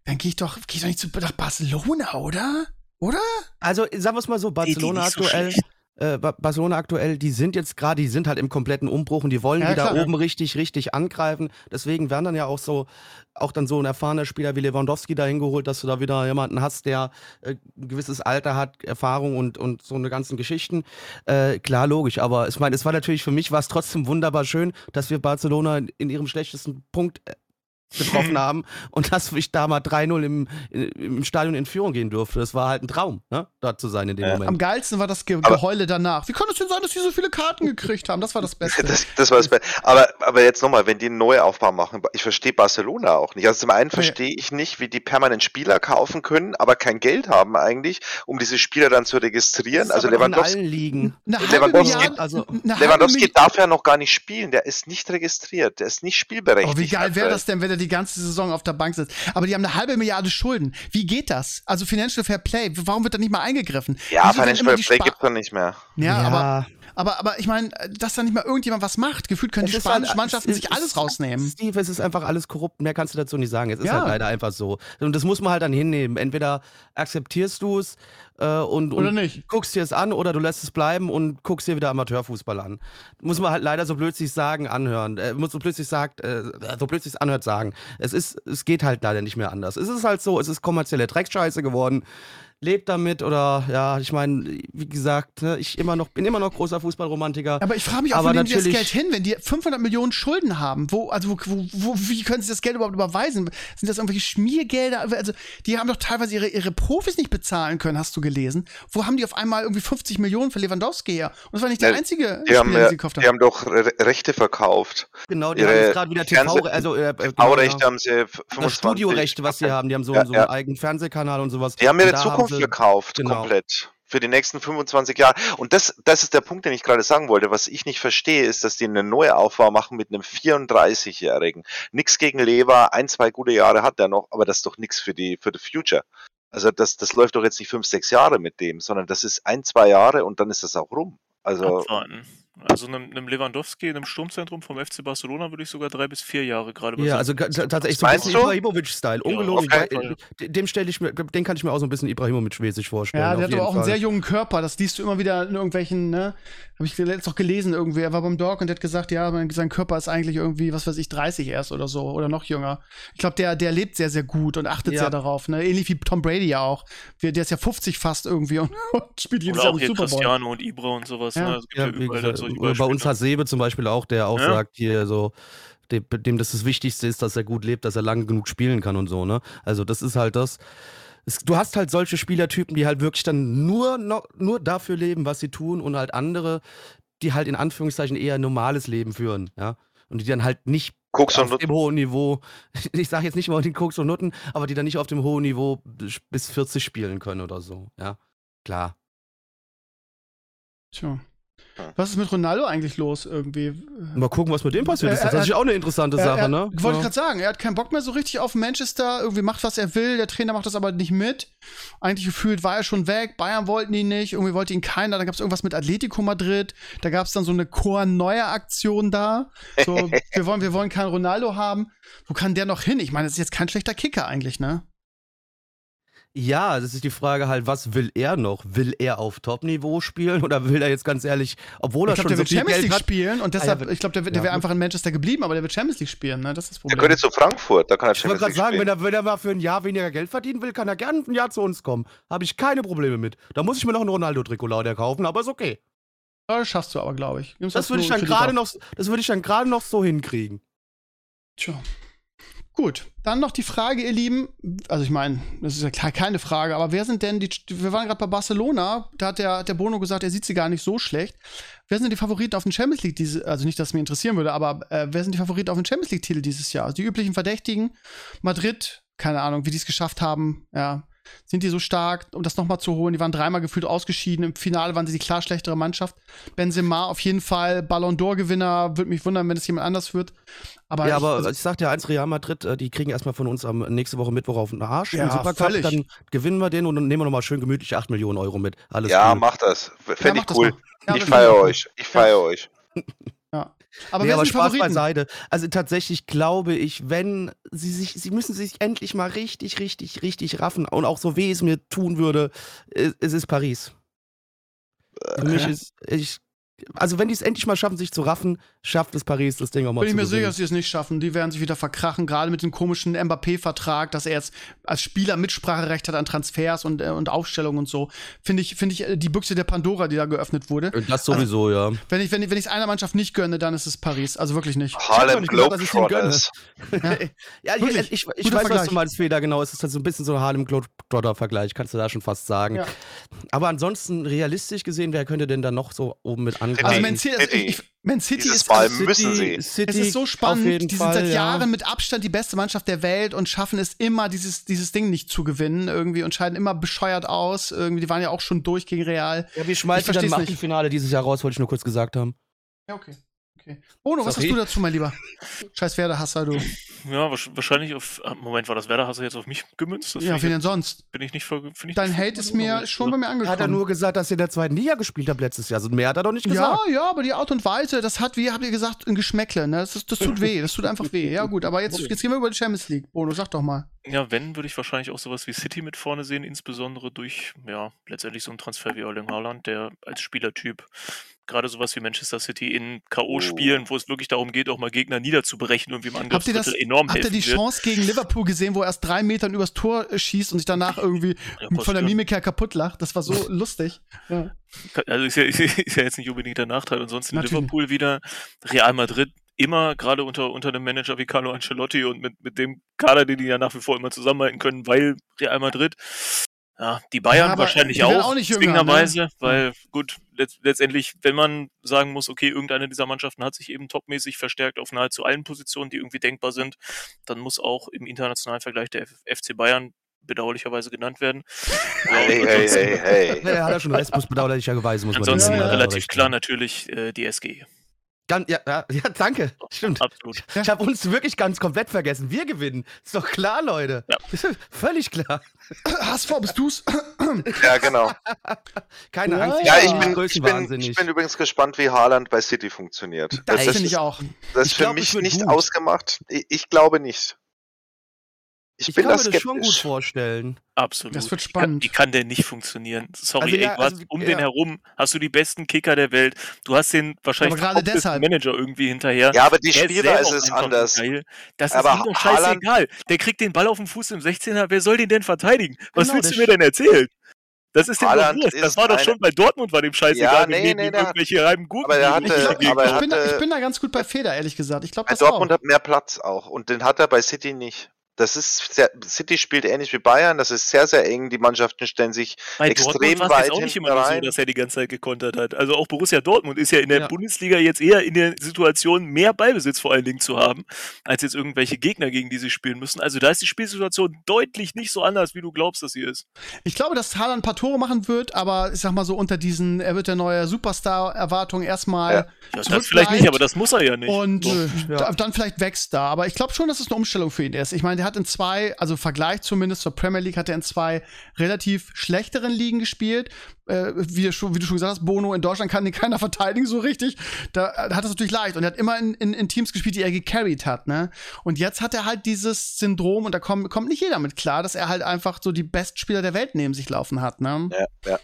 dann gehe ich doch, gehe ich doch nicht zu, nach Barcelona, oder? Oder? Also sagen wir es mal so, Barcelona nicht so aktuell, schlecht. Äh, Ba- Barcelona aktuell, die sind jetzt gerade, die sind halt im kompletten Umbruch und die wollen Ja, wieder klar. oben richtig, richtig angreifen. Deswegen werden dann ja auch so, auch dann so ein erfahrener Spieler wie Lewandowski dahin geholt, dass du da wieder jemanden hast, der äh, ein gewisses Alter hat, Erfahrung und, und so eine ganzen Geschichten. Äh, klar, logisch, aber ich meine, es war natürlich für mich war es trotzdem wunderbar schön, dass wir Barcelona in, in ihrem schlechtesten Punkt äh, getroffen *laughs* haben und dass ich da mal 3-0 im, im Stadion in Führung gehen durfte. Das war halt ein Traum, ne? dort zu sein in dem Ja. Am Moment. geilsten war das Ge Aber- Geheule danach. Wie kann es denn sein, dass die so viele Karten gekriegt haben? Das war das Beste. *laughs* Das, das war das Be aber, aber jetzt nochmal, wenn die einen Neuaufbau machen, ich verstehe Barcelona auch nicht. Also zum einen verstehe ich nicht, wie die permanent Spieler kaufen können, aber kein Geld haben eigentlich, um diese Spieler dann zu registrieren. Das ist Also aber Lewandowski, allen Ligen. Lewandowski- Milliarde, also- Lewandowski darf ja noch gar nicht spielen, der ist nicht registriert, der ist nicht spielberechtigt. Oh, wie geil wäre das denn, wenn er die ganze Saison auf der Bank sitzt? Aber die haben eine halbe Milliarde Schulden. Wie geht das? Also Financial Fair Play, warum wird da nicht mal eingegriffen? Ja, Wieso Financial Fair Play Spa- gibt's doch nicht mehr. Ja, aber, aber, aber ich meine, dass da nicht mal irgendjemand was macht. Gefühlt können die Es ist halt- spanischen Mannschaften es sich ist- alles rausnehmen. Steve, es ist einfach alles korrupt. Mehr kannst du dazu nicht sagen. Es ist Ja. halt leider einfach so. Und das muss man halt dann hinnehmen. Entweder akzeptierst du es äh, und, Oder und guckst dir es an oder du lässt es bleiben und guckst dir wieder Amateurfußball an. Muss man halt leider so plötzlich sagen, anhören. Äh, muss so plötzlich sagt, äh, so plötzlich es anhört sagen. Es ist, es geht halt leider nicht mehr anders. Es ist halt so, es ist kommerzielle Dreckscheiße geworden. Lebt damit oder ja, ich meine, wie gesagt, ne, ich immer noch, bin immer noch großer Fußballromantiker. Aber ich frage mich auch, wo nehmen die das Geld hin, wenn die 500 Millionen Schulden haben? Wo, also, wo, wo, wo, wie können sie das Geld überhaupt überweisen? Sind das irgendwelche Schmiergelder? Also, die haben doch teilweise ihre, ihre Profis nicht bezahlen können, hast du gelesen. Wo haben die auf einmal irgendwie 50 Millionen für Lewandowski her? Und das war nicht der Ja, einzige Die haben, Spieler, den ja, sie gekauft die haben. haben doch Re Rechte verkauft. Genau, die ihre haben jetzt gerade wieder TV, Fernseh- also äh, äh, genau, TV-Rechte ja. haben sie f- das 25. Studiorechte, was sie haben. Die haben so, Ja, so ja. einen eigenen Fernsehkanal und sowas. Die haben ihre Zukunft sie- gekauft, genau. komplett. Für die nächsten 25 Jahre. Und das, das ist der Punkt, den ich gerade sagen wollte. Was ich nicht verstehe, ist, dass die einen Neuaufbau machen mit einem 34-Jährigen. Nix gegen Lever, ein, zwei gute Jahre hat er noch, aber das ist doch nichts für die, für the future. Also das, das läuft doch jetzt nicht fünf, sechs Jahre mit dem, sondern das ist ein, zwei Jahre und dann ist das auch rum. Also, Abwarten. Also einem, einem Lewandowski in einem Sturmzentrum vom FC Barcelona würde ich sogar drei bis vier Jahre gerade Ja, so- also tatsächlich so ein bisschen? Ibrahimovic-Style. Ja, Ungelogen. wei- äh, dem stelle ich mir, den kann ich mir auch so ein bisschen Ibrahimovic-mäßig vorstellen. Ja, auf der hat jeden aber auch einen Fall. sehr jungen Körper. Das liest du immer wieder in irgendwelchen, ne? Habe ich jetzt auch gelesen irgendwie. Er war beim Dog und der hat gesagt, ja, mein- sein Körper ist eigentlich irgendwie, was weiß ich, 30 erst oder so oder noch jünger. Ich glaube, der, der lebt sehr, sehr gut und achtet Ja. sehr darauf, ne? Ähnlich wie Tom Brady ja auch. Der ist ja 50 fast irgendwie und, *laughs* und spielt jedes Oder Jahr auch hier Super Bowl. Cristiano und Ibra und sowas. Ja. Ne? Es gibt Ja, ja, überall oder bei uns Beispiele. Hasebe zum Beispiel auch, der auch Ja. sagt, hier so, dem, dem das das Wichtigste ist, dass er gut lebt, dass er lange genug spielen kann und so, ne? Also das ist halt das. Es, du hast halt solche Spielertypen, die halt wirklich dann nur, noch, nur dafür leben, was sie tun und halt andere, die halt in Anführungszeichen eher ein normales Leben führen, ja? Und die dann halt nicht Koks auf dem hohen Niveau, *laughs* ich sage jetzt nicht mal den Koks und Nutten, aber die dann nicht auf dem hohen Niveau bis 40 spielen können oder so, ja? Klar. Tja. Was ist mit Ronaldo eigentlich los irgendwie? Mal gucken, was mit dem passiert ist. Das ist natürlich auch eine interessante Er- Sache, er, ne? Wollte ich gerade sagen, er hat keinen Bock mehr so richtig auf Manchester, irgendwie macht, was er will, der Trainer macht das aber nicht mit. Eigentlich gefühlt war er schon weg, Bayern wollten ihn nicht, irgendwie wollte ihn keiner, dann gab es irgendwas mit Atletico Madrid, da gab es dann so eine Chor-Neuer-Aktion da. So, *laughs* wir wollen, wir wollen keinen Ronaldo haben. Wo kann der noch hin? Ich meine, das ist jetzt kein schlechter Kicker eigentlich, ne? Ja, das ist die Frage halt, was will er noch? Will er auf Top-Niveau spielen oder will er jetzt ganz ehrlich, obwohl er Ich glaube, schon der so wird viel Champions Geld League hat? spielen und Ah, ja, deshalb, ich glaube, der, wird- ja, der wäre einfach in Manchester geblieben, aber der wird Champions League spielen, ne? Das ist das der Problem. könnte zu Frankfurt, da kann er Ich wollte Champions gerade League sagen, wenn spielen. er, wenn er mal für ein Jahr weniger Geld verdienen will, kann er gerne ein Jahr zu uns kommen. Habe ich keine Probleme mit. Da muss ich mir noch einen Ronaldo-Trikot lauter kaufen, aber ist okay. Ja, das schaffst du aber, glaube ich. Nimmst Das würde ich dann gerade noch, das würde ich dann gerade noch so hinkriegen. Tja. Gut, dann noch die Frage, ihr Lieben. Also ich meine, das ist ja klar keine Frage, aber wer sind denn die, wir waren gerade bei Barcelona, da hat der, der Bono gesagt, er sieht sie gar nicht so schlecht. Wer sind denn die Favoriten auf den Champions League diese, also nicht, dass es mich interessieren würde, aber äh, wer sind die Favoriten auf den Champions League Titel dieses Jahr? Also die üblichen Verdächtigen, Madrid, keine Ahnung, wie die es geschafft haben, ja, sind die so stark, um das nochmal zu holen? Die waren dreimal gefühlt ausgeschieden. Im Finale waren sie die klar schlechtere Mannschaft. Benzema auf jeden Fall Ballon d'Or-Gewinner. Würde mich wundern, wenn es jemand anders wird. Aber ja, ich, aber also, ich sag dir eins, Real Madrid, äh, die kriegen erstmal von uns am nächste Woche Mittwoch auf den Arsch. Ja, Supercup, völlig. dann gewinnen wir den und dann nehmen wir nochmal schön gemütlich 8 Millionen Euro mit. Alles Ja, cool. macht das. ja, Fände mach ich cool. Ja, ich feiere euch. Ich feiere euch. *laughs* Aber nee, wer aber Spaß Favoriten? beiseite. Also tatsächlich glaube ich, wenn sie sich, sie müssen sich endlich mal richtig, richtig, richtig raffen und auch so weh es mir tun würde, es, es ist Paris. Für mich ist, ich, also wenn die es endlich mal schaffen, sich zu raffen, schafft es Paris, das Ding auch mal Bin ich zu mir sicher, dass sie es nicht schaffen. Die werden sich wieder verkrachen, gerade mit dem komischen Mbappé-Vertrag, dass er jetzt als Spieler Mitspracherecht hat an Transfers und, äh, und Aufstellungen und so. Finde ich, finde ich äh, die Büchse der Pandora, die da geöffnet wurde. Das sowieso, ja. Wenn ich wenn ich wenn ich es einer Mannschaft nicht gönne, dann ist es Paris. Also wirklich nicht. Harlem ich Globetrotters. *laughs* Ja, ich, Wirklich. ich, ich Guter weiß, was Vergleich. du meinst, Feder, genau. Es ist halt so ein bisschen so ein Harlem Globetrotter-Vergleich, kannst du da schon fast sagen. Ja. Aber ansonsten, realistisch gesehen, wer könnte denn da noch so oben mit Also City. Man City, also ich, Man City Dieses ist Mal es, müssen sie. City, es ist so spannend. Die sind Fall, seit ja. Jahren mit Abstand die beste Mannschaft der Welt und schaffen es immer, dieses, dieses Ding nicht zu gewinnen irgendwie und scheiden immer bescheuert aus. Irgendwie, die waren ja auch schon durch gegen Real. Ja, wir Ich schmeißen dann im. Achtelfinale dieses Jahr raus, wollte ich nur kurz gesagt haben. Ja, okay. Okay. Ono, was Sorry. hast du dazu, mein Lieber? *laughs* Scheiß Werder-Hasser, du. Ja, wahrsch- wahrscheinlich auf. ah, Moment, war das Werder-Hasser jetzt auf mich gemünzt? Das Ja, wen denn sonst? bin ich nicht find ich Dein nicht Hate ist mir schon bei mir angekommen. Hat er nur gesagt, dass ihr in der zweiten Liga gespielt habt letztes Jahr. Also mehr hat er doch nicht Ja, gesagt. ja, aber die Art und Weise, das hat, wie habt ihr gesagt, ein Geschmäckle, ne? Das, ist, das tut weh, das tut einfach weh. Ja, gut, aber jetzt, jetzt gehen wir über die Champions League. Bono, sag doch mal. Ja, wenn, würde ich wahrscheinlich auch sowas wie City mit vorne sehen, insbesondere durch, ja, letztendlich so einen Transfer wie Erling Haaland, der als Spielertyp gerade sowas wie Manchester City in K.O.-Spielen, wo es wirklich darum geht, auch mal Gegner niederzubrechen und wie im Habt ihr das, Angriffsdrittel enorm habt ihr die wird. Chance gegen Liverpool gesehen, wo er erst drei Metern übers Tor schießt und sich danach *laughs* irgendwie Ja, von der. Mimik her kaputt lacht? Das war so *laughs* lustig. Ja. Also *laughs* ist ja, ist ja jetzt nicht unbedingt der Nachteil. Ansonsten Natürlich. Liverpool wieder, Real Madrid immer, gerade unter, unter einem Manager wie Carlo Ancelotti und mit, mit dem Kader, den die ja nach wie vor immer zusammenhalten können, weil Real Madrid, ja, die Bayern Ja, wahrscheinlich die auch, auch nicht jünger, zwingenderweise, ne? weil gut, letzt, letztendlich, wenn man sagen muss, okay, irgendeine dieser Mannschaften hat sich eben topmäßig verstärkt auf nahezu allen Positionen, die irgendwie denkbar sind, dann muss auch im internationalen Vergleich der F FC Bayern bedauerlicherweise genannt werden. Hey, hey, ansonsten- hey, hey. Ja, er hat ja schon recht, muss bedauerlicherweise, muss man Ansonsten Ja, ja, relativ klar natürlich äh, die SG. Ganz, ja, ja, *laughs* ja, danke. Stimmt. Absolut. Ich habe uns wirklich ganz komplett vergessen. Wir gewinnen. Ist doch klar, Leute. Ja. *laughs* Völlig klar. HSV, bist du's? *clears throat* Ja, genau. Keine Ja, Angst. Ja, ich bin, ich, bin, ich bin übrigens gespannt, wie Haaland bei City funktioniert. Das das finde ich ist, auch. das Ich ist für glaub, mich nicht gut. ausgemacht. Ich, ich glaube nicht. Ich, Ich bin kann da mir das schon gut vorstellen. Absolut. Das wird Wie spannend. kann, wie kann der nicht funktionieren? Sorry, Also ey, ja, du hast also, um ja. den herum hast du die besten Kicker der Welt. Du hast den wahrscheinlich Aber gerade verkauftesten deshalb. Manager irgendwie hinterher. Ja, aber die Der Spieler selber ist einfach anders. Geil. Das Aber ist ihm doch scheißegal. Der kriegt den Ball auf den Fuß im 16er. Wer soll den denn verteidigen? Was Genau, willst du mir denn erzählen? Das ist dem doch Haaland wurscht. Das ist war doch schon bei Dortmund war dem scheißegal. Ja, wenn nee, neben nee, irgendwelche reiben aber liegen. hatte- Ich- aber er ich, bin ich bin da ganz gut bei Feder, ehrlich gesagt. Ich glaube, das auch. Dortmund hat mehr Platz auch. Und den hat er bei City nicht. Das ist sehr, City spielt ähnlich wie Bayern. Das ist sehr, sehr eng. Die Mannschaften stellen sich Bei extrem Dortmund es jetzt weit auch nicht immer nur so, rein. dass er die ganze Zeit gekontert hat. Also auch Borussia Dortmund ist ja in der Ja. Bundesliga jetzt eher in der Situation, mehr Ballbesitz vor allen Dingen zu haben, als jetzt irgendwelche Gegner, gegen die sie spielen müssen. Also da ist die Spielsituation deutlich nicht so anders, wie du glaubst, dass sie ist. Ich glaube, dass Haaland ein paar Tore machen wird, aber ich sag mal so unter diesen, er wird der neue Superstar-Erwartung erstmal Ja. Ja, das vielleicht nicht, aber das muss er ja nicht. und So. äh, Ja. da, dann vielleicht wächst da. Aber ich glaube schon, dass es eine Umstellung für ihn ist. Ich meine, der hat in zwei, also im Vergleich zumindest zur Premier League, hat er in zwei relativ schlechteren Ligen gespielt. Äh, wie, du schon, wie du schon gesagt hast, Bono in Deutschland kann den keiner *laughs* verteidigen so richtig. Da äh, hat es natürlich leicht. Und er hat immer in, in, in Teams gespielt, die er gecarried hat. Ne? Und jetzt hat er halt dieses Syndrom, und da kommt, kommt nicht jeder mit klar, dass er halt einfach so die Bestspieler der Welt neben sich laufen hat. Ne? Ja, ja.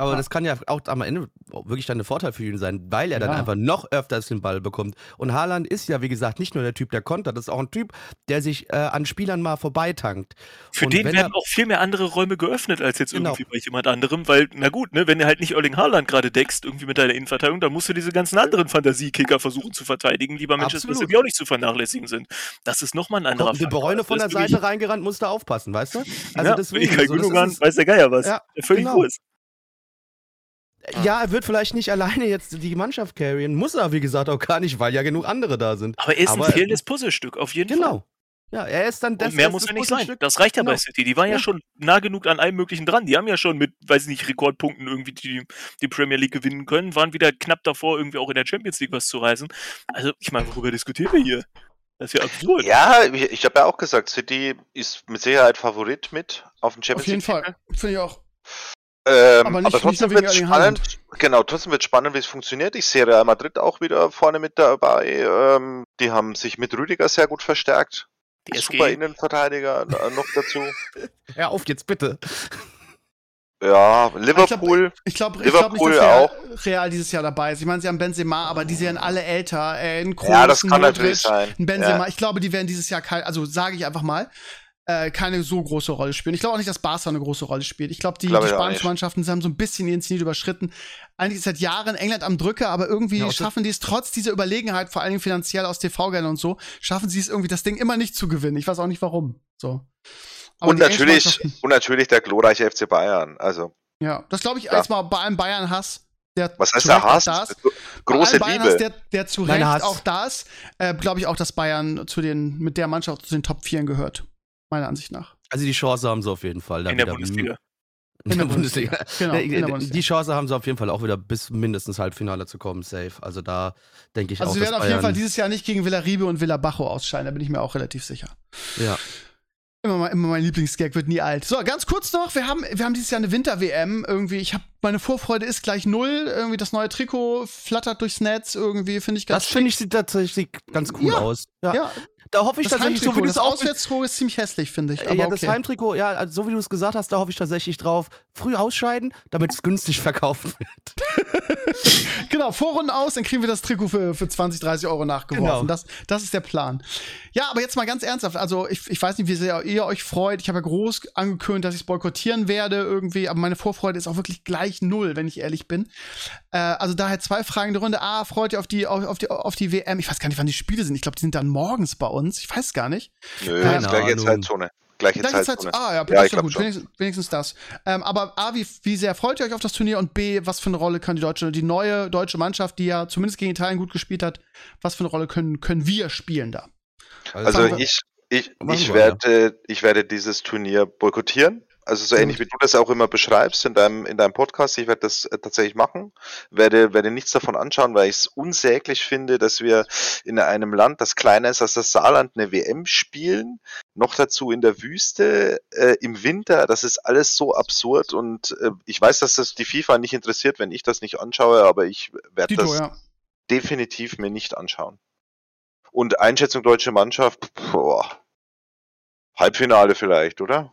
Aber Ja. das kann ja auch am Ende wirklich dann ein Vorteil für ihn sein, weil er dann Ja. einfach noch öfters den Ball bekommt. Und Haaland ist ja, wie gesagt, nicht nur der Typ, der kontert, das ist auch ein Typ, der sich äh, an Spielern mal vorbeitankt. Für Und den werden er- auch viel mehr andere Räume geöffnet als jetzt Genau. irgendwie bei jemand anderem, weil, na gut, ne, wenn du halt nicht Erling Haaland gerade deckst, irgendwie mit deiner Innenverteidigung, dann musst du diese ganzen anderen Fantasiekicker versuchen zu verteidigen, die bei Manchester. City auch nicht zu vernachlässigen sind. Das ist nochmal ein anderer Kommt De Bruyne von der ist Seite reingerannt, musst du aufpassen, weißt du? Also ja, deswegen. *laughs* Ilkay so, das Gündogan, ist- weiß der Geier was. Ja, der völlig genau. Wurst. Ja, er wird vielleicht nicht alleine jetzt die Mannschaft carryen, muss er, wie gesagt, auch gar nicht, weil ja genug andere da sind. Aber er ist Aber- ein fehlendes Puzzlestück, auf jeden Fall. Genau. Ja, er ist dann das Und mehr das- muss ja nicht sein. Das reicht ja bei Genau. City. Die waren ja. Ja. schon nah genug an allem Möglichen dran. Die haben ja schon mit, weiß ich nicht, Rekordpunkten irgendwie die, die Premier League gewinnen können, waren wieder knapp davor, irgendwie auch in der Champions League was zu reißen. Also, ich meine, worüber diskutieren wir hier? Das ist ja absurd. Ja, ich, ich habe ja auch gesagt, City ist mit Sicherheit Favorit mit auf den Auf Champions jeden League. Fall. Finde ich auch. Ähm, Aber aber, nicht- nicht trotzdem wird wegen spannend. Genau, trotzdem wird spannend, wie es funktioniert. Ich sehe Real Madrid auch wieder vorne mit dabei. Ähm, die haben sich mit Rüdiger sehr gut verstärkt. Die. Super Innenverteidiger äh, noch dazu. *laughs* Hör auf jetzt bitte. Ja, Liverpool. Ich glaube ich glaub nicht, Liverpool dass Real, auch. Real dieses Jahr dabei ist. Ich meine, sie haben Benzema, aber die sehen alle älter. Äh, ein Kroos, Ja, das ein kann Modric, natürlich sein. Ein Benzema. Ja. Ich glaube, die werden dieses Jahr kein, also sage ich einfach mal, äh, keine so große Rolle spielen. Ich glaube auch nicht, dass Barca eine große Rolle spielt. Ich glaube, die, Glaube die spanischen. Mannschaften sie haben so ein bisschen ihren Zenit überschritten. Eigentlich ist seit Jahren England am Drücker, aber irgendwie Ja, das- schaffen die es trotz dieser Überlegenheit, vor allen Dingen finanziell aus TV-Geldern und so, schaffen sie es irgendwie, das Ding immer nicht zu gewinnen. Ich weiß auch nicht warum. So. Aber Und natürlich, und natürlich der glorreiche FC Bayern. Also, Ja, das glaube ich Ja. erstmal bei allem Bayern-Hass. Der was heißt zu der Recht auch Hass? Da ist. Große Bei allem Liebe. Bayern-Hass, der, der zu Recht auch da ist, äh, glaube ich auch, dass Bayern zu den, mit der Mannschaft zu den Top 4 gehört. Meiner Ansicht nach. Also die Chance haben sie auf jeden Fall. da in der wieder- Bundesliga. In der Bundesliga. Genau, Nee, in der die Bundesliga. Chance haben sie auf jeden Fall auch wieder bis mindestens Halbfinale zu kommen, safe. Also da denke ich Also auch, sie dass werden auf Bayern, jeden Fall dieses Jahr nicht gegen Villaribe und Villabajo ausscheiden, da bin ich mir auch relativ sicher. ja. Immer, mein- immer mein Lieblingsgag wird nie alt. So, ganz kurz noch, wir haben, wir haben dieses Jahr eine Winter-WM. Irgendwie, ich habe meine Vorfreude ist gleich null. Irgendwie das neue Trikot flattert durchs Netz. Irgendwie finde ich ganz Das finde ich sieht tatsächlich ganz cool Ja. aus. Ja. Ja, Da hoffe ich das tatsächlich, so Heimtrikot, wie du das es auch Auswärtstrikot ist ziemlich hässlich, finde ich. Äh, Aber ja, das okay. Heimtrikot, ja, also so wie du es gesagt hast, da hoffe ich tatsächlich drauf. Früh ausscheiden, damit es günstig verkauft wird. *laughs* Genau, Vorrunden aus, dann kriegen wir das Trikot für, für 20, 30 Euro nachgeworfen. Genau. Das, das ist der Plan. Ja, aber jetzt mal ganz ernsthaft. Also, ich, ich weiß nicht, wie sehr ihr euch freut. Ich habe ja groß angekündigt, dass ich es boykottieren werde irgendwie, aber meine Vorfreude ist auch wirklich gleich null, wenn ich ehrlich bin. Äh, also daher zwei Fragen in der Runde. A, freut ihr auf die, auf, auf die, auf die WM? Ich weiß gar nicht, wann die Spiele sind. Ich glaube, die sind dann morgens bei uns. Ich weiß gar nicht. Nö, Keine das gleiche Ahnung. Zeitzone. Gleiche Zeitzone. Zeit, ah, ja, Ja, das ist ich ja gut. schon. Wenigstens, wenigstens das. Ähm, aber A, wie, wie sehr freut ihr euch auf das Turnier? Und B, was für eine Rolle kann die deutsche, die neue deutsche Mannschaft, die ja zumindest gegen Italien gut gespielt hat, was für eine Rolle können, können wir spielen da? Also wir- ich, ich, ich werde, ich werde dieses Turnier boykottieren. Also so ähnlich wie du das auch immer beschreibst in deinem, in deinem Podcast. Ich werde das äh, tatsächlich machen. Werde, werde nichts davon anschauen, weil ich es unsäglich finde, dass wir in einem Land, das kleiner ist als das Saarland, eine WM spielen. Noch dazu in der Wüste, äh, im Winter. Das ist alles so absurd und äh, ich weiß, dass das die FIFA nicht interessiert, wenn ich das nicht anschaue, aber ich werde das ja. definitiv mir nicht anschauen. Und Einschätzung deutsche Mannschaft, boah, Halbfinale vielleicht, oder?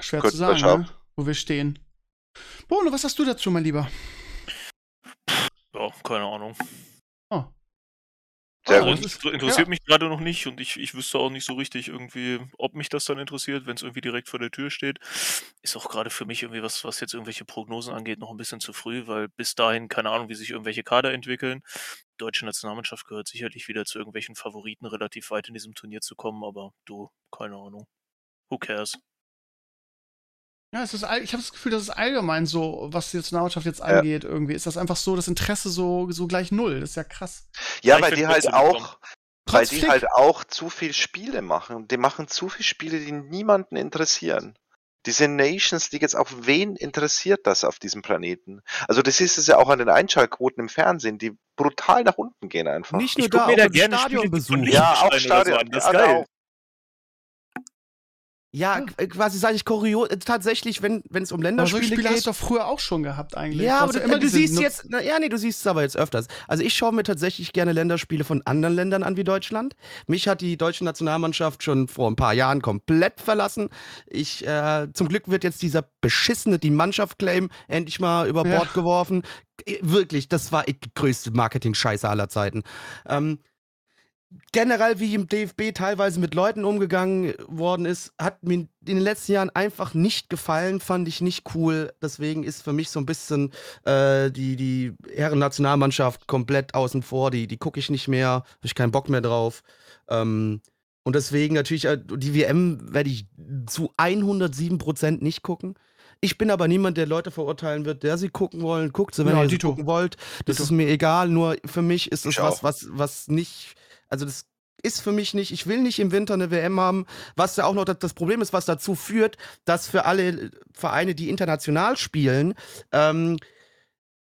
Schwer Könnten zu sagen, ne? wo wir stehen. Bono, was hast du dazu, mein Lieber? Ja, keine Ahnung. Oh. Sehr Also, inter- interessiert mich gerade noch nicht und ich, ich wüsste auch nicht so richtig irgendwie, ob mich das dann interessiert, wenn es irgendwie direkt vor der Tür steht. Ist auch gerade für mich irgendwie was, was jetzt irgendwelche Prognosen angeht, noch ein bisschen zu früh, weil bis dahin keine Ahnung, wie sich irgendwelche Kader entwickeln. Die deutsche Nationalmannschaft gehört sicherlich wieder zu irgendwelchen Favoriten relativ weit in diesem Turnier zu kommen, aber du, keine Ahnung. Who cares? Ja, es ist, all- ich habe das Gefühl, das ist allgemein so, was die Nationalmannschaft jetzt Ja. angeht, irgendwie. Ist das einfach so, das Interesse so, so gleich null. Das ist ja krass. Ja, Ja, weil die halt so auch, weil Trotz die Flick. halt auch zu viel Spiele machen. Die machen zu viele Spiele, die niemanden interessieren. Diese Nations League jetzt auf wen interessiert das auf diesem Planeten? Also das ist es ja auch an den Einschaltquoten im Fernsehen, die brutal nach unten gehen einfach. Nicht nur Ich guck da, mir auch da gerne Stadionbesuch. Ja, auch so Stadion. an, das ist ja, geil. Ja, Ja. k- quasi sage ich kurios, äh, tatsächlich, wenn es um Aber solche Länderspiele Spiele geht. hast du doch früher auch schon gehabt eigentlich. Ja, Du aber du, ja immer du diese siehst Nutz- jetzt, na, ja, nee, du siehst es aber jetzt öfters. Also ich schaue mir tatsächlich gerne Länderspiele von anderen Ländern an wie Deutschland. Mich hat die deutsche Nationalmannschaft schon vor ein paar Jahren komplett verlassen. Ich, äh, zum Glück wird jetzt dieser beschissene die Mannschaft-Claim endlich mal über Ja. Bord geworfen. Äh, Wirklich, das war die größte Marketing-Scheiße aller Zeiten. Ähm, generell, wie im DFB teilweise mit Leuten umgegangen worden ist, hat mir in den letzten Jahren einfach nicht gefallen, fand ich nicht cool. Deswegen ist für mich so ein bisschen äh, die, die Herren-Nationalmannschaft komplett außen vor. Die, die gucke ich nicht mehr, habe ich keinen Bock mehr drauf. Ähm, und deswegen natürlich, äh, die WM werde ich zu 107% nicht gucken. Ich bin aber niemand, der Leute verurteilen wird, der sie gucken wollen. Guckt sie, wenn Ja, ihr sie gucken wollt. Das Dito. ist mir egal, nur für mich ist es was, was, was nicht, also das ist für mich nicht, ich will nicht im Winter eine WM haben, was ja auch noch das, Problem ist, was dazu führt, dass für alle Vereine, die international spielen, ähm,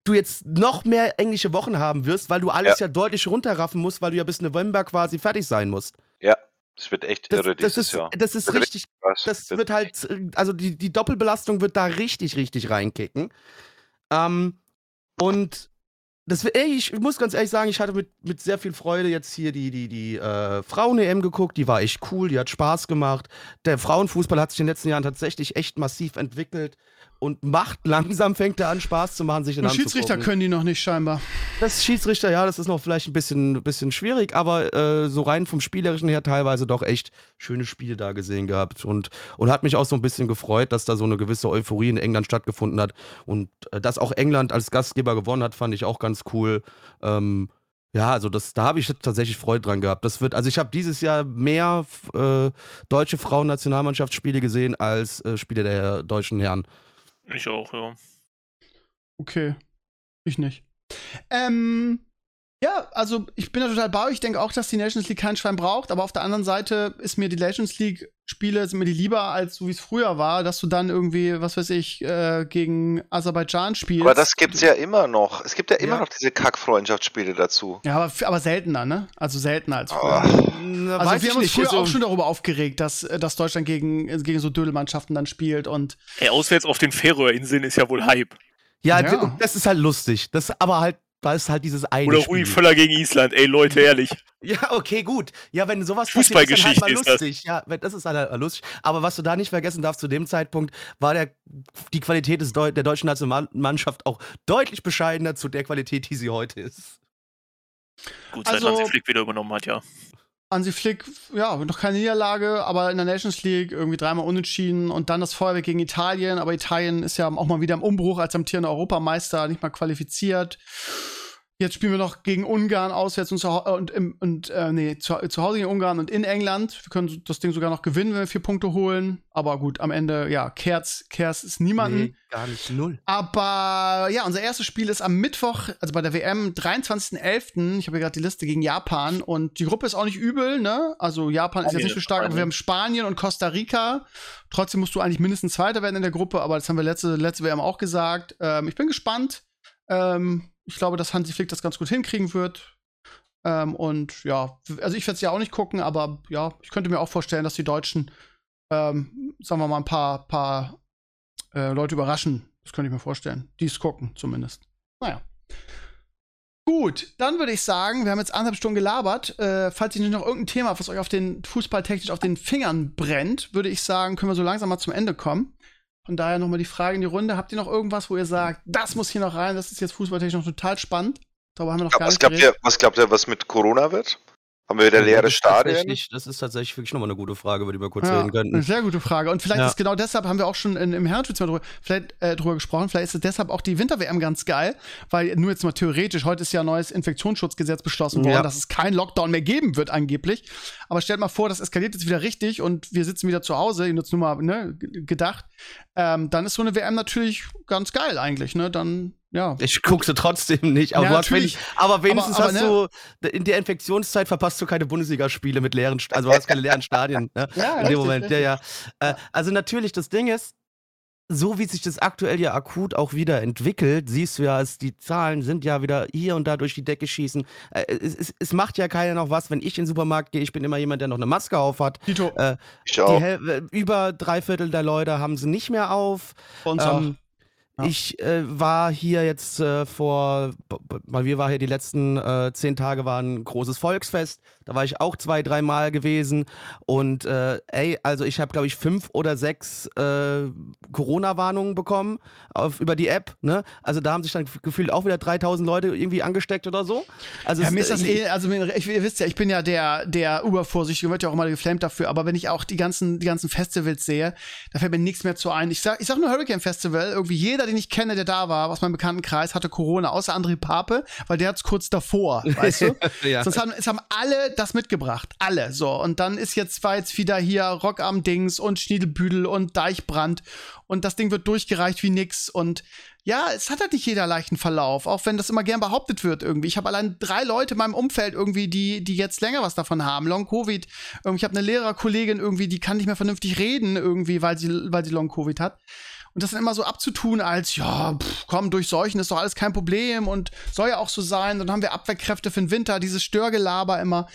du jetzt noch mehr englische Wochen haben wirst, weil du alles ja, deutlich runterraffen musst, weil du ja bis November quasi fertig sein musst. Ja, das wird echt Das, irre das, dieses ist, Jahr. das ist richtig das wird halt, äh, also die, die Doppelbelastung wird da richtig, richtig reinkicken. Ähm, und das, ich muss ganz ehrlich sagen, ich hatte mit, mit sehr viel Freude jetzt hier die, die, die äh, Frauen-EM geguckt, die war echt cool, die hat Spaß gemacht. Der Frauenfußball hat sich in den letzten Jahren tatsächlich echt massiv entwickelt und macht *laughs* langsam, fängt er an, Spaß zu machen, sich den Schiedsrichter können die noch nicht scheinbar. Das Schiedsrichter, ja, das ist noch vielleicht ein bisschen, bisschen schwierig, aber äh, so rein vom Spielerischen her teilweise doch echt schöne Spiele da gesehen gehabt und, und hat mich auch so ein bisschen gefreut, dass da so eine gewisse Euphorie in England stattgefunden hat und äh, dass auch England als Gastgeber gewonnen hat, fand ich auch ganz cool. Ähm, ja, also das, da habe ich tatsächlich Freude dran gehabt. Das wird, also ich habe dieses Jahr mehr äh, deutsche Frauen-Nationalmannschaftsspiele gesehen als äh, Spiele der deutschen Herren. Ich auch, ja. Okay. Ich nicht. Ähm, ja, also ich bin da total bei euch. Ich denke auch, dass die Nations League kein Schwein braucht, aber auf der anderen Seite ist mir die Nations League Spiele sind mir die lieber als so wie es früher war, dass du dann irgendwie, was weiß ich, äh, gegen Aserbaidschan spielst. Aber das gibt's ja immer noch. Es gibt ja immer Ja. noch diese Kack-Freundschaftsspiele dazu. Ja, aber, aber seltener, ne? Also seltener als früher. Ah, Na, Also weiß wir ich haben uns nicht, früher also- auch schon darüber aufgeregt, dass, äh, dass Deutschland gegen, gegen so Dödelmannschaften dann spielt und Ey, auswärts auf den Färöerinseln ist ja wohl Hype. Ja, Ja. das ist halt lustig. Das aber halt, da ist halt dieses eine Oder Spiel. Rudi Völler gegen Island. Ey, Leute, ehrlich. *laughs* Ja, okay, gut. Ja, wenn sowas passiert, ist halt mal Fußballgeschichte ist das. lustig. Ja, das ist halt mal lustig. Aber was du da nicht vergessen darfst, zu dem Zeitpunkt war der, die Qualität des Deu der deutschen Nationalmannschaft auch deutlich bescheidener zu der Qualität, die sie heute ist. Gut, seit Also- Hansi Flick wieder übernommen hat, ja. Hansi Flick, ja, noch keine Niederlage, aber in der Nations League irgendwie dreimal unentschieden und dann das Feuerwerk gegen Italien. Aber Italien ist ja auch mal wieder im Umbruch als amtierender Europameister, nicht mal qualifiziert. Jetzt spielen wir noch gegen Ungarn auswärts und, zu, und, im, und äh, nee, zu, zu Hause gegen Ungarn und in England. Wir können das Ding sogar noch gewinnen, wenn wir vier Punkte holen. Aber gut, am Ende, ja, Kerz, Kerz ist niemanden. gar nicht. Null. Aber ja, unser erstes Spiel ist am Mittwoch, also bei der WM, 23.11. Ich habe gerade die Liste gegen Japan und die Gruppe ist auch nicht übel, ne? Also Japan ist jetzt Spanien nicht so stark, aber wir haben Spanien und Costa Rica. Trotzdem musst du eigentlich mindestens Zweiter werden in der Gruppe, aber das haben wir letzte, letzte WM auch gesagt. Ähm, ich bin gespannt. Ähm, ich glaube, dass Hansi Flick das ganz gut hinkriegen wird. Ähm, und ja, also ich werde es ja auch nicht gucken, aber ja, ich könnte mir auch vorstellen, dass die Deutschen, ähm, sagen wir mal, ein paar, paar äh, Leute überraschen. Das könnte ich mir vorstellen. Die es gucken, zumindest. Naja. Gut, dann würde ich sagen, wir haben jetzt anderthalb Stunden gelabert. Äh, falls ihr nicht noch irgendein Thema, was euch auf den fußballtechnisch auf den Fingern brennt, würde ich sagen, können wir so langsam mal zum Ende kommen. Von daher nochmal die Frage in die Runde. Habt ihr noch irgendwas, wo ihr sagt, das muss hier noch rein, das ist jetzt fußballtechnisch noch total spannend? Darüber haben wir noch gar was, nicht glaubt ihr, was glaubt ihr, was mit Corona wird? Haben wir wieder leere das, ist Stadien? tatsächlich- das ist tatsächlich wirklich nochmal eine gute Frage, über die wir kurz Ja, reden könnten. eine sehr gute Frage. Und vielleicht Ja. ist genau deshalb, haben wir auch schon in, im Herrenschwitz mal drüber, vielleicht, äh, drüber gesprochen, vielleicht ist es deshalb auch die Winter-WM ganz geil, weil nur jetzt mal theoretisch, heute ist ja ein neues Infektionsschutzgesetz beschlossen worden, Ja. dass es keinen Lockdown mehr geben wird angeblich. Aber stellt mal vor, das eskaliert jetzt wieder richtig und wir sitzen wieder zu Hause, jetzt nur mal ne, gedacht. Ähm, dann ist so eine WM natürlich ganz geil eigentlich, ne? Dann, ja. Ich gucke sie trotzdem nicht, aber, Ja, du hast natürlich. wenig- aber wenigstens Aber- aber, hast du in der Infektionszeit verpasst du keine Bundesligaspiele mit leeren, also du hast keine leeren *laughs* Stadien. Ne? Ja, in richtig, dem Moment, richtig. ja, ja. Äh, also natürlich, das Ding ist, so wie sich das aktuell ja akut auch wieder entwickelt, siehst du ja, es, die Zahlen sind ja wieder hier und da durch die Decke schießen. Äh, es, es, es macht ja keiner noch was, wenn ich in den Supermarkt gehe. Ich bin immer jemand, der noch eine Maske auf hat. Tito, Äh, Ich auch. Äh, über drei Viertel der Leute haben sie nicht mehr auf. bei uns auch. Ähm, Ich äh, war hier jetzt äh, vor, b- b- weil wir war hier die letzten äh, zehn Tage war ein großes Volksfest. Da war ich auch zwei, dreimal gewesen. Und äh, ey, also ich habe, glaube ich, fünf oder sechs äh, Corona-Warnungen bekommen auf, über die App. Ne? Also da haben sich dann gefühlt auch wieder 3000 Leute irgendwie angesteckt oder so. Also Ja, es- mir ist das äh, eh, also ich, ihr wisst ja, ich bin ja der, der übervorsichtige, wird ja auch immer geflamed dafür, aber wenn ich auch die ganzen, die ganzen Festivals sehe, da fällt mir nichts mehr zu ein. Ich sag, ich sag nur Hurricane Festival, irgendwie jeder, den ich kenne, der da war, aus meinem Bekanntenkreis, hatte Corona, außer André Pape, weil der hat's kurz davor, weißt du? *laughs* ja. Sonst haben, es haben alle das mitgebracht. Alle. So. Und dann ist jetzt, war jetzt wieder hier Rock am Dings und Schniedelbüdel und Deichbrand. Und das Ding wird durchgereicht wie nix. Und ja, es hat halt nicht jeder leichten Verlauf, auch wenn das immer gern behauptet wird irgendwie. Ich habe allein drei Leute in meinem Umfeld irgendwie, die, die jetzt länger was davon haben. Long Covid. Irgendwie, ich habe eine Lehrerkollegin irgendwie, die kann nicht mehr vernünftig reden irgendwie, weil sie, weil sie Long Covid hat. Und das dann immer so abzutun als, ja, pff, komm, durch Seuchen ist doch alles kein Problem und soll ja auch so sein. Dann haben wir Abwehrkräfte für den Winter, dieses Störgelaber immer.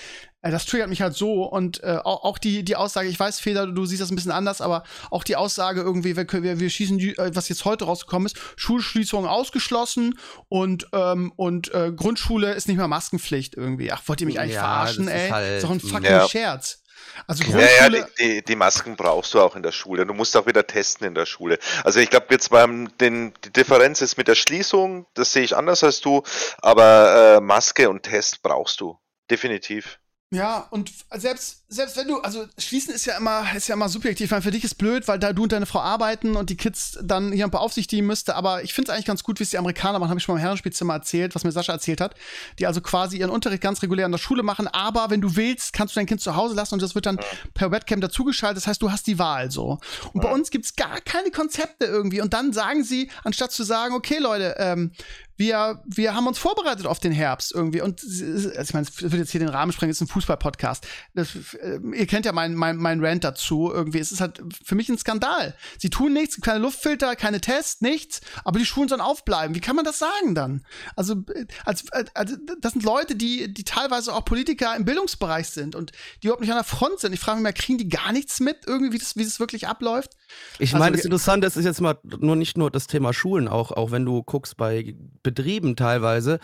Äh, das triggert mich halt so. Und äh, auch, auch die, die Aussage, ich weiß, Feder, du siehst das ein bisschen anders, aber auch die Aussage irgendwie, wir, wir, wir schießen, die, äh, was jetzt heute rausgekommen ist, Schulschließung ausgeschlossen und, ähm, und äh, Grundschule ist nicht mehr Maskenpflicht irgendwie. Ach, wollt ihr mich eigentlich Ja, verarschen, das ist ey? halt- ist doch ein fucking Ja. Scherz. Also Ja, ja, die, die, die Masken brauchst du auch in der Schule. Du musst auch wieder testen in der Schule. Also ich glaube jetzt beim den die Differenz ist mit der Schließung, das sehe ich anders als du, aber äh, Maske und Test brauchst du definitiv. Ja, und selbst, selbst wenn du, also schließen ist ja immer, ist ja immer subjektiv. Ich meine, für dich ist blöd, weil da du und deine Frau arbeiten und die Kids dann hier beaufsichtigen müsste. Aber ich finde es eigentlich ganz gut, wie es die Amerikaner machen, habe ich schon mal im Herrenspielzimmer erzählt, was mir Sascha erzählt hat. Die also quasi ihren Unterricht ganz regulär in der Schule machen, aber wenn du willst, kannst du dein Kind zu Hause lassen und das wird dann per Webcam dazugeschaltet. Das heißt, du hast die Wahl so. Und bei uns gibt's gar keine Konzepte irgendwie. Und dann sagen sie, anstatt zu sagen, okay, Leute, ähm, wir, wir haben uns vorbereitet auf den Herbst irgendwie. Und ich meine, es wird jetzt hier den Rahmen sprengen, es ist ein Fußball-Podcast. Das, äh, Ihr kennt ja meinen mein, mein Rant dazu. Irgendwie, es ist halt für mich ein Skandal. Sie tun nichts, keine Luftfilter, keine Tests, nichts, aber die Schulen sollen aufbleiben. Wie kann man das sagen dann? Also, äh, als, äh, also das sind Leute, die, die teilweise auch Politiker im Bildungsbereich sind und die überhaupt nicht an der Front sind. Ich frage mich mal, kriegen die gar nichts mit, irgendwie, wie das, wie das wirklich abläuft? Ich Also meine, das ge- Interessante ist jetzt mal nur nicht nur das Thema Schulen, auch, auch wenn du guckst bei Betrieben teilweise.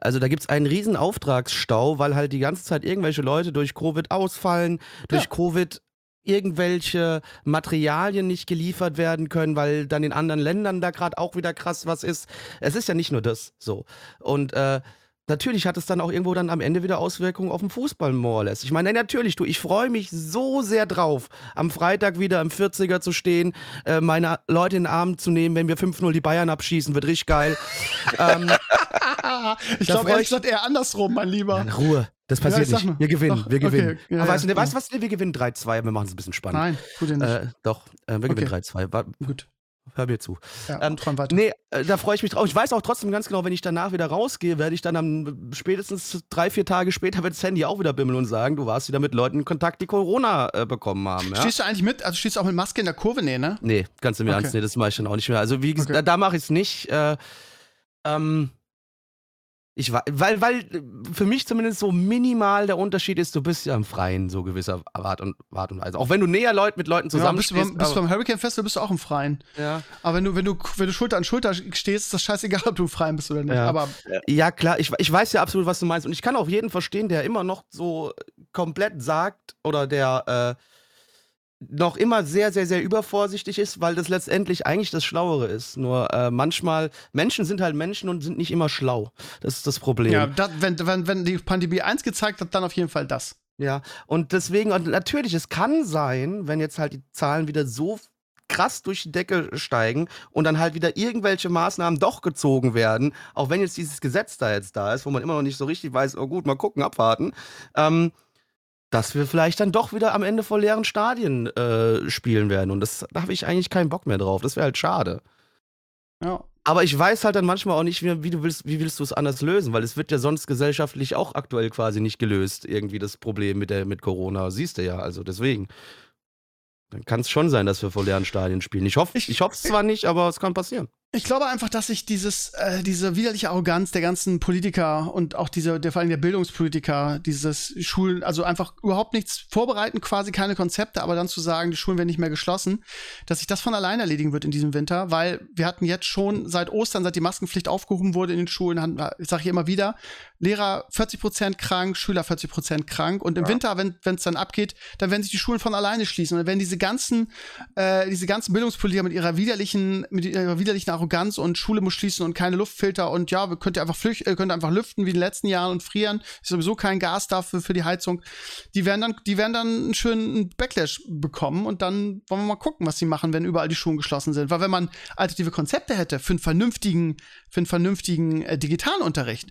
Also da gibt es einen riesen Auftragsstau, weil halt die ganze Zeit irgendwelche Leute durch Covid ausfallen, durch Ja. Covid irgendwelche Materialien nicht geliefert werden können, weil dann in anderen Ländern da gerade auch wieder krass was ist. Es ist ja nicht nur das so. Und äh, Natürlich hat es dann auch irgendwo dann am Ende wieder Auswirkungen auf den Fußball, more. Ich meine, natürlich, du, ich freue mich so sehr drauf, am Freitag wieder im 40er zu stehen, äh, meine Leute in den Arm zu nehmen, wenn wir 5-0 die Bayern abschießen, wird richtig geil. *laughs* ähm, ich glaube, ehrlich ich- gesagt eher andersrum, mein Lieber. in Ruhe, das Ja, passiert sag nicht. Wir gewinnen, Doch, wir okay, gewinnen. ja, Aber weißt du, ja, weißt du ja. was? Wir gewinnen 3-2, wir machen es ein bisschen spannend. Nein, ihr nicht. Äh, doch, äh, wir gewinnen Okay. 3-2. Wa- Gut. Hör mir zu. Ja, Ähm. Nee, äh, da freue ich mich drauf. Ich weiß auch trotzdem ganz genau, wenn ich danach wieder rausgehe, werde ich dann am spätestens drei, vier Tage später wird das Handy auch wieder bimmeln und sagen, du warst wieder mit Leuten in Kontakt, die Corona äh, bekommen haben. Ja? Stehst du eigentlich mit? Also stehst du auch mit Maske in der Kurve? Nee, ne? Nee, ganz im Okay. Ernst, nee, das mache ich dann auch nicht mehr. Also wie gesagt, Okay. da, da mache ich es nicht. Äh, ähm, ich wa- weil, weil äh, für mich zumindest so minimal der Unterschied ist, du bist ja im Freien, so gewisser Art und, Art und Weise. Auch wenn du näher Leute mit Leuten Ja, zusammen bist du beim, bist du beim Hurricane Festival bist du auch im Freien. ja. Aber wenn du, wenn du, wenn du Schulter an Schulter stehst, ist das scheißegal, ob du im Freien bist oder nicht. Ja. Aber Ja, klar, ich, ich weiß ja absolut, was du meinst. Und ich kann auch jeden verstehen, der immer noch so komplett sagt oder der äh, noch immer sehr, sehr, sehr übervorsichtig ist, weil das letztendlich eigentlich das Schlauere ist. Nur äh, manchmal, Menschen sind halt Menschen und sind nicht immer schlau. Das ist das Problem. ja, das, wenn, wenn, wenn die Pandemie eins gezeigt hat, dann auf jeden Fall das. Ja, und deswegen, und natürlich, es kann sein, wenn jetzt halt die Zahlen wieder so krass durch die Decke steigen und dann halt wieder irgendwelche Maßnahmen doch gezogen werden, auch wenn jetzt dieses Gesetz da jetzt da ist, wo man immer noch nicht so richtig weiß, oh gut, mal gucken, abwarten, ähm, dass wir vielleicht dann doch wieder am Ende vor leeren Stadien äh, spielen werden. Und das, da habe ich eigentlich keinen Bock mehr drauf. Das wäre halt schade. Ja. Aber ich weiß halt dann manchmal auch nicht, wie, wie du willst, wie willst du es anders lösen, weil es wird ja sonst gesellschaftlich auch aktuell quasi nicht gelöst, irgendwie das Problem mit der mit Corona. Siehst du ja, also deswegen. Dann kann es schon sein, dass wir vor leeren Stadien spielen. Ich hoffe Ich- ich, hoffe es zwar nicht, aber es kann passieren. Ich glaube einfach, dass sich dieses, äh, diese widerliche Arroganz der ganzen Politiker und auch diese, der vor allem der Bildungspolitiker, dieses Schulen, also einfach überhaupt nichts vorbereiten, quasi keine Konzepte, aber dann zu sagen, die Schulen werden nicht mehr geschlossen, dass sich das von allein erledigen wird in diesem Winter, weil wir hatten jetzt schon seit Ostern, seit die Maskenpflicht aufgehoben wurde in den Schulen, hatten ich sage hier immer wieder, Lehrer 40 Prozent krank, Schüler 40 Prozent krank und im Ja. Winter, wenn es dann abgeht, dann werden sich die Schulen von alleine schließen und dann werden diese ganzen, äh, diese ganzen Bildungspolitiker mit ihrer widerlichen, mit ihrer widerlichen Arroganz und Schule muss schließen und keine Luftfilter und ja, wir könnt ihr einfach flüch äh, könnt einfach lüften wie in den letzten Jahren und frieren, ist sowieso kein Gas dafür für die Heizung. Die werden dann, die werden dann einen schönen Backlash bekommen und dann wollen wir mal gucken, was sie machen, wenn überall die Schulen geschlossen sind. Weil wenn man alternative Konzepte hätte für einen vernünftigen, für einen vernünftigen äh, digitalen Unterricht,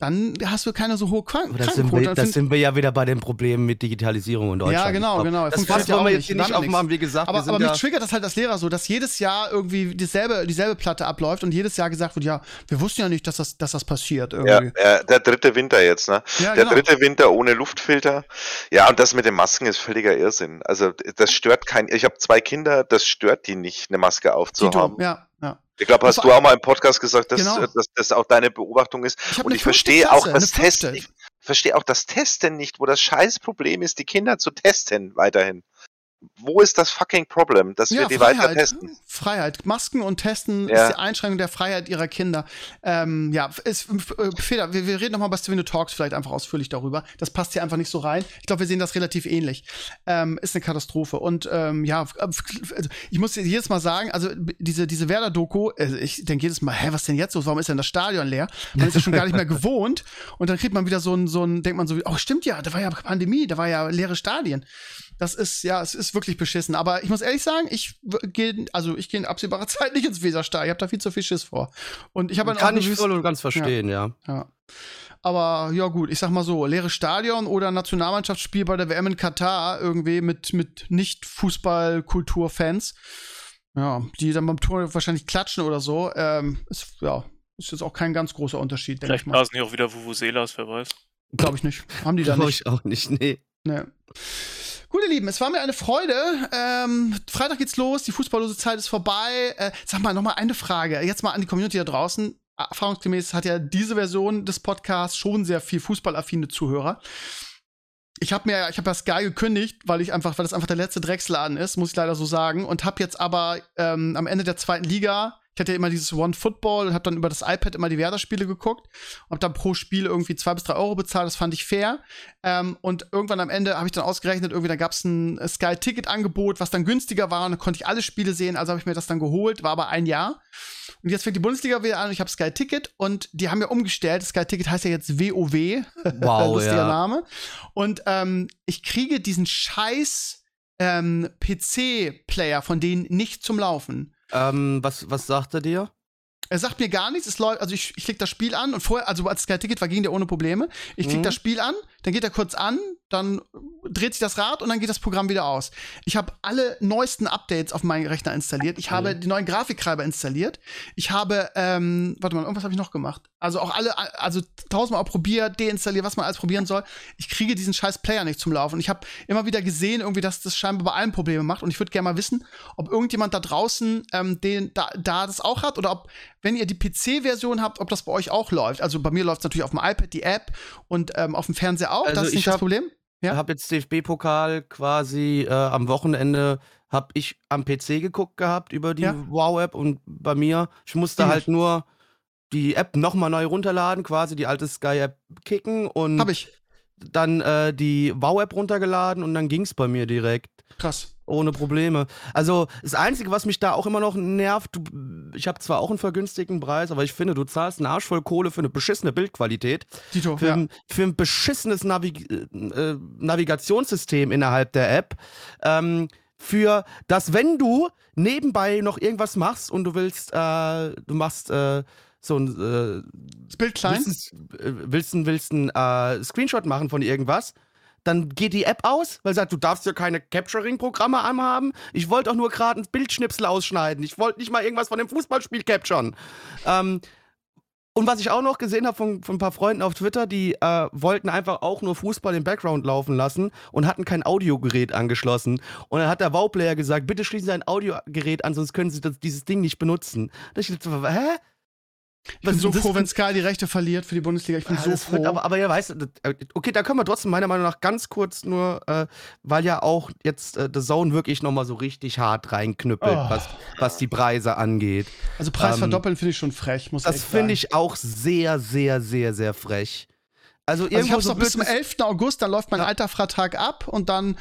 dann hast du keine so hohe Krank Aber das sind, wir, Dann das sind wir ja wieder bei den Problemen mit Digitalisierung in Deutschland. Ja, genau, glaub, genau. Das Fass ja wollen auch wir nicht. jetzt hier nicht aufmachen, wie gesagt. aber, wir sind aber ja, mich triggert das halt als Lehrer so, dass jedes Jahr irgendwie dieselbe, dieselbe Platte abläuft und jedes Jahr gesagt wird, ja, wir wussten ja nicht, dass das, dass das passiert Ja, irgendwie. ja, der dritte Winter jetzt, ne? Ja, Der genau. dritte Winter ohne Luftfilter. Ja, und das mit den Masken ist völliger Irrsinn. Also das stört kein. Ich habe zwei Kinder, das stört die nicht, eine Maske Tito, aufzuhaben. ja, ja. Ich glaube, hast du auch mal im Podcast gesagt, dass, Genau. dass das auch deine Beobachtung ist. Ich Und ich verstehe auch das. Testen. Ich verstehe auch das Testen nicht, wo das Scheißproblem ist, die Kinder zu testen weiterhin. Wo ist das fucking Problem, dass wir die weiter testen? Freiheit. Masken und Testen Ja. ist die Einschränkung der Freiheit ihrer Kinder. Ähm, ja, ist, äh, Feder, wir, wir reden nochmal bei Steven Talks vielleicht einfach ausführlich darüber. Das passt hier einfach nicht so rein. Ich glaube, wir sehen das relativ ähnlich. Ähm, ist eine Katastrophe. Und ähm, ja, f- also ich muss jedes Mal sagen, also diese, diese Werder-Doku, also ich denke jedes Mal, hä, was denn jetzt so? Warum ist denn das Stadion leer? Man ist ja schon gar nicht mehr *laughs* gewohnt. Und dann kriegt man wieder so ein, so ein, denkt man so, oh, stimmt ja, da war ja Pandemie, da war ja leere Stadien. Das ist, ja, es ist wirklich beschissen. Aber ich muss ehrlich sagen, ich gehe, also ich gehe in absehbarer *laughs* Zeit nicht ins Weserstadion. Ich habe da viel zu viel Schiss vor. Und ich habe kann ich voll und ganz verstehen, ja. ja. Aber ja gut, ich sag mal so, leeres Stadion oder Nationalmannschaftsspiel bei der WM in Katar irgendwie mit, mit Nicht-Fußball-Kultur-Fans, ja, die dann beim Tor wahrscheinlich klatschen oder so, ähm, ist, ja, ist jetzt auch kein ganz großer Unterschied, denke ich Vielleicht mal. blasen die auch wieder Vuvuzelas, wer weiß. Glaube ich nicht. Haben die da nicht. ich auch nicht, nee. Nee. Gut, ihr Lieben, es war mir eine Freude. Ähm, Freitag geht's los, die fußballlose Zeit ist vorbei. Äh, sag mal, noch mal eine Frage. Jetzt mal an die Community da draußen. Erfahrungsgemäß hat ja diese Version des Podcasts schon sehr viel fußballaffine Zuhörer. Ich habe mir, ich habe ja Sky gekündigt, weil ich einfach, weil das einfach der letzte Drecksladen ist, muss ich leider so sagen. Und habe jetzt aber ähm, am Ende der zweiten Liga, ich hatte ja immer dieses One Football und habe dann über das iPad immer die Werder-Spiele geguckt. Hab dann pro Spiel irgendwie zwei bis drei Euro bezahlt, das fand ich fair. Ähm, und irgendwann am Ende habe ich dann ausgerechnet, irgendwie, da gab es ein Sky-Ticket-Angebot, was dann günstiger war und dann konnte ich alle Spiele sehen, also habe ich mir das dann geholt, war aber ein Jahr. Und jetzt fängt die Bundesliga wieder an und ich habe Sky Ticket und die haben ja umgestellt. Sky Ticket heißt ja jetzt *laughs* WoW. Wow, Lustiger ja. Name. Und ähm, ich kriege diesen scheiß ähm, PC-Player von denen nicht zum Laufen. Ähm, was, was sagt er dir? Er sagt mir gar nichts, es läuft, also ich, ich klicke das Spiel an und vorher, also als Sky Ticket war, ging der ohne Probleme. Ich klicke Mhm. das Spiel an, dann geht er kurz an, dann dreht sich das Rad und dann geht das Programm wieder aus. Ich habe alle neuesten Updates auf meinen Rechner installiert. Ich habe die neuen Grafiktreiber installiert. Ich habe, ähm, warte mal, irgendwas habe ich noch gemacht. Also auch alle, also tausendmal auch probiert, deinstalliert, was man alles probieren soll. Ich kriege diesen scheiß Player nicht zum Laufen. Und ich habe immer wieder gesehen, irgendwie, dass das scheinbar bei allen Probleme macht. Und ich würde gerne mal wissen, ob irgendjemand da draußen ähm, den, da, da das auch hat oder ob, wenn ihr die PC-Version habt, ob das bei euch auch läuft. Also bei mir läuft es natürlich auf dem iPad, die App und ähm, auf dem Fernseher auch. Also das ist ich nicht das hab- Problem. Ja? Ich habe jetzt DFB-Pokal quasi äh, am Wochenende habe ich am PC geguckt gehabt über die Ja. Wow-App und bei mir, ich musste Ging halt nur die App nochmal neu runterladen, quasi die alte Sky-App kicken und dann äh, die Wow-App runtergeladen und dann ging's bei mir direkt. Krass. Ohne Probleme. Also, das Einzige, was mich da auch immer noch nervt, du, ich habe zwar auch einen vergünstigten Preis, aber ich finde, du zahlst einen Arsch voll Kohle für eine beschissene Bildqualität, Tito, für, ja. ein, für ein beschissenes Navig äh, Navigationssystem innerhalb der App. Ähm, für das, wenn du nebenbei noch irgendwas machst und du willst, äh, du machst äh, so ein äh, Das Bild klein. willst, äh, willst, ein- willst ein äh, Screenshot machen von irgendwas, dann geht die App aus, weil sie sagt, du darfst ja keine Capturing-Programme anhaben. Ich wollte auch nur gerade ein Bildschnipsel ausschneiden. Ich wollte nicht mal irgendwas von dem Fußballspiel capturen. Ähm, Und was ich auch noch gesehen habe von, von ein paar Freunden auf Twitter, die äh, wollten einfach auch nur Fußball im Background laufen lassen und hatten kein Audiogerät angeschlossen. Und dann hat der Wow-Player gesagt, bitte schließen Sie ein Audiogerät an, sonst können Sie das, dieses Ding nicht benutzen. Da ich dachte, hä? Ich bin so das froh, wenn Sky die Rechte verliert für die Bundesliga. Ich bin Ah, so das wird froh. aber, aber ja, weißt du, das- okay, da können wir trotzdem meiner Meinung nach ganz kurz nur, äh, weil ja auch jetzt äh, The Zone wirklich nochmal so richtig hart reinknüppelt, Oh. was, was die Preise angeht. also Preis ähm, verdoppeln finde ich schon frech, muss Das echt finde sagen. ich auch sehr, sehr, sehr, sehr frech. Also Also ich irgendwo habe es so noch bis zum blöd ist- 11. August, dann läuft mein alter Vertrag ab und dann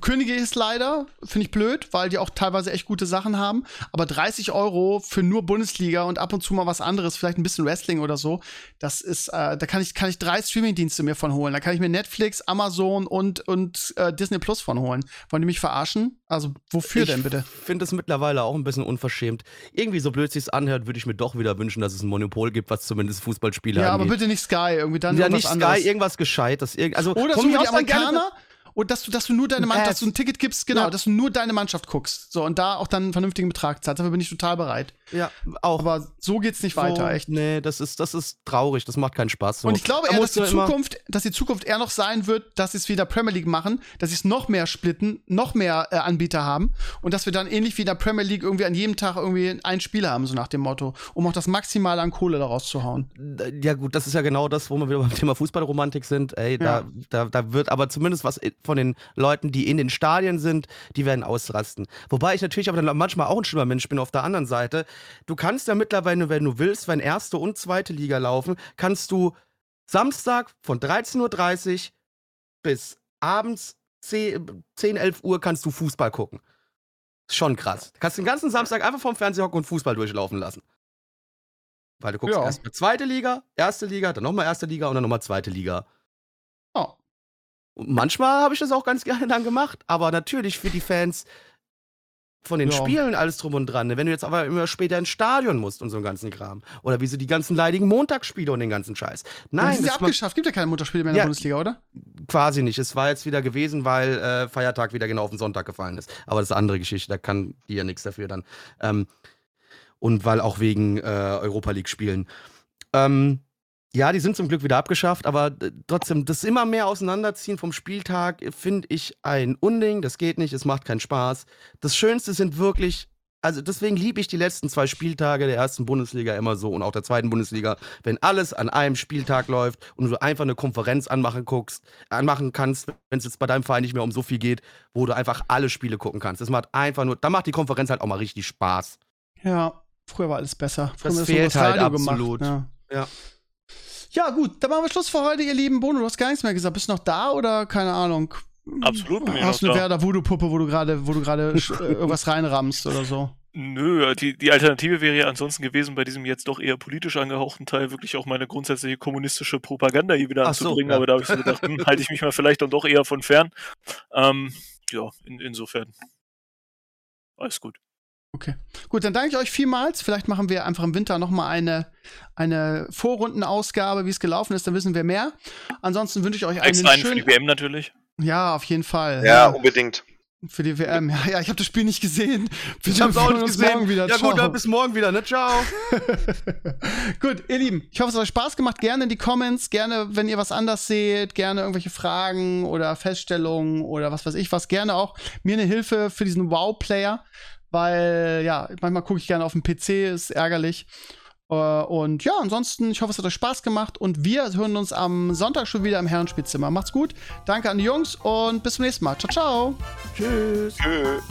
kündige ich es leider. Finde ich blöd, weil die auch teilweise echt gute Sachen haben. Aber 30 Euro für nur Bundesliga und ab und zu mal was anderes, vielleicht ein bisschen Wrestling oder so, das ist, äh, da kann ich, kann ich drei Streamingdienste mir von holen. Da kann ich mir Netflix, Amazon und, und äh, Disney Plus von holen. Wollen die mich verarschen? Also wofür ich denn bitte? finde es mittlerweile auch ein bisschen unverschämt. Irgendwie so blöd sich's anhört, würde ich mir doch wieder wünschen, dass es ein Monopol gibt, was zumindest Fußballspiele Ja, aber angeht. bitte nicht Sky, irgendwie dann ja, nicht anderes. Irgendwas Gescheites. Irg also Oder so wie die Amerikaner. Und dass du, dass du nur deine Ein Mannschaft, dass du ein Ticket gibst, genau, Ja. dass du nur deine Mannschaft guckst. So, und da auch dann einen vernünftigen Betrag zahlst. Dafür bin ich total bereit. Ja, auch. Aber so geht's nicht weiter, so, echt. Nee, das ist, das ist traurig, das macht keinen Spaß. So. Und ich glaube Da eher, dass die Zukunft, dass die Zukunft eher noch sein wird, dass sie es wie in der Premier League machen, dass sie es noch mehr splitten, noch mehr äh, Anbieter haben und dass wir dann ähnlich wie in der Premier League irgendwie an jedem Tag irgendwie ein Spiel haben, so nach dem Motto, um auch das Maximale an Kohle daraus zu hauen. Ja, gut, das ist ja genau das, wo wir wieder beim Thema Fußballromantik sind. Ey, da, Ja. da, da wird aber zumindest was von den Leuten, die in den Stadien sind, die werden ausrasten. Wobei ich natürlich aber dann manchmal auch ein schlimmer Mensch bin auf der anderen Seite. Du kannst ja mittlerweile, wenn du willst, wenn erste und zweite Liga laufen, kannst du Samstag von 13.30 Uhr bis abends 10, 10, 11 Uhr kannst du Fußball gucken. Schon krass. Du kannst den ganzen Samstag einfach vorm Fernseher hocken und Fußball durchlaufen lassen. Weil du guckst Ja. erst mal zweite Liga, erste Liga, dann nochmal erste Liga und dann nochmal zweite Liga. Und manchmal habe ich das auch ganz gerne dann gemacht, aber natürlich für die Fans von den Ja. Spielen alles drum und dran. ne? Wenn du jetzt aber immer später ins Stadion musst und so einen ganzen Kram. Oder wie so die ganzen leidigen Montagsspiele und den ganzen Scheiß. Nein, das ist ja abgeschafft. Gibt ja keine Mutterspiele mehr in der Ja. Bundesliga, oder? quasi nicht. Es war jetzt wieder gewesen, weil äh, Feiertag wieder genau auf den Sonntag gefallen ist. Aber das ist eine andere Geschichte, da kann die ja nichts dafür dann. Ähm, und weil auch wegen äh, Europa League spielen. Ähm, ja, die sind zum Glück wieder abgeschafft, aber äh, trotzdem, das immer mehr Auseinanderziehen vom Spieltag äh, finde ich ein Unding. Das geht nicht, es macht keinen Spaß. Das Schönste sind wirklich. Also deswegen liebe ich die letzten zwei Spieltage der ersten Bundesliga immer so und auch der zweiten Bundesliga, wenn alles an einem Spieltag läuft und du einfach eine Konferenz anmachen guckst, anmachen kannst, wenn es jetzt bei deinem Verein nicht mehr um so viel geht, wo du einfach alle Spiele gucken kannst. Das macht einfach nur, da macht die Konferenz halt auch mal richtig Spaß. Ja, früher war alles besser. Früher Das fehlt nur halt absolut. Ja. Ja. Ja, gut, dann machen wir Schluss für heute, ihr lieben Bono. Du hast gar nichts mehr gesagt. Bist du noch da oder keine Ahnung? Absolut Hast du eine da. Werder Voodoo-Puppe, wo du gerade, wo du gerade *laughs* äh, irgendwas reinrammst oder so? Nö, die, die Alternative wäre ja ansonsten gewesen, bei diesem jetzt doch eher politisch angehauchten Teil wirklich auch meine grundsätzliche kommunistische Propaganda hier wieder Ach so, anzubringen, ja. aber da habe ich so gedacht, hm, halte ich mich mal vielleicht dann doch eher von fern. Ähm, ja, in, insofern. Alles gut. Gut, dann danke ich euch vielmals. Vielleicht machen wir einfach im Winter noch mal eine, eine Vorrundenausgabe, wie es gelaufen ist. Dann wissen wir mehr. Ansonsten wünsche ich euch einen Extra einen für schönen. die WM natürlich. Ja, auf jeden Fall. Ja, unbedingt. Für die WM. Ja, ja ich habe das Spiel nicht gesehen. Wir Ich hab's auch nicht gesehen. morgen Wieder. Ja Ciao. gut, dann bis morgen wieder, ne? Ciao. *laughs* Gut, ihr Lieben, ich hoffe, es hat euch Spaß gemacht. Gerne in die Comments, gerne, wenn ihr was anders seht, gerne irgendwelche Fragen oder Feststellungen oder was weiß ich was. Gerne auch mir eine Hilfe für diesen Wow-Player, weil ja, manchmal gucke ich gerne auf dem PC, ist ärgerlich. Äh, Und ja, ansonsten, ich hoffe, es hat euch Spaß gemacht und wir hören uns am Sonntag schon wieder im Herrenspielzimmer. Macht's gut, danke an die Jungs und bis zum nächsten Mal. Ciao, ciao. Tschüss. Tschüss.